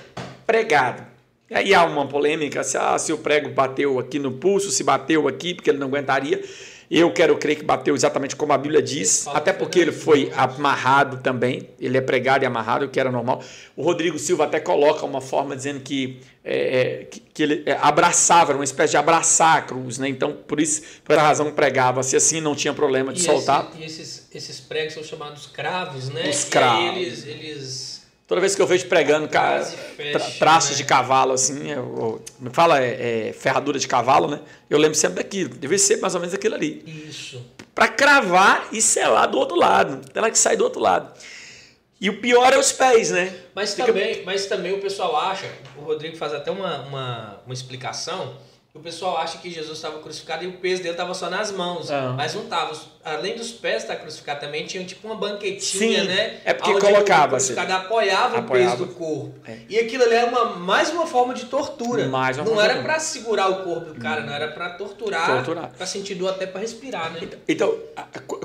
pregado. E aí há uma polêmica se, ah, se o prego bateu aqui no pulso, se bateu aqui, porque ele não aguentaria. Eu quero crer que bateu exatamente como a Bíblia diz, até porque ele foi amarrado também, ele é pregado e amarrado, o que era normal. O Rodrigo Silva até coloca uma forma dizendo que, é, é que, que, ele é, abraçava, era uma espécie de abraçar a cruz, né? Então, por isso, por essa razão, pregava-se assim, não tinha problema de e soltar. Esse, e esses, esses pregos são chamados cravos, né? Os cravos. eles, eles Toda vez que eu vejo pregando ca... tra traços né? de cavalo, assim, eu, me fala é, é, ferradura de cavalo, né? Eu lembro sempre daquilo. Deve ser mais ou menos aquilo ali. Isso. Para cravar e selar do outro lado. Ela que sai do outro lado. E o pior é os pés, né? Mas, Fica... também, mas também o pessoal acha, o Rodrigo faz até uma, uma, uma explicação o pessoal acha que Jesus estava crucificado e o peso dele estava só nas mãos. Ah. Mas não estava. Além dos pés estar crucificado também, tinha tipo uma banquetinha, Sim, né? É porque colocava. O crucificado apoiava, apoiava, o peso do corpo. É. E aquilo ali era uma, mais uma forma de tortura. Mais uma não era para segurar o corpo do cara, não, era para torturar, torturar. para sentir dor até para respirar, né? Então,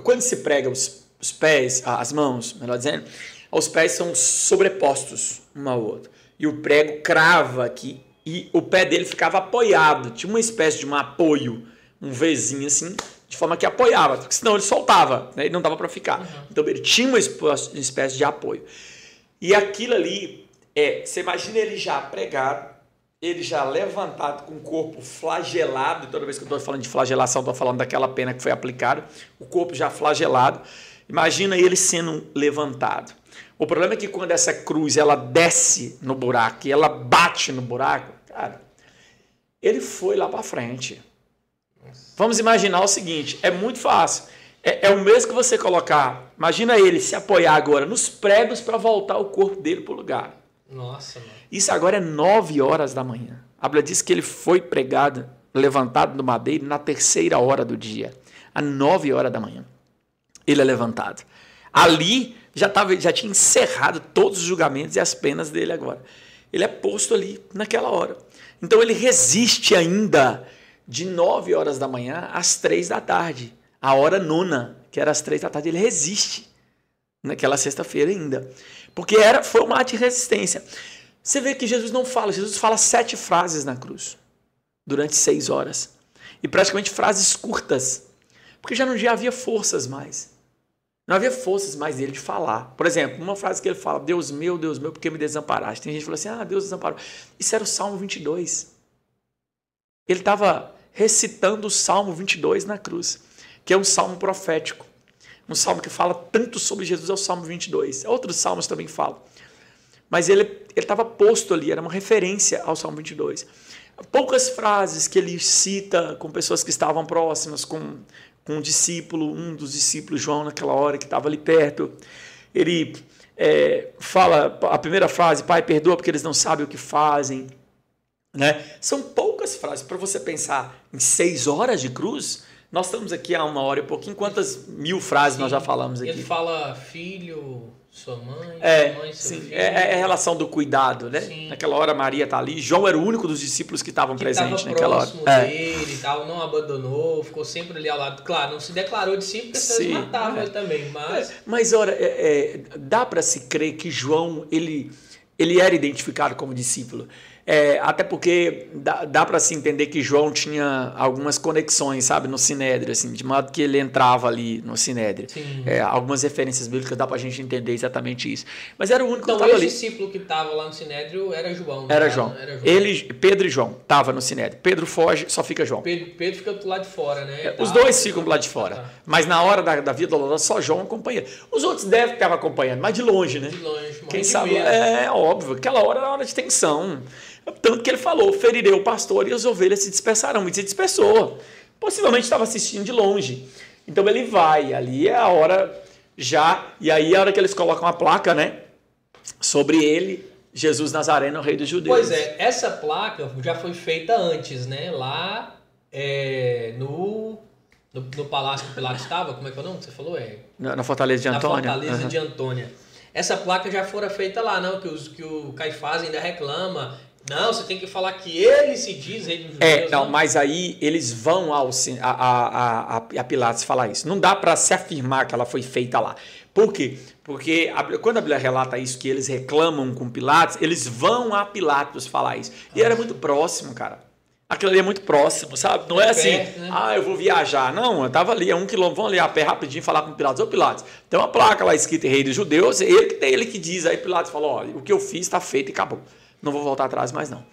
quando se prega os, os pés, as mãos, melhor dizendo, os pés são sobrepostos um ao outro. E o prego crava aqui e o pé dele ficava apoiado, tinha uma espécie de um apoio, um Vzinho assim, de forma que apoiava, porque senão ele soltava, né? ele não dava para ficar. Uhum. Então ele tinha uma espécie de apoio. E aquilo ali, é, você imagina ele já pregado, ele já levantado com o corpo flagelado, toda vez que eu estou falando de flagelação, estou falando daquela pena que foi aplicada, o corpo já flagelado. Imagina ele sendo levantado. O problema é que quando essa cruz ela desce no buraco e ela bate no buraco, Cara, ele foi lá para frente. Vamos imaginar o seguinte: é muito fácil. É, é, o mesmo que você colocar. Imagina ele se apoiar agora nos pregos para voltar o corpo dele para o lugar. Nossa, mano. Isso agora é 9 horas da manhã. A Bíblia diz que ele foi pregado, levantado no madeiro na terceira hora do dia. Às 9 horas da manhã. Ele é levantado. Ali já, tava, já tinha encerrado todos os julgamentos e as penas dele agora. Ele é posto ali naquela hora. Então ele resiste ainda de 9 horas da manhã às 3 da tarde. A hora nona, que era às 3 da tarde, ele resiste naquela sexta-feira ainda. Porque era, foi uma ato de resistência. Você vê que Jesus não fala, Jesus fala sete frases na cruz durante seis horas. E praticamente frases curtas. Porque já não já havia forças mais. Não havia forças mais dele de falar. Por exemplo, uma frase que ele fala: Deus meu, Deus meu, por que me desamparaste? Tem gente que fala assim: Ah, Deus desamparou. Isso era o Salmo 22. Ele estava recitando o Salmo 22 na cruz, que é um salmo profético. Um salmo que fala tanto sobre Jesus, é o Salmo 22. Outros salmos também falam. Mas ele estava posto ali, era uma referência ao Salmo 22. Poucas frases que ele cita com pessoas que estavam próximas, com com um discípulo, um dos discípulos, João, naquela hora que estava ali perto. Ele é, fala a primeira frase: Pai, perdoa porque eles não sabem o que fazem. Né? São poucas frases para você pensar em seis horas de cruz. Nós estamos aqui há uma hora e pouquinho. Quantas mil frases Sim, nós já falamos aqui? Ele fala filho, sua mãe, é, sua mãe, seu sim, filho. É, é, a relação do cuidado, né? Sim. Naquela hora Maria está ali. João era o único dos discípulos que estavam presentes naquela hora. É. e tal, não abandonou, ficou sempre ali ao lado. Claro, não se declarou discípulo porque vocês matavam é. ele também, mas... É, mas, ora, é, é, dá para se crer que João, ele, ele era identificado como discípulo. É, até porque dá, dá para se entender que João tinha algumas conexões, sabe, no Sinédrio, assim, de modo que ele entrava ali no Sinédrio. É, algumas referências bíblicas dá para a gente entender exatamente isso. Mas era o único então, que estava ali. Então, o discípulo que estava lá no Sinédrio era João. Era João. era João. Ele, Pedro e João estavam no Sinédrio. Pedro foge, só fica João. Pedro, Pedro fica do lado de fora, né? É, os dois ficam do lado de fora. Tá. Mas na hora da, da vida dolorosa, só João acompanha. Os outros devem estar acompanhando, mas de longe, né? De longe. Quem sabe? Medo. É óbvio. Aquela hora era hora de tensão. Tanto que ele falou: ferirei o pastor e as ovelhas se dispersarão. E se dispersou. Possivelmente estava assistindo de longe. Então ele vai, ali é a hora já. E aí é a hora que eles colocam a placa, né? Sobre ele, Jesus Nazareno, rei dos judeus. Pois é, essa placa já foi feita antes, né? Lá é, no, no, no, palácio que Pilatos estava, como é que é o nome que você falou? É, na, na Fortaleza de Antônia. Na Fortaleza uhum. de Antônia. Essa placa já fora feita lá, não, que, os, que o Caifás ainda reclama não, você tem que falar que ele se diz rei dos judeus. É, não, não, mas aí eles vão ao, a, a, a, a Pilatos falar isso. Não dá para se afirmar que ela foi feita lá. Por quê? Porque a, quando a Bíblia relata isso, que eles reclamam com Pilatos, eles vão a Pilatos falar isso. E era muito próximo, cara. Aquilo ali é muito próximo, sabe? Não é, é assim, perto, né? ah, eu vou viajar. Não, eu tava ali, é um quilômetro, vão ali a pé rapidinho falar com Pilatos. Ô Pilatos, tem uma placa lá escrita Rei dos Judeus, ele que tem, ele que diz. Aí Pilatos falou, olha, o que eu fiz está feito e acabou não vou voltar atrás mais não.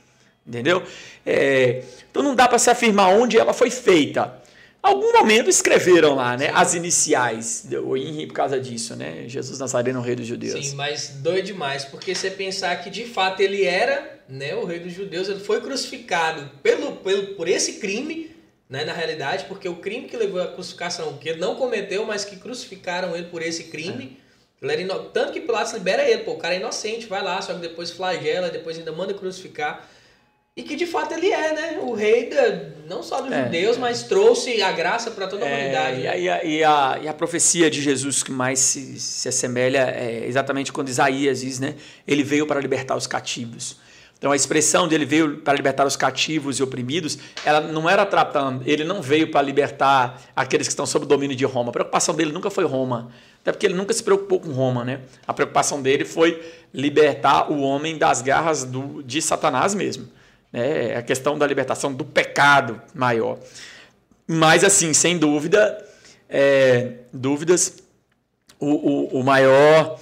Entendeu? É, então não dá para se afirmar onde ela foi feita. Algum momento escreveram lá, né? Sim. As iniciais, o Henri por causa disso, né? Jesus Nazareno, rei dos judeus. Sim, mas doido demais, porque você pensar que de fato ele era, né, o rei dos judeus, ele foi crucificado pelo, pelo por esse crime, né, na realidade, porque o crime que levou à crucificação, que ele não cometeu, mas que crucificaram ele por esse crime, é ino... Tanto que Pilatos libera ele, pô, o cara é inocente, vai lá, só que depois flagela, depois ainda manda crucificar. E que de fato ele é, né? O rei da, não só dos é, judeus, é. mas trouxe a graça para toda a é, humanidade. E, a, e, a, e, a, e, a, profecia de Jesus que mais se, se assemelha é exatamente quando Isaías diz, né? Ele veio para libertar os cativos. Então a expressão dele veio para libertar os cativos e oprimidos, ela não era tratando, ele não veio para libertar aqueles que estão sob o domínio de Roma. A preocupação dele nunca foi Roma. Até porque ele nunca se preocupou com Roma, né? A preocupação dele foi libertar o homem das garras do, de Satanás mesmo. Né? A questão da libertação do pecado maior. Mas, assim, sem dúvida, é, dúvidas, o, o, o maior,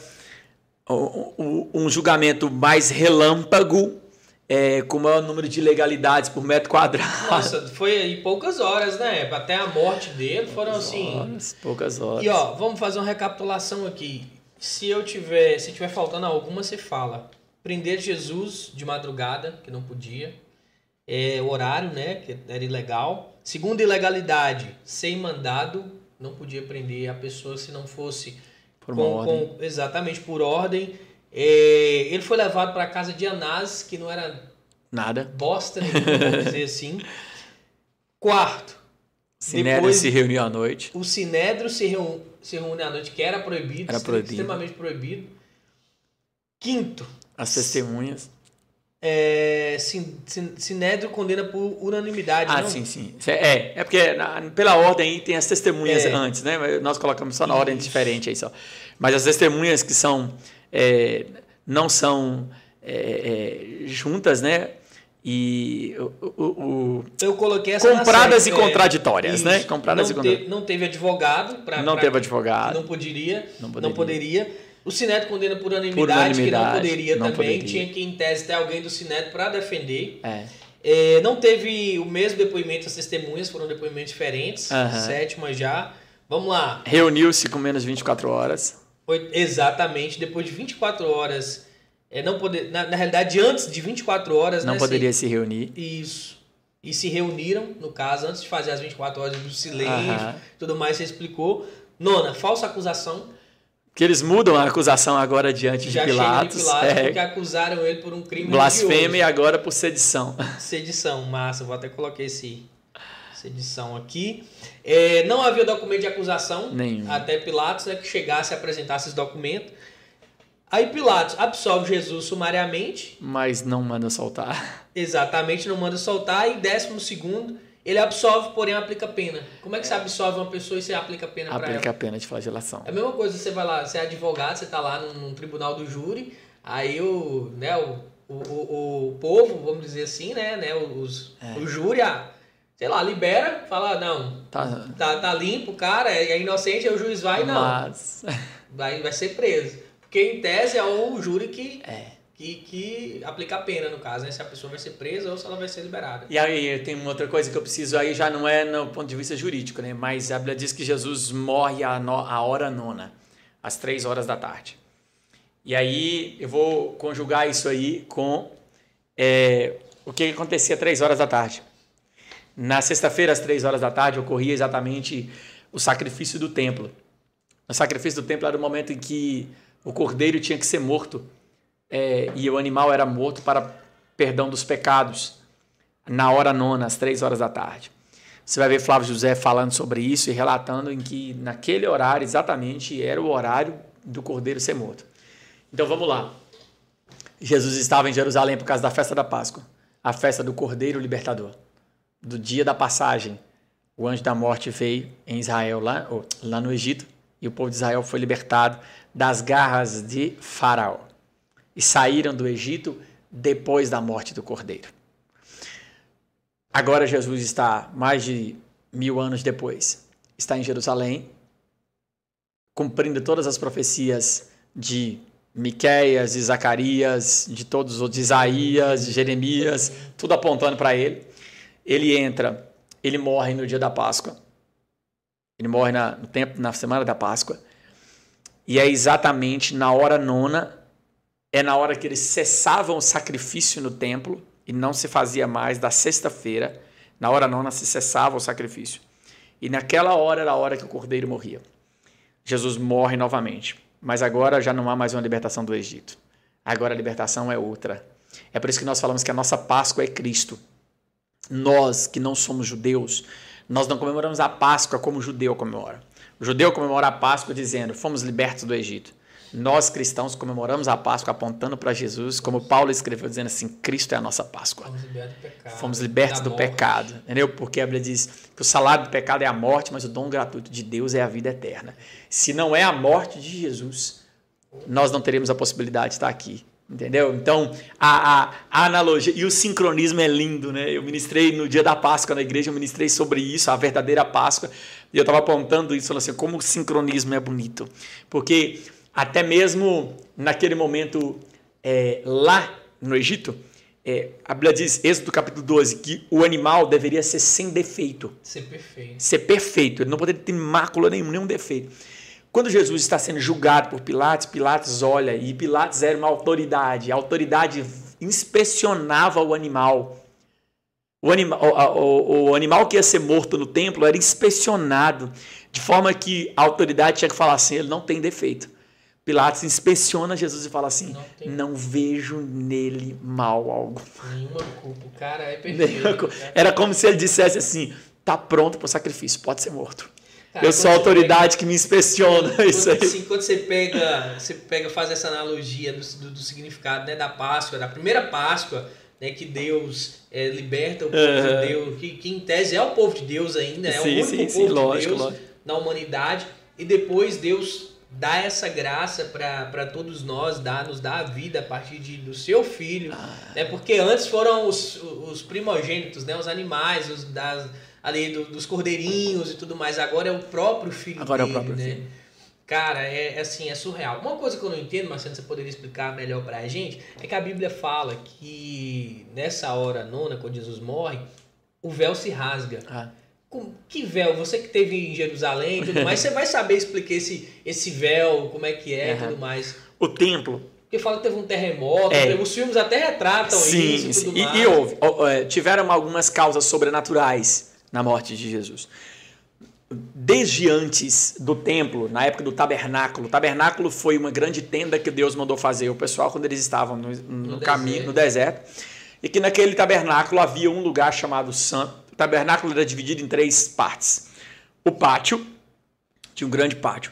um julgamento mais relâmpago é, com o maior número de legalidades por metro quadrado. Nossa, foi em poucas horas, né? Até a morte dele foram poucas assim. Horas, poucas horas. E ó, vamos fazer uma recapitulação aqui. Se eu tiver, se tiver faltando alguma, você fala. Prender Jesus de madrugada, que não podia. É, horário, né? Que era ilegal. Segunda ilegalidade, sem mandado, não podia prender a pessoa se não fosse por com, com, exatamente por ordem. É, ele foi levado para a casa de Anás, que não era nada bosta, vamos dizer assim. Quarto, Sinédrio Depois- se reuniu à noite. O Sinédrio se, reúne, se reúne à noite, que era proibido, Era proibido. extremamente proibido. Quinto, As testemunhas. é, Sin- Sin- Sinédrio condena por unanimidade. Ah, não? sim, sim. É, é porque na- pela ordem aí tem as testemunhas É. antes, né? Nós colocamos só na ordem Isso. diferente aí só. Mas as testemunhas que são é, não são é, é, juntas, né? E o, o- Eu coloquei essa compradas e série, é, contraditórias, né? Compradas não e contraditórias. Teve, não teve advogado. Pra, Não pra- teve advogado. Não poderia. Não Não poderia. poderia. O Sinédrio condena por unanimidade, Por unanimidade, que não poderia não também. poderia. Tinha que, em tese, ter alguém do Sinédrio para defender. É. É, não teve o mesmo depoimento, as testemunhas foram depoimentos diferentes. Aham. Sétima já. Vamos lá. Reuniu-se com menos de 24 horas. Foi exatamente depois de 24 horas. É, não poder, na, na realidade, antes de 24 horas. Não né, poderia se reunir. se- isso. E se reuniram, no caso, antes de fazer as 24 horas do silêncio, Aham. tudo mais, você explicou. Nona, falsa acusação. Que eles mudam a acusação agora diante Já de Pilatos. de Pilatos, é, porque acusaram ele por um crime blasfêmia e agora por sedição. Sedição, massa. Vou até colocar esse sedição aqui. É, não havia documento de acusação. Nenhum. Até Pilatos né, que chegasse e apresentasse esse documento. Aí Pilatos absolve Jesus sumariamente. Mas não manda soltar. Exatamente, não manda soltar. E décimo segundo, ele absolve, porém aplica pena. Como é que você absolve uma pessoa e você aplica pena para ela? Aplica a pena de flagelação. É a mesma coisa, você vai lá, você é advogado, você tá lá num, num tribunal do júri, aí o, né, o, o, o, o povo, vamos dizer assim, né, né os, É. o júri, ah, sei lá, libera, fala, não, Tá. tá, tá limpo o cara, é, é inocente, aí o juiz vai, não, Mas. vai, vai ser preso. Porque em tese é o júri que, É. que, que aplica a pena, no caso, né, se a pessoa vai ser presa ou se ela vai ser liberada. E aí tem uma outra coisa que eu preciso aí, já não é no ponto de vista jurídico, né? Mas a Bíblia diz que Jesus morre à, no, à hora nona, às três horas da tarde. E aí eu vou conjugar isso aí com é, o que acontecia às três horas da tarde. Na sexta-feira, às três horas da tarde, ocorria exatamente o sacrifício do templo. O sacrifício do templo era o momento em que o cordeiro tinha que ser morto é, e o animal era morto para perdão dos pecados na hora nona, às três horas da tarde. Você vai ver Flávio José falando sobre isso e relatando em que naquele horário exatamente era o horário do cordeiro ser morto. Então vamos lá. Jesus estava em Jerusalém por causa da festa da Páscoa, a festa do Cordeiro Libertador, do dia da passagem. O anjo da morte veio em Israel, lá, lá no Egito, e o povo de Israel foi libertado das garras de Faraó. E saíram do Egito depois da morte do Cordeiro. Agora Jesus está, mais de mil anos depois, está em Jerusalém, cumprindo todas as profecias de Miqueias, de Zacarias, de todos os de Isaías, de Jeremias, tudo apontando para ele. Ele entra, ele morre no dia da Páscoa. Ele morre na, no tempo, na semana da Páscoa. E é exatamente na hora nona, é na hora que eles cessavam o sacrifício no templo e não se fazia mais da sexta-feira. Na hora nona se cessava o sacrifício. E naquela hora era a hora que o cordeiro morria. Jesus morre novamente. Mas agora já não há mais uma libertação do Egito. Agora a libertação é outra. É por isso que nós falamos que a nossa Páscoa é Cristo. Nós que não somos judeus, nós não comemoramos a Páscoa como o judeu comemora. O judeu comemora a Páscoa dizendo: fomos libertos do Egito. Nós cristãos comemoramos a Páscoa apontando para Jesus, como Paulo escreveu, dizendo assim: Cristo é a nossa Páscoa. Fomos libertos do pecado. Fomos libertos do morte. pecado. Entendeu? Porque a Bíblia diz que o salário do pecado é a morte, mas o dom gratuito de Deus é a vida eterna. Se não é a morte de Jesus, nós não teremos a possibilidade de estar aqui. Entendeu? Então, a, a, a analogia e o sincronismo é lindo, né? Eu ministrei no dia da Páscoa na igreja, eu ministrei sobre isso, a verdadeira Páscoa, e eu estava apontando isso, falando assim, como o sincronismo é bonito. Porque até mesmo naquele momento é, lá no Egito, é, a Bíblia diz, Êxodo capítulo 12, que o animal deveria ser sem defeito Ser perfeito. ser perfeito, ele não poderia ter mácula nenhum, nenhum defeito. Quando Jesus está sendo julgado por Pilatos, Pilatos olha, e Pilatos era uma autoridade, a autoridade inspecionava o animal. O, anima, o, o, o animal que ia ser morto no templo era inspecionado, de forma que a autoridade tinha que falar assim: ele não tem defeito. Pilatos inspeciona Jesus e fala assim: Não tem. não vejo nele mal algum. Nenhuma culpa. O cara é perfeito. Era como se ele dissesse assim: está pronto para o sacrifício, pode ser morto. Cara, eu sou a autoridade pega, que me inspeciona quando, isso aí. Assim, quando você pega, você pega, faz essa analogia do, do, do significado né, da Páscoa, da primeira Páscoa, né, que Deus é, liberta o povo uhum. de Deus, que, que, em tese é o povo de Deus ainda, é sim, o único sim, povo sim, de lógico, Deus lógico. na humanidade, e depois Deus dá essa graça para todos nós, dá, nos dá a vida a partir de, do seu filho, ah. né, porque antes foram os, os primogênitos, né, os animais, os das ali do, dos cordeirinhos e tudo mais. Agora é o próprio filho Agora dele, é o próprio né? filho. Cara, é, é assim, é surreal. Uma coisa que eu não entendo, Marcelo, você poderia explicar melhor pra gente, é que a Bíblia fala que nessa hora nona, quando Jesus morre, o véu se rasga. Ah. Com, que véu? Você que teve em Jerusalém e tudo mais, você vai saber explicar esse, esse véu, como é que é e uhum. tudo mais. O templo. Porque fala que teve um terremoto, é. os filmes até retratam sim, isso e tudo sim. mais. E, e houve, é, tiveram algumas causas sobrenaturais na morte de Jesus. Desde antes do templo, na época do tabernáculo, o tabernáculo foi uma grande tenda que Deus mandou fazer o pessoal quando eles estavam no, no, no caminho, deserto. no deserto, e que naquele tabernáculo havia um lugar chamado Santo. O tabernáculo era dividido em três partes. O pátio, tinha um grande pátio.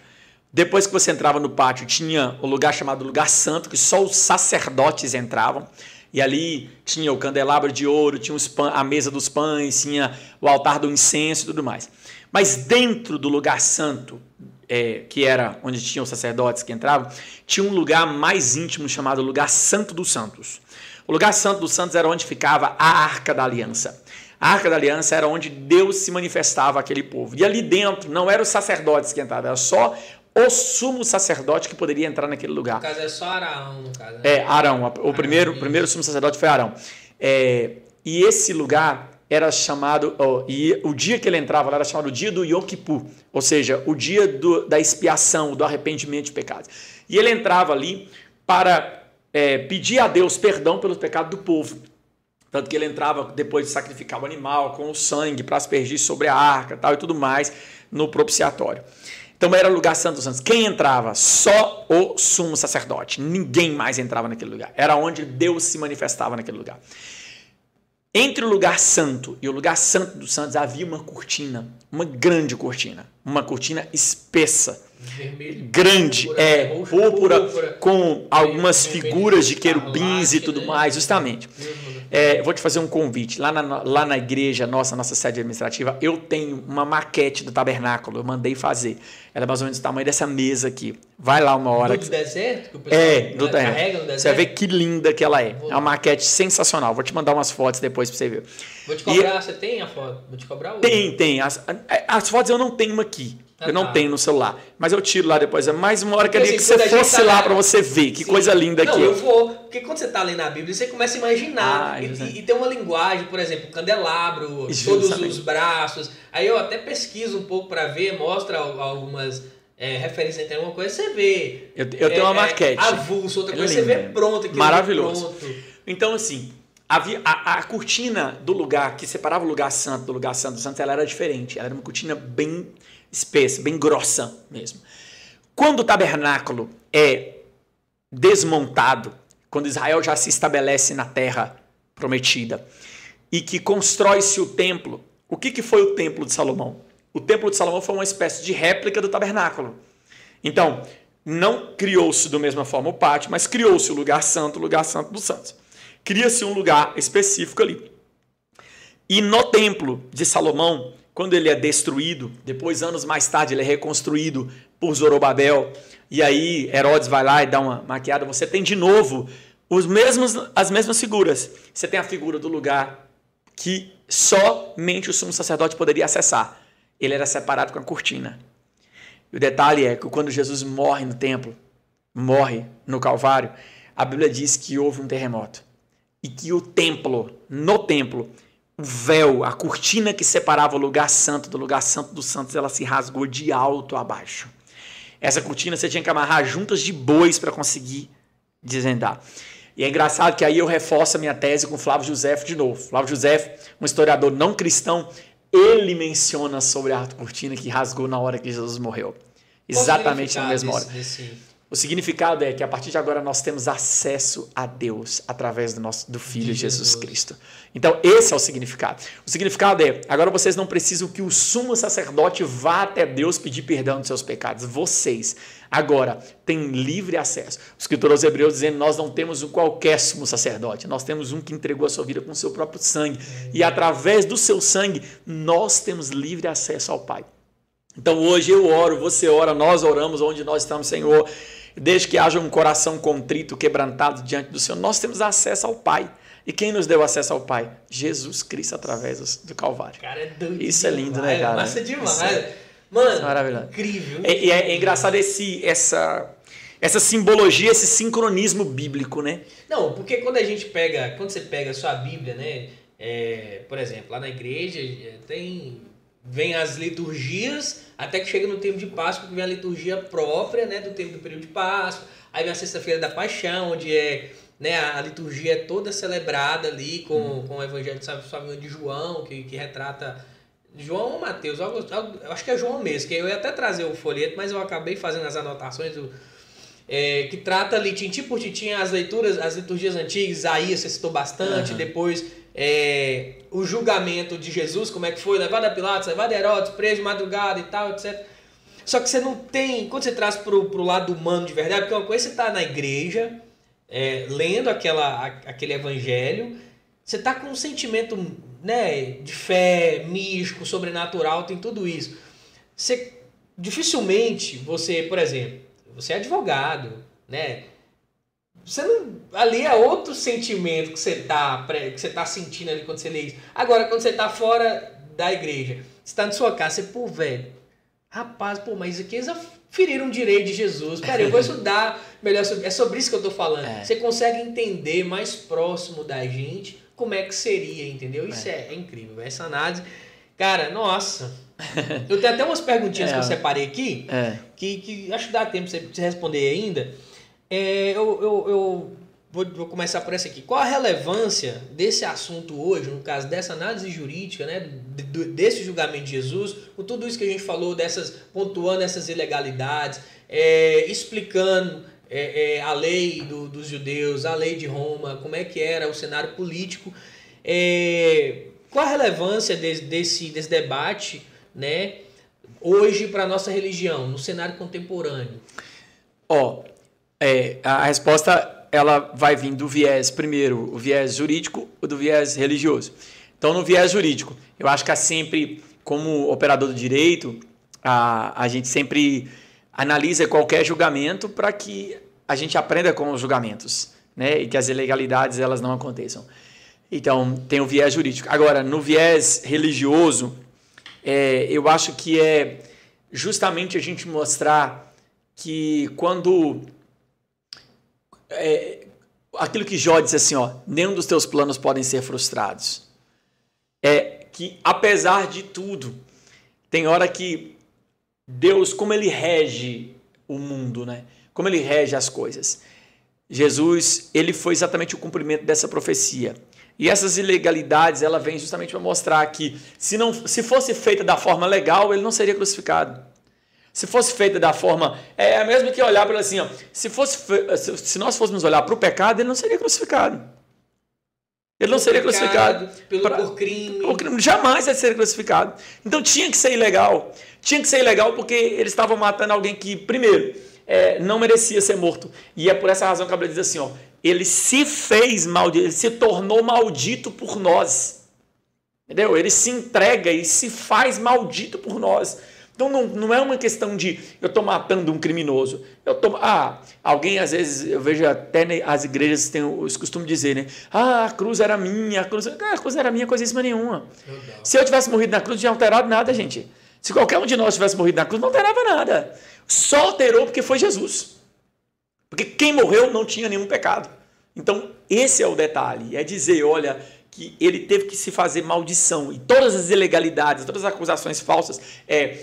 Depois que você entrava no pátio, tinha o lugar chamado Lugar Santo, que só os sacerdotes entravam. E ali tinha o candelabro de ouro, tinha a mesa dos pães, tinha o altar do incenso e tudo mais. Mas dentro do lugar santo, é, que era onde tinham os sacerdotes que entravam, tinha um lugar mais íntimo chamado Lugar Santo dos Santos. O lugar santo dos santos era onde ficava a Arca da Aliança. A Arca da Aliança era onde Deus se manifestava àquele povo. E ali dentro não eram os sacerdotes que entravam, era só o sumo sacerdote que poderia entrar naquele lugar. No caso é só Arão, no caso. Né? É, Arão. O Arão, primeiro, o primeiro sumo sacerdote foi Arão. É, e esse lugar era chamado, oh, e o dia que ele entrava lá era chamado o dia do Yom Kippur, ou seja, o dia do, da expiação, do arrependimento de pecados. E ele entrava ali para é, pedir a Deus perdão pelos pecados do povo. Tanto que ele entrava depois de sacrificar o animal com o sangue para aspergir sobre a arca tal, e tudo mais no propiciatório. Então era o lugar santo dos santos. Quem entrava? Só o sumo sacerdote. Ninguém mais entrava naquele lugar. Era onde Deus se manifestava naquele lugar. Entre o lugar santo e o lugar santo dos santos havia uma cortina, uma grande cortina, uma cortina espessa, Vermelho, grande, púrpura, é, púrpura, púrpura, com algumas figuras de querubins e tudo né? mais, justamente. É, vou te fazer um convite. Lá na, lá na igreja, nossa, nossa sede administrativa, eu tenho uma maquete do tabernáculo. Eu mandei fazer. Ela é mais ou menos do tamanho dessa mesa aqui. Vai lá uma hora. Do deserto? Que o pessoal é, do carrega no deserto. Você vai ver que linda que ela é. Vou. É uma maquete sensacional. Vou te mandar umas fotos depois pra você ver. Vou te cobrar. E... Você tem a foto? Vou te cobrar outra. Tem, tem. As, as fotos eu não tenho aqui. Ah, eu não tá. tenho no celular. Mas eu tiro lá depois. É mais uma hora que, assim, que você fosse tá lá para você ver. Que Sim. coisa linda não, aqui. eu vou. Porque quando você está lendo a Bíblia, você começa a imaginar. Ah, e, e, tem uma linguagem, por exemplo, candelabro, todos os braços. Aí eu até pesquiso um pouco para ver, mostra algumas é, referências entre alguma coisa, você vê. Eu, eu tenho uma é, maquete. avulso, outra é coisa, você vê pronto. Maravilhoso. Pronto. Então, assim, Havia, a, a, cortina do lugar que separava o lugar santo do lugar santo do santo, ela era diferente. Ela era uma cortina bem espessa, bem grossa mesmo. Quando o tabernáculo é desmontado, quando Israel já se estabelece na terra prometida e que constrói-se o templo, o que, que foi o templo de Salomão? O templo de Salomão foi uma espécie de réplica do tabernáculo. Então, não criou-se da mesma forma o pátio, mas criou-se o lugar santo, o lugar santo dos santos. Cria-se um lugar específico ali. E no templo de Salomão, quando ele é destruído, depois, anos mais tarde, ele é reconstruído por Zorobabel, e aí Herodes vai lá e dá uma maquiada, você tem de novo os mesmos, as mesmas figuras. Você tem a figura do lugar que somente o sumo sacerdote poderia acessar. Ele era separado com a cortina. E o detalhe é que quando Jesus morre no templo, morre no Calvário, a Bíblia diz que houve um terremoto. E que o templo, no templo, o véu, a cortina que separava o lugar santo do lugar santo dos santos, ela se rasgou de alto a baixo. Essa cortina você tinha que amarrar juntas de bois para conseguir desvendar. E é engraçado que aí eu reforço a minha tese com Flávio José de novo. Flávio José, um historiador não cristão, ele menciona sobre a cortina que rasgou na hora que Jesus morreu. Exatamente na mesma hora. Desse... O significado é que a partir de agora nós temos acesso a Deus através do nosso do Filho de Jesus. Jesus Cristo. Então, esse é o significado. O significado é: agora vocês não precisam que o sumo sacerdote vá até Deus pedir perdão dos seus pecados. Vocês agora têm livre acesso. O escritor aos Hebreus dizendo: Nós não temos um qualquer sumo sacerdote, nós temos um que entregou a sua vida com o seu próprio sangue. E através do seu sangue, nós temos livre acesso ao Pai. Então, hoje eu oro, você ora, nós oramos onde nós estamos, Senhor desde que haja um coração contrito, quebrantado diante do Senhor, nós temos acesso ao Pai. E quem nos deu acesso ao Pai? Jesus Cristo através do Calvário. Cara, é doido. Isso é lindo, né, cara? Massa demais. É, Mano, é maravilhoso. incrível. É, é, é, engraçado esse, essa, essa simbologia, esse sincronismo bíblico, né? Não, porque quando a gente pega, quando você pega a sua Bíblia, né? É, por exemplo, lá na igreja tem vem as liturgias, até que chega no tempo de Páscoa, que vem a liturgia própria, né, do tempo do período de Páscoa. Aí vem a sexta-feira da Paixão, onde é, né, a liturgia é toda celebrada ali com, uhum. com o Evangelho de João, que, que retrata João ou Mateus, eu acho que é João mesmo, que eu ia até trazer o folheto, mas eu acabei fazendo as anotações do, é, que trata ali tintim por tintim as leituras, as liturgias antigas, Isaías você citou bastante, uhum. depois é, o julgamento de Jesus, como é que foi, levado a Pilatos, levado a Herodes, preso de madrugada e tal, etc. Só que você não tem, quando você traz pro, pro lado humano de verdade, porque uma coisa é você tá na igreja, é, lendo aquela, aquele evangelho, você tá com um sentimento né, de fé, místico, sobrenatural, tem tudo isso. Você, dificilmente você, por exemplo, você é advogado, né? Você não. Ali é outro sentimento que você tá, que você tá sentindo ali quando você lê isso. Agora, quando você tá fora da igreja, você tá na sua casa, você, pô, velho, rapaz, pô, mas aqui eles feriram o direito de Jesus. Cara, eu vou estudar melhor sobre. É sobre isso que eu tô falando. É. Você consegue entender mais próximo da gente como é que seria, entendeu? Isso é, é, é incrível. Essa análise. Cara, nossa. Eu tenho até umas perguntinhas é, que eu separei aqui, é. que, que acho que dá tempo pra você responder ainda. É, eu, eu, eu vou, vou, começar por essa aqui. Qual a relevância desse assunto hoje, no caso dessa análise jurídica, né, desse julgamento de Jesus, com tudo isso que a gente falou, dessas pontuando essas ilegalidades, é, explicando é, é, a lei do, dos judeus, a lei de Roma, como é que era o cenário político. É, qual a relevância desse, desse, desse debate né, hoje para a nossa religião, no cenário contemporâneo? Ó, é, a resposta ela vai vir do viés, primeiro, o viés jurídico ou do viés religioso. Então, no viés jurídico, eu acho que sempre, como operador do direito, a, a gente sempre analisa qualquer julgamento para que a gente aprenda com os julgamentos, né? E que as ilegalidades elas não aconteçam. Então, tem o viés jurídico. Agora, no viés religioso, é, eu acho que é justamente a gente mostrar que quando é, aquilo que Jó disse assim, ó, nenhum dos teus planos podem ser frustrados. É que apesar de tudo, tem hora que Deus, como ele rege o mundo, né? Como ele rege as coisas. Jesus, ele foi exatamente o cumprimento dessa profecia. E essas ilegalidades, ela vem justamente para mostrar que se não se fosse feita da forma legal, ele não seria crucificado. Se fosse feita da forma. É, é mesmo que olhar para assim, ó, se, fosse, se nós fôssemos olhar para o pecado, ele não seria crucificado. Ele não seria crucificado. Pelo, pra, por, crime. por crime. Jamais ele seria crucificado. Então tinha que ser ilegal. Tinha que ser ilegal porque eles estavam matando alguém que, primeiro, é, não merecia ser morto. E é por essa razão que a Bíblia diz assim: ó, ele se fez maldito, ele se tornou maldito por nós. Entendeu? Ele se entrega e se faz maldito por nós. Então não, não é uma questão de eu estou matando um criminoso. Eu tô, ah, alguém às vezes, eu vejo até as igrejas têm os costumes de dizer, né? Ah, a cruz era minha, a cruz, ah, a cruz era minha, coisíssima nenhuma. Se eu tivesse morrido na cruz, não tinha alterado nada, gente. Se qualquer um de nós tivesse morrido na cruz, não alterava nada. Só alterou porque foi Jesus. Porque quem morreu não tinha nenhum pecado. Então, esse é o detalhe. É dizer, olha, que ele teve que se fazer maldição. E todas as ilegalidades, todas as acusações falsas, é,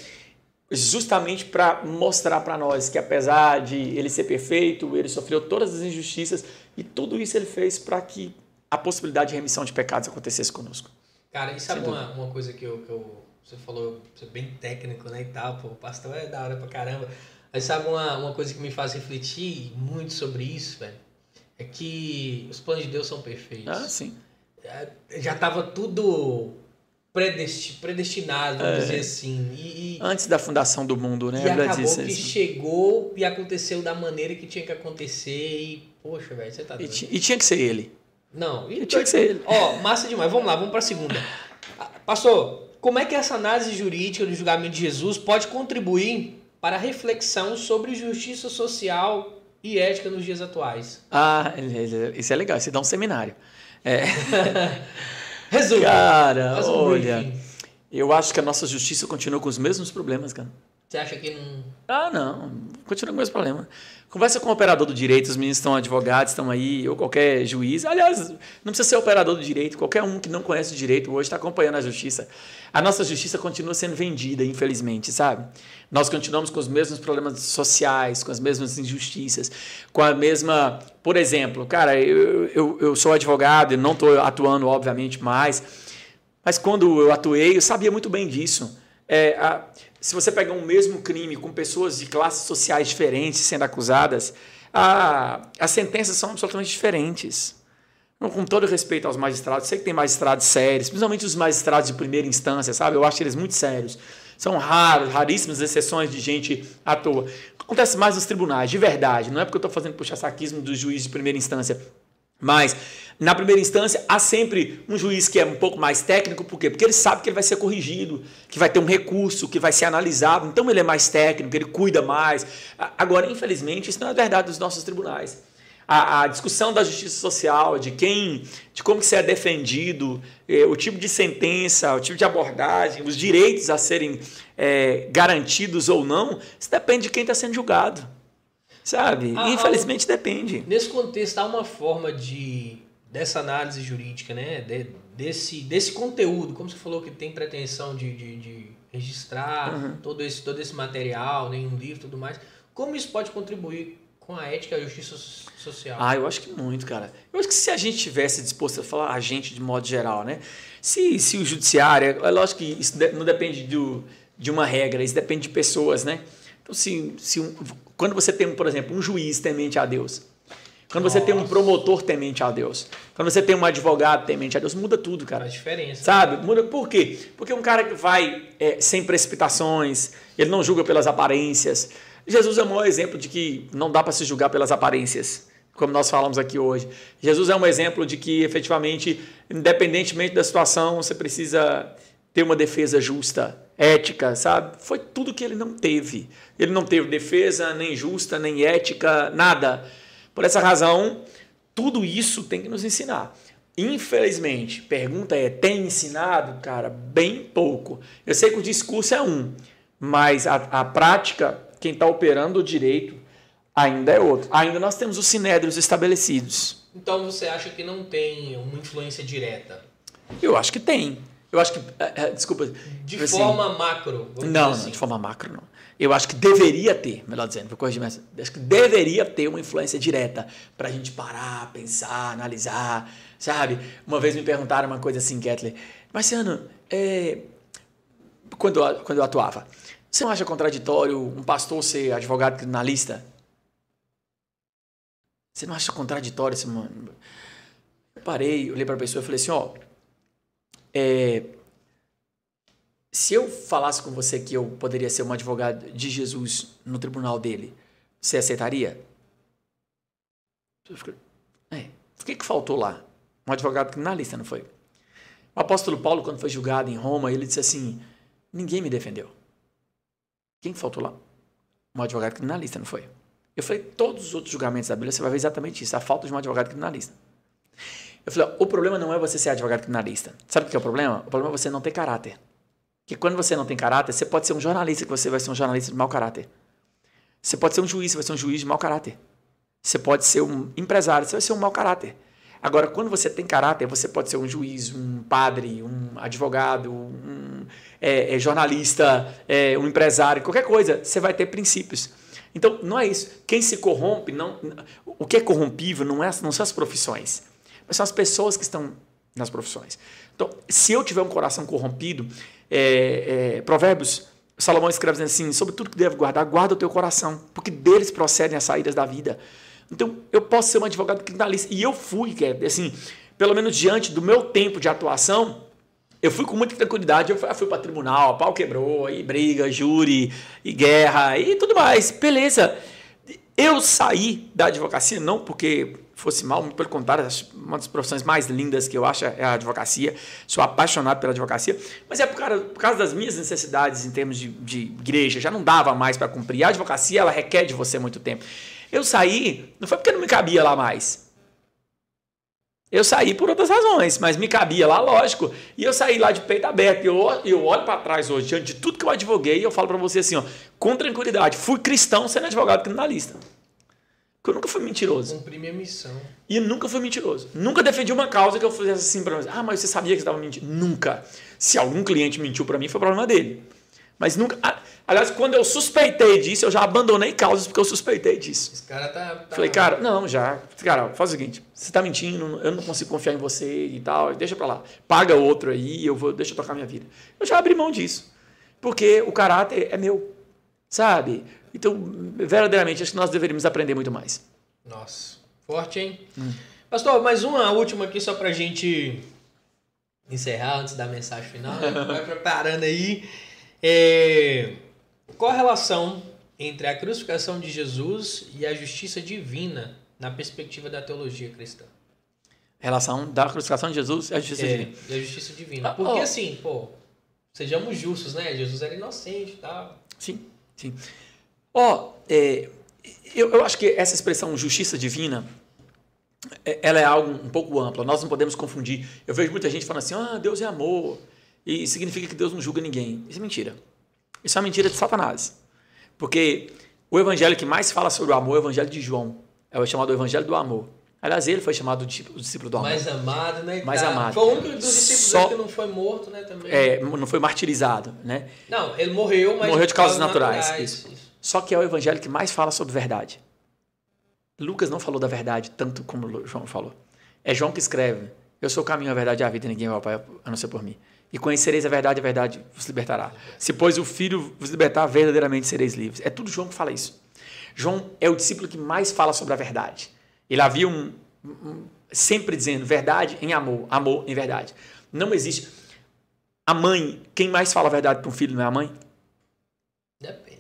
justamente para mostrar para nós que apesar de ele ser perfeito, ele sofreu todas as injustiças e tudo isso ele fez para que a possibilidade de remissão de pecados acontecesse conosco. Cara, e sabe uma, uma coisa que eu, que eu você falou, você é bem técnico, né, e tal, pô, o pastor é da hora pra caramba. Aí sabe uma, uma coisa que me faz refletir muito sobre isso, velho? É que os planos de Deus são perfeitos. Ah, sim. É, Já estava tudo predesti- predestinado, vamos É. dizer assim. E, e- Antes da fundação do mundo, né? e acabou diz que isso. chegou e aconteceu da maneira que tinha que acontecer. E, poxa, velho, você tá E, doido. ti- e tinha que ser ele. Não, e E tinha que ser ele. Ó, massa demais. Vamos lá, vamos para a segunda. Ah, Pastor, como é que essa análise jurídica do julgamento de Jesus pode contribuir para a reflexão sobre justiça social e ética nos dias atuais? Ah, isso é legal. Isso dá um seminário. É, Resumo. cara, Faz um olha, briefing. eu acho que a nossa justiça continua com os mesmos problemas, cara. Você acha que não. Ah, não. Continua com o mesmo problema. Conversa com o operador do direito, os meninos estão advogados, estão aí, ou qualquer juiz. Aliás, não precisa ser operador do direito, qualquer um que não conhece o direito hoje está acompanhando a justiça. A nossa justiça continua sendo vendida, infelizmente, sabe? Nós continuamos com os mesmos problemas sociais, com as mesmas injustiças, com a mesma. Por exemplo, cara, eu, eu, eu sou advogado e não estou atuando, obviamente, mais, mas quando eu atuei, eu sabia muito bem disso. É, a- se você pegar um mesmo crime com pessoas de classes sociais diferentes sendo acusadas, a- as sentenças são absolutamente diferentes. Com todo respeito aos magistrados, sei que tem magistrados sérios, principalmente os magistrados de primeira instância, sabe? Eu acho eles muito sérios. São raros, raríssimas exceções de gente à toa. Acontece mais nos tribunais, de verdade. Não é porque eu estou fazendo puxa-saquismo do juiz de primeira instância. Mas, na primeira instância, há sempre um juiz que é um pouco mais técnico, por quê? Porque ele sabe que ele vai ser corrigido, que vai ter um recurso, que vai ser analisado, então ele é mais técnico, ele cuida mais. Agora, infelizmente, isso não é verdade dos nossos tribunais. A, a discussão da justiça social, de quem, de como que você é defendido, eh, o tipo de sentença, o tipo de abordagem, os direitos a serem eh, garantidos ou não, isso depende de quem está sendo julgado. Sabe? Infelizmente depende. Nesse contexto, há uma forma de dessa análise jurídica, né? De- desse, desse conteúdo, como você falou que tem pretensão de, de, de registrar Uhum. todo, esse, todo esse material, né, em um livro e tudo mais, como isso pode contribuir com a ética e a justiça so- social? Ah, eu acho que muito, cara. Eu acho que se a gente tivesse disposto a falar a gente de modo geral, né? Se, se o judiciário, é lógico que isso não depende do, de uma regra, isso depende de pessoas, né? Então, se, se um- quando você tem, por exemplo, um juiz temente a Deus, quando você tem um Nossa. promotor temente a Deus, quando você tem um advogado temente a Deus, muda tudo, cara. Faz diferença. Sabe? Muda. Por quê? Porque um cara que vai é, sem precipitações, ele não julga pelas aparências. Jesus é o maior exemplo de que não dá para se julgar pelas aparências, como nós falamos aqui hoje. Jesus é um exemplo de que, efetivamente, independentemente da situação, você precisa ter uma defesa justa, ética, sabe? Foi tudo que ele não teve. Ele não teve defesa, nem justa, nem ética, nada. Por essa razão, tudo isso tem que nos ensinar. Infelizmente, pergunta é: tem ensinado? Cara, bem pouco. Eu sei que o discurso é um, mas a, a prática, quem está operando o direito, ainda é outro. Ainda nós temos os sinédrios estabelecidos. Então você acha que não tem uma influência direta? Eu acho que tem. Eu acho que. é, é, desculpa. De assim, forma macro, Não, assim. não, de forma macro, não. Eu acho que deveria ter, melhor dizendo, vou corrigir mais. Acho que deveria ter uma influência direta para a gente parar, pensar, analisar, sabe? Uma vez me perguntaram uma coisa assim, Ketley. Marciano, é, quando, eu, quando eu atuava, você não acha contraditório um pastor ser advogado criminalista? Você não acha contraditório esse mano? Eu parei, olhei para a pessoa e falei assim, ó, é, se eu falasse com você que eu poderia ser um advogado de Jesus no tribunal dele, você aceitaria? É, o que, que faltou lá? Um advogado criminalista, não foi? O apóstolo Paulo, quando foi julgado em Roma, ele disse assim: ninguém me defendeu. Quem que faltou lá? Um advogado criminalista, não foi? Eu falei: todos os outros julgamentos da Bíblia você vai ver exatamente isso, a falta de um advogado criminalista. Eu falei: o problema não é você ser advogado criminalista. Sabe o que é o problema? O problema é você não ter caráter. Porque quando você não tem caráter, você pode ser um jornalista, que você vai ser um jornalista de mau caráter. Você pode ser um juiz, você vai ser um juiz de mau caráter. Você pode ser um empresário, você vai ser um mau caráter. Agora, quando você tem caráter, você pode ser um juiz, um padre, um advogado, um é, é, jornalista, é, um empresário, qualquer coisa, você vai ter princípios. Então, não é isso. Quem se corrompe, não, o que é corrompível não, é, não são as profissões, mas são as pessoas que estão nas profissões. Então, se eu tiver um coração corrompido, é, é, Provérbios Salomão escreve assim: sobre tudo que deve guardar, guarda o teu coração, porque deles procedem as saídas da vida. Então, eu posso ser um advogado criminalista. E eu fui, é, assim, pelo menos diante do meu tempo de atuação, eu fui com muita tranquilidade. Eu fui, fui para tribunal, pau quebrou, aí briga, júri, e guerra, e tudo mais. Beleza. Eu saí da advocacia, não porque fosse mal, muito pelo contrário, uma das profissões mais lindas que eu acho é a advocacia. Sou apaixonado pela advocacia, mas é por causa, por causa das minhas necessidades em termos de, de igreja, já não dava mais para cumprir. A advocacia, ela requer de você muito tempo. Eu saí, não foi porque não me cabia lá mais. Eu saí por outras razões, mas me cabia lá, lógico. E eu saí lá de peito aberto. Eu, eu olho para trás hoje, diante de tudo que eu advoguei, e eu falo para você assim, ó, com tranquilidade, fui cristão sendo advogado criminalista. Porque eu nunca fui mentiroso. Cumpri minha missão. E nunca fui mentiroso. Nunca defendi uma causa que eu fizesse assim para mim. Ah, mas você sabia que você estava mentindo? Nunca. Se algum cliente mentiu para mim, foi problema dele. Mas nunca. Aliás, quando eu suspeitei disso, eu já abandonei causas porque eu suspeitei disso. Esse cara tá. tá... Falei, cara, não, já. Cara, faz o seguinte: você tá mentindo, eu não consigo confiar em você e tal, deixa pra lá. Paga outro aí, eu vou, deixa eu tocar minha vida. Eu já abri mão disso. Porque o caráter é meu. Sabe? Então, verdadeiramente, acho que nós deveríamos aprender muito mais. Nossa, forte, hein? Hum. Pastor, mais uma última aqui só pra gente encerrar antes da mensagem final. Vai preparando aí. É... Qual a relação entre a crucificação de Jesus e a justiça divina na perspectiva da teologia cristã? Relação da crucificação de Jesus e a justiça é, divina. E a justiça divina. Ah, Porque oh. assim, pô, sejamos justos, né? Jesus era inocente e tal. Sim, sim. Ó, oh, é, eu, eu acho que essa expressão justiça divina, é, ela é algo um pouco ampla. Nós não podemos confundir. Eu vejo muita gente falando assim, ah, Deus é amor. E significa que Deus não julga ninguém. Isso é mentira. Isso é uma mentira de Satanás. Porque o evangelho que mais fala sobre o amor é o evangelho de João. É o chamado evangelho do amor. Aliás, ele foi chamado de discípulo do amor. Mais amado, né? Mais tá. amado. Foi o único dos discípulos Só... que não foi morto, né? Também. É, não foi martirizado, né? Não, ele morreu, mas. Morreu de causas naturais. naturais. Isso. Isso. Só que é o evangelho que mais fala sobre verdade. Lucas não falou da verdade tanto como João falou. É João que escreve: Eu sou o caminho, a verdade e a vida, e ninguém vai ao Pai a não ser por mim. E conhecereis a verdade, a verdade vos libertará. Se, pois, o Filho vos libertar, verdadeiramente sereis livres. É tudo João que fala isso. João é o discípulo que mais fala sobre a verdade. Ele havia um, um sempre dizendo verdade em amor, amor em verdade. Não existe. A mãe, quem mais fala a verdade para um filho não é a mãe? Depende.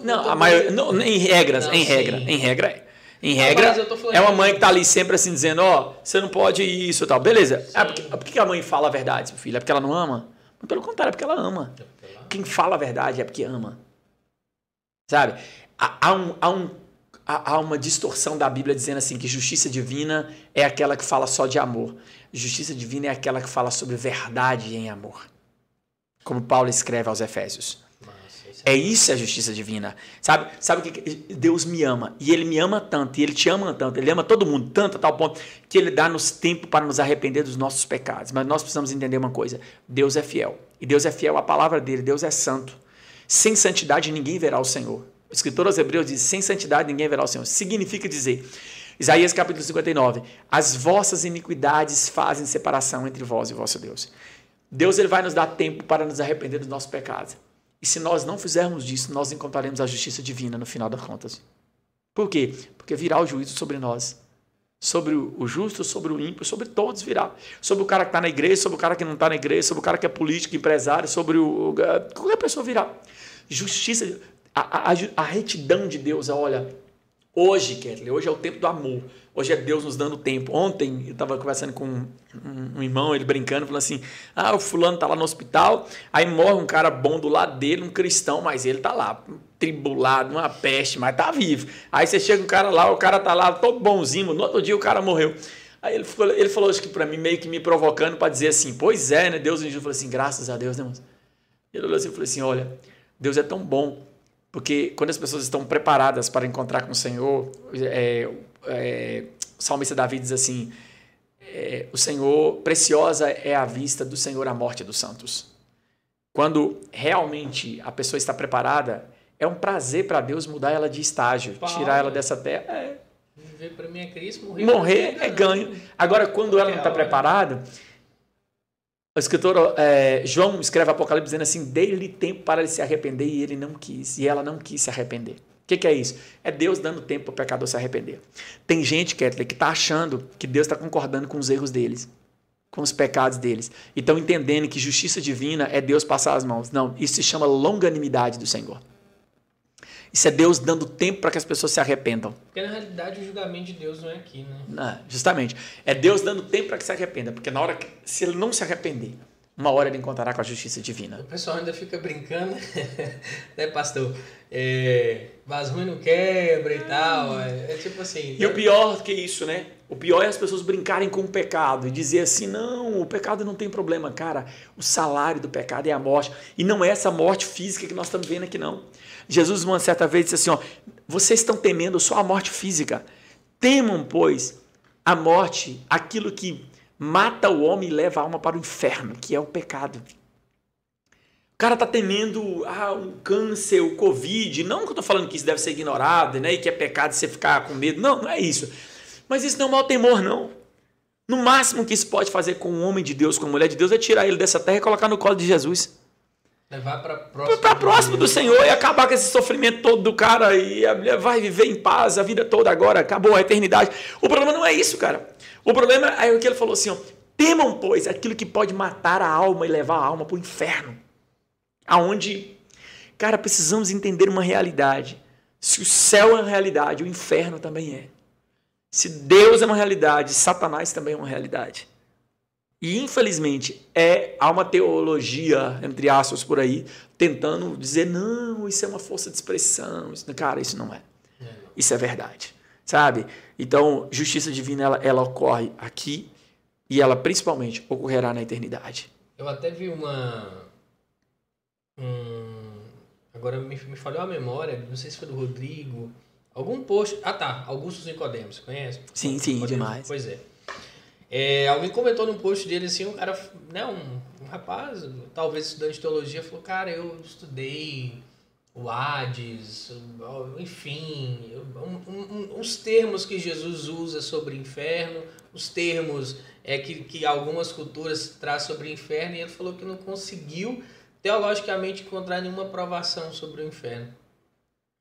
Não, a maior, não, em regras, não, em regra, sim. em regra é. Em regra, é uma mãe que está ali sempre assim dizendo, ó, oh, você não pode isso e tal. Beleza. É porque, por que a mãe fala a verdade, filho? É porque ela não ama? Mas pelo contrário, é porque ela ama. Quem fala a verdade é porque ama. Sabe? Há, um, há, um, há uma distorção da Bíblia dizendo assim que justiça divina é aquela que fala só de amor. Justiça divina é aquela que fala sobre verdade em amor. Como Paulo escreve aos Efésios. É isso a justiça divina. Sabe? Sabe o que Deus me ama e ele me ama tanto e ele te ama tanto, ele ama todo mundo tanto a tal ponto que ele dá-nos tempo para nos arrepender dos nossos pecados. Mas nós precisamos entender uma coisa: Deus é fiel. E Deus é fiel à palavra dele, Deus é santo. Sem santidade ninguém verá o Senhor. O escritor aos Hebreus diz: sem santidade ninguém verá o Senhor. Significa dizer, Isaías capítulo 59, as vossas iniquidades fazem separação entre vós e vosso Deus. Deus ele vai nos dar tempo para nos arrepender dos nossos pecados. E se nós não fizermos disso, nós encontraremos a justiça divina no final das contas. Por quê? Porque virá o juízo sobre nós. Sobre o justo, sobre o ímpio, sobre todos virá. Sobre o cara que está na igreja, sobre o cara que não está na igreja, sobre o cara que é político, empresário, sobre o. Qualquer pessoa virá. Justiça, a, a, a retidão de Deus, olha, hoje, Kelly, hoje é o tempo do amor. Hoje é Deus nos dando tempo. Ontem eu estava conversando com um, um, irmão, ele brincando, falando assim: ah, o fulano está lá no hospital, aí morre um cara bom do lado dele, um cristão, mas ele está lá, tribulado, uma peste, mas está vivo. Aí você chega um cara lá, o cara está lá todo bonzinho, no outro dia o cara morreu. Aí ele, falou, ele falou acho que para mim, meio que me provocando para dizer assim: pois é, né? Deus me falou assim: graças a Deus, né, irmão? Ele olhou assim e falou assim: olha, Deus é tão bom. Porque quando as pessoas estão preparadas para encontrar com o Senhor, é, é, o salmista Davi diz assim: é, o Senhor, preciosa é a vista do Senhor a morte dos santos. Quando realmente a pessoa está preparada, é um prazer para Deus mudar ela de estágio, Paulo, tirar ela dessa terra. É, Viver para mim é Cristo, morrer, morrer é, é ganho. Agora, quando ela não está preparada, O escritor é, João escreve Apocalipse dizendo assim: dê-lhe tempo para ele se arrepender e ele não quis, e ela não quis se arrepender. O que, que, é isso? É Deus dando tempo para o pecador se arrepender. Tem gente, Ketley, que está achando que Deus está concordando com os erros deles, com os pecados deles. E estão entendendo que justiça divina é Deus passar as mãos. Não, isso se chama longanimidade do Senhor. Isso é Deus dando tempo para que as pessoas se arrependam. Porque na realidade o julgamento de Deus não é aqui, né? Não, justamente. É Deus dando tempo para que se arrependa. Porque na hora que, se ele não se arrepender, uma hora ele encontrará com a justiça divina. O pessoal ainda fica brincando, né, pastor? É, vaso ruim não quebra e tal. É, é tipo assim. E o pior que isso, né? O pior é as pessoas brincarem com o pecado e dizer assim: não, o pecado não tem problema. Cara, o salário do pecado é a morte. E não é essa morte física que nós estamos vendo aqui, não. Jesus, uma certa vez, disse assim: ó, vocês estão temendo só a morte física. Temam, pois, a morte, aquilo que mata o homem e leva a alma para o inferno, que é o pecado. O cara está temendo ah, o câncer, o Covid. Não que eu estou falando que isso deve ser ignorado né, e que é pecado você ficar com medo. Não, não é isso. Mas isso não é um mau temor, não. No máximo que isso pode fazer com um homem de Deus, com uma mulher de Deus, é tirar ele dessa terra e colocar no colo de Jesus. Levar para próximo, pra próximo do Senhor e acabar com esse sofrimento todo do cara e a mulher vai viver em paz a vida toda agora, acabou a eternidade. O problema não é isso, cara. O problema é o que ele falou assim: ó, temam, pois, aquilo que pode matar a alma e levar a alma para o inferno. Aonde, cara, precisamos entender uma realidade. Se o céu é uma realidade, o inferno também é. Se Deus é uma realidade, Satanás também é uma realidade. E infelizmente é há uma teologia entre aspas por aí tentando dizer não, isso é uma força de expressão, isso, cara, isso não é. Isso é verdade, sabe? Então, justiça divina ela, ela ocorre aqui e ela principalmente ocorrerá na eternidade. Eu até vi uma um, agora me, me falhou a memória, não sei se foi do Rodrigo, algum post. Ah tá, Augusto Nicodemos, conhece? Sim, sim, Nicodemos, demais. Pois é. É, alguém comentou no post dele assim, um cara, né, um, um rapaz, talvez estudante de teologia, falou, cara, eu estudei o Hades, enfim, um, um, uns termos que Jesus usa sobre inferno, os termos é, que, que algumas culturas trazem sobre inferno, e ele falou que não conseguiu teologicamente encontrar nenhuma provação sobre o inferno.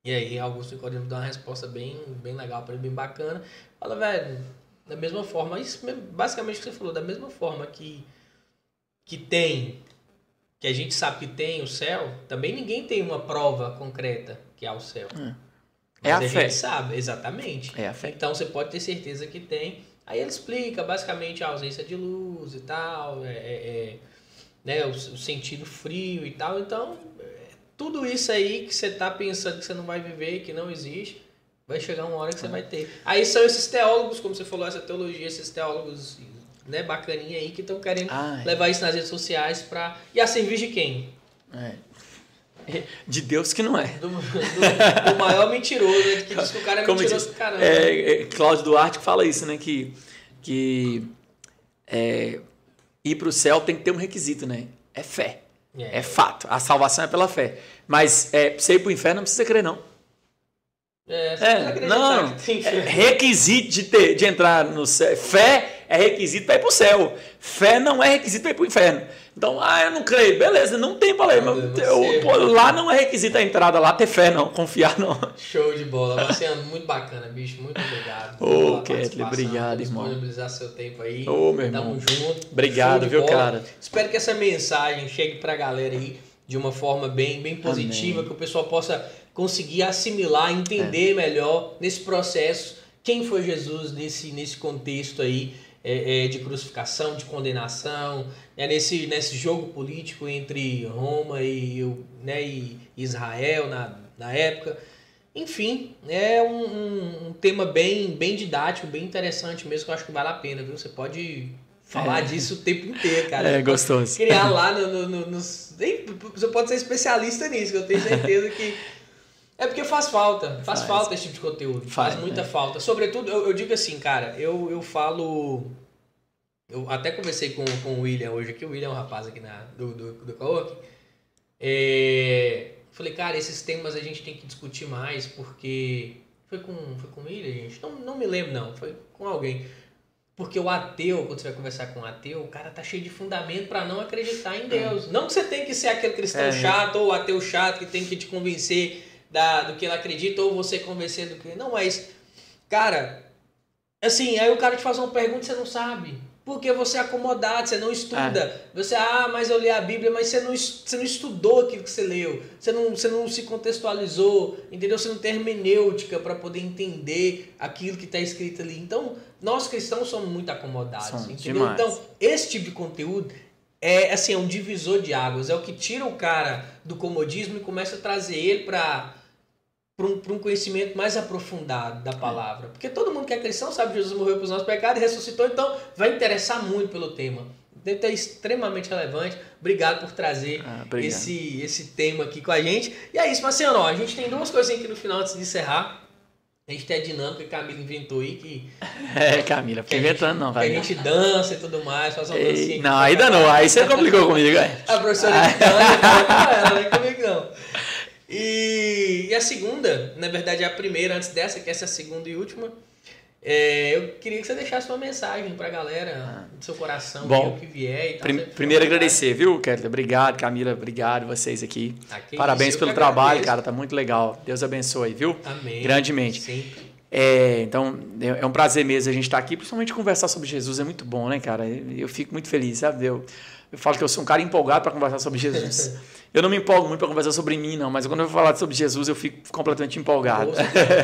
E aí Augusto Nicodemo dá uma resposta bem, bem legal para ele, bem bacana. Fala, velho, da mesma forma, isso basicamente o que você falou, da mesma forma que, que tem, que a gente sabe que tem o céu, também ninguém tem uma prova concreta que há o céu. É, é a, a fé. gente sabe, exatamente. É a fé. Então você pode ter certeza que tem. Aí ele explica basicamente a ausência de luz e tal, é, é, é né, o, o, sentido frio e tal. Então, é, tudo isso aí que você está pensando que você não vai viver, que não existe, Vai chegar uma hora que você vai ter. Aí são esses teólogos, como você falou, essa teologia, esses teólogos né, bacaninha aí que estão querendo Ai. levar isso nas redes sociais para E a serviço de quem? É. De Deus que não é. Do, do, do maior mentiroso, né? que diz que o cara é Como mentiroso diz, caramba. É, é, Cláudio Duarte fala isso, né? Que, que é, ir para o céu tem que ter um requisito, né? É fé. É. é fato. A salvação é pela fé. Mas é, você ir para o inferno não precisa crer, não. É, é não, é requisito de, ter, de entrar no céu. Fé é requisito para ir para o céu. Fé não é requisito para ir para o inferno. Então, ah, eu não creio. Beleza, não tem problema. Eu, pô, lá não é requisito a entrada, lá ter fé não, confiar não. Show de bola. Marciano, muito bacana, bicho. Muito obrigado. Ô, oh, Ketley, obrigado, irmão. disponibilizar seu tempo aí. Ô, oh, meu irmão. Tamo junto. Obrigado, viu, bola. cara. Espero que essa mensagem chegue para a galera aí de uma forma bem, bem positiva, Amém. que o pessoal possa conseguir assimilar, entender é. melhor nesse processo quem foi Jesus nesse, nesse contexto aí é, é, de crucificação, de condenação, é nesse, nesse jogo político entre Roma e, né, e Israel na, na época. Enfim, é um, um, um, tema bem, bem didático, bem interessante mesmo, que eu acho que vale a pena, viu? Você pode falar é. disso o tempo inteiro, cara. É gostoso. Criar lá no, no, no, nos. Você pode ser especialista nisso, que eu tenho certeza que é porque faz falta, faz, faz. falta esse tipo de conteúdo, faz, faz muita é. falta. Sobretudo, eu, eu, digo assim, cara, eu, eu falo. Eu até conversei com, com o William hoje aqui, o William é um rapaz aqui na, do, do, do Cowork. É, falei, cara, esses temas a gente tem que discutir mais, porque. Foi com, foi com o William, gente? Não, não me lembro, não, foi com alguém. Porque o ateu, quando você vai conversar com um ateu, o cara tá cheio de fundamento para não acreditar em Deus. Não que você tem que ser aquele cristão É. chato ou ateu chato que tem que te convencer da, do que ele acredita ou você convencer do que. Não, mas, cara, assim, aí o cara te faz uma pergunta e você não sabe. Porque você é acomodado, você não estuda. Você, ah, mas eu li a Bíblia, mas você não, você não estudou aquilo que você leu. Você não, você não se contextualizou, entendeu? Você não tem hermenêutica para poder entender aquilo que está escrito ali. Então, nós cristãos somos muito acomodados, entendeu? demais. Então, esse tipo de conteúdo é assim, é um divisor de águas, é o que tira o cara do comodismo e começa a trazer ele para para um, um conhecimento mais aprofundado da palavra. Porque todo mundo que é cristão sabe que Jesus morreu pelos nossos pecados e ressuscitou, então vai interessar muito pelo tema. Então é extremamente relevante. Obrigado por trazer Ah, obrigado. esse, esse tema aqui com a gente. E é isso, Marciano. Ó, a gente tem duas coisinhas aqui no final antes de encerrar. A gente tem a dinâmica que a Camila inventou aí, que, É, Camila, fica a gente- inventando não, que a gente dança e tudo mais, faz uma dancinha. Ei, aqui não, ainda não, aí você complicou comigo, é. A professora de dança, com ela, não é comigo não. E, e a segunda, na verdade é a primeira antes dessa, que essa é a segunda e última. é, eu queria que você deixasse uma mensagem pra galera do seu coração, Bom, que o que vier e tal. Prim- primeiro agradecer, viu, Kelly? Obrigado, Camila, obrigado vocês aqui. Ah, que Parabéns pelo trabalho, cara, tá muito legal. Deus abençoe, viu? Amém. Grandemente. Sempre. É, então, é é um prazer mesmo a gente estar aqui, principalmente conversar sobre Jesus, é muito bom, né, cara? Eu eu fico muito feliz, sabe? Eu, eu falo que eu sou um cara empolgado para conversar sobre Jesus. Eu não me empolgo muito para conversar sobre mim, não, mas quando eu vou falar sobre Jesus, eu fico completamente empolgado. Nossa,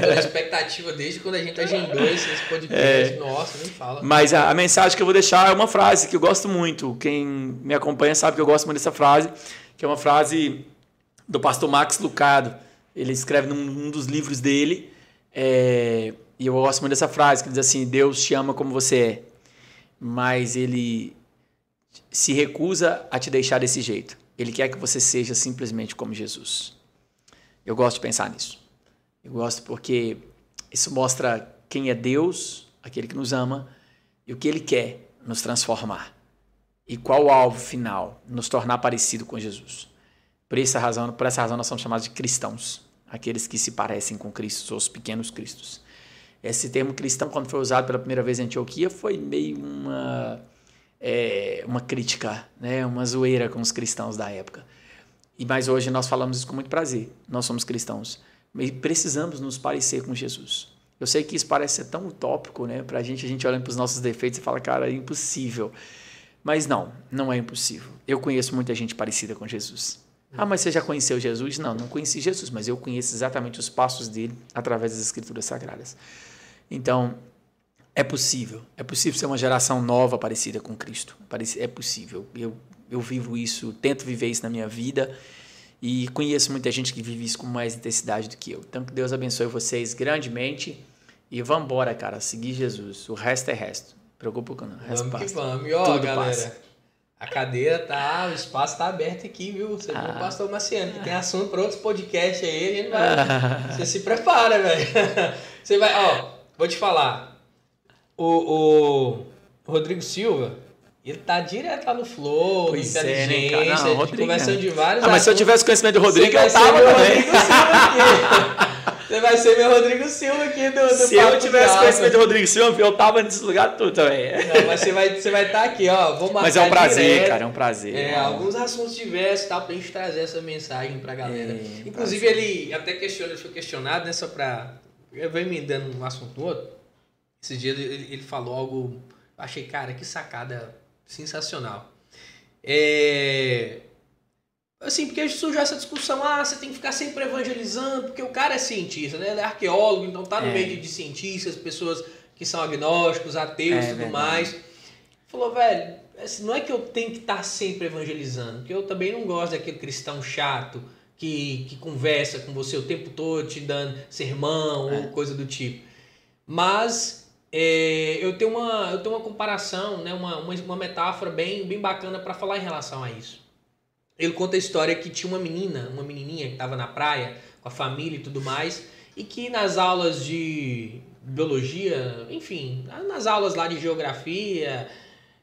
na expectativa desde quando a gente agendou esse podcast. É. Nossa, nem fala. Mas a, a mensagem que eu vou deixar é uma frase que eu gosto muito. Quem me acompanha sabe que eu gosto muito dessa frase, que é uma frase do pastor Max Lucado. Ele escreve num, num dos livros dele, é, e eu gosto muito dessa frase, que diz assim: Deus te ama como você é, mas ele se recusa a te deixar desse jeito. Ele quer que você seja simplesmente como Jesus. Eu gosto de pensar nisso. Eu gosto porque isso mostra quem é Deus, aquele que nos ama, e o que ele quer nos transformar. E qual o alvo final? Nos tornar parecido com Jesus. Por essa razão, por essa razão nós somos chamados de cristãos, aqueles que se parecem com Cristo, os pequenos cristos. Esse termo cristão, quando foi usado pela primeira vez em Antioquia, foi meio uma é, uma crítica, né, uma zoeira com os cristãos da época. E mas hoje nós falamos isso com muito prazer. Nós somos cristãos e precisamos nos parecer com Jesus. Eu sei que isso parece ser tão utópico, né? Pra gente, a gente olha para os nossos defeitos e fala, cara, é impossível. Mas não, não é impossível. Eu conheço muita gente parecida com Jesus. Ah, mas você já conheceu Jesus? Não, não conheci Jesus, mas eu conheço exatamente os passos dele através das Escrituras Sagradas. Então, é possível. É possível ser uma geração nova parecida com Cristo. É possível. Eu, eu vivo isso, tento viver isso na minha vida e conheço muita gente que vive isso com mais intensidade do que eu. Então, que Deus abençoe vocês grandemente e vamos embora, cara, seguir Jesus. O resto é resto. Preocupa com não. O resto Vamos que vamos. E ó, Tudo galera, passa. a cadeira tá, o espaço tá aberto aqui, viu? Você viu Ah. o pastor Marciano, que tem assunto para outros podcasts aí, a gente vai. Você se prepara, velho. Você vai, ó, vou te falar. O, o Rodrigo Silva, ele tá direto lá no Flow, Pois no é, né, cara? Não, Rodrigo, conversando né? de vários Ah, mas se eu tivesse conhecimento do Rodrigo, Você eu tava também. Rodrigo Silva aqui. Você vai ser meu Rodrigo Silva aqui do, do Se eu tivesse conhecimento do Rodrigo Silva, eu tava nesse lugar tudo também. Não, mas você vai estar vai tá aqui, ó. Vou marcar Mas é um prazer, direto. cara, é um prazer. É, É um- alguns assuntos diversos, tal, pra gente trazer essa mensagem pra galera. É, Inclusive, ele até questiona, ele foi questionado, né, só pra... Eu venho me dando um assunto no outro. Esses dias ele, ele falou algo... Achei, cara, que sacada sensacional. É... Assim, porque surgiu essa discussão, ah, você tem que ficar sempre evangelizando, porque o cara é cientista, né? Ele é arqueólogo, então tá no É. meio de, cientistas, pessoas que são agnósticos, ateus e É tudo verdade. mais. Falou, velho, assim, não é que eu tenho que estar sempre evangelizando, porque eu também não gosto daquele cristão chato que, que conversa com você o tempo todo, te dando sermão É. ou coisa do tipo. Mas é, eu, tenho uma, eu tenho uma comparação, né, uma, uma, uma metáfora bem, bem bacana para falar em relação a isso. Ele conta a história que tinha uma menina, uma menininha que estava na praia com a família e tudo mais, e que nas aulas de biologia, enfim, nas aulas lá de geografia,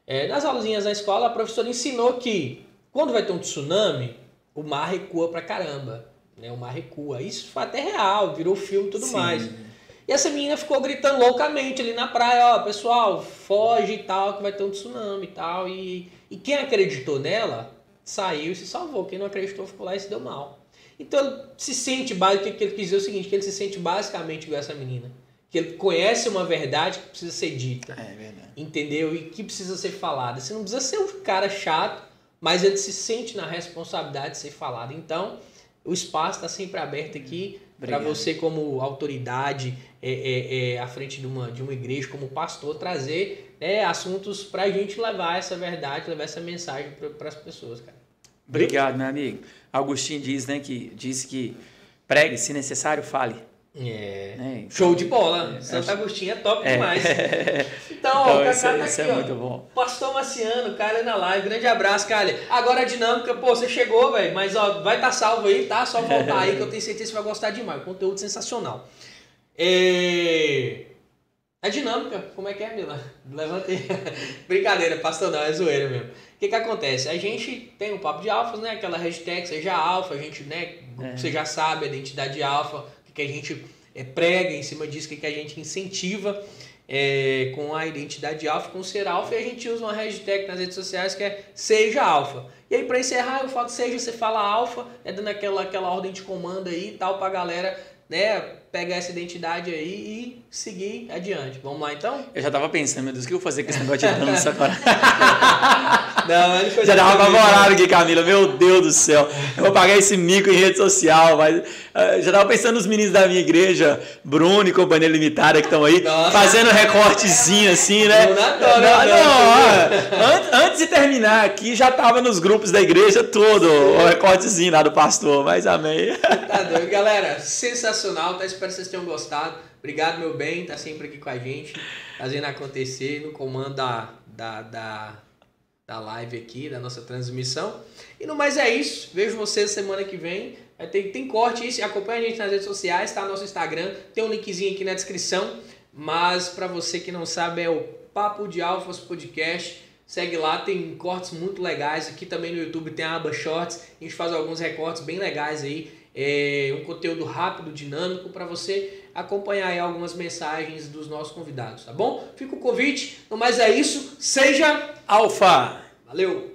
é, nas aulinhas na escola, a professora ensinou que quando vai ter um tsunami, o mar recua pra caramba. Né? O mar recua. Isso foi até real, virou filme e tudo Sim. mais. E essa menina ficou gritando loucamente ali na praia, ó, pessoal, foge e tal, que vai ter um tsunami e tal. E, e quem acreditou nela saiu e se salvou. Quem não acreditou ficou lá e se deu mal. Então ele se sente, basicamente, que ele quis dizer é o seguinte, que ele se sente basicamente igual essa menina. Que ele conhece uma verdade que precisa ser dita. É verdade. Entendeu? E que precisa ser falada. Você não precisa ser um cara chato, mas ele se sente na responsabilidade de ser falado. Então, o espaço está sempre aberto aqui para você como autoridade é, é, é, à frente de uma, de uma igreja, como pastor, trazer né, assuntos para a gente levar essa verdade, levar essa mensagem para as pessoas, cara. Obrigado, meu amigo. Agostinho diz, né, que diz que pregue, se necessário, fale. É. é então, Show de bola. É, Santo Agostinho é top é. demais. Então, então, ó, o Cacá tá aqui, é ó. Muito bom. Pastor Marciano, Calha na live. Grande abraço, Calha. Agora a dinâmica, pô, você chegou, velho, mas ó, vai estar tá salvo aí, tá? Só voltar aí que eu tenho certeza que você vai gostar demais. Conteúdo sensacional. É... A dinâmica, como é que é, Mila? Levantei. Brincadeira, pastor não, é zoeira mesmo. O que que acontece? A gente tem um papo de alfas, né? Aquela hashtag seja alfa, a gente, né? É. Você já sabe a identidade alfa que a gente é, prega em cima disso, que a gente incentiva é, com a identidade alfa, com o ser alfa, e a gente usa uma hashtag nas redes sociais que é seja alfa. E aí, para encerrar, eu falo seja, você fala alfa, é dando aquela, aquela ordem de comando aí e tal, pra galera né, pegar essa identidade aí e seguir adiante. Vamos lá então? Eu já tava pensando, meu Deus, o que eu vou fazer com esse negócio de dança agora? Não, ele foi Já tava apavorado aqui, Camila. Meu Deus do céu. Eu vou pagar esse mico em rede social, mas uh, já tava pensando nos meninos da minha igreja, Bruno e Companhia Limitada, que estão aí, Nossa. fazendo recortezinho assim, né? Não, não, não, não, antes, antes de terminar aqui, já tava nos grupos da igreja todo, o recortezinho lá do pastor, mas amém. Tá doido, galera. Sensacional, tá? Espero que vocês tenham gostado. Obrigado, meu bem, tá sempre aqui com a gente, fazendo acontecer no comando da, da, da, da live aqui, da nossa transmissão. E no mais é isso. Vejo vocês semana que vem. Tem, tem corte isso. Acompanha a gente nas redes sociais, tá? Nosso Instagram. Tem um linkzinho aqui na descrição. Mas para você que não sabe, é o Papo de Alfas Podcast. Segue lá, tem cortes muito legais. Aqui também no YouTube tem a aba Shorts. A gente faz alguns recortes bem legais aí. É um conteúdo rápido, dinâmico para você acompanhar algumas mensagens dos nossos convidados, tá bom? Fica o convite, no mais é isso, seja alfa. Valeu!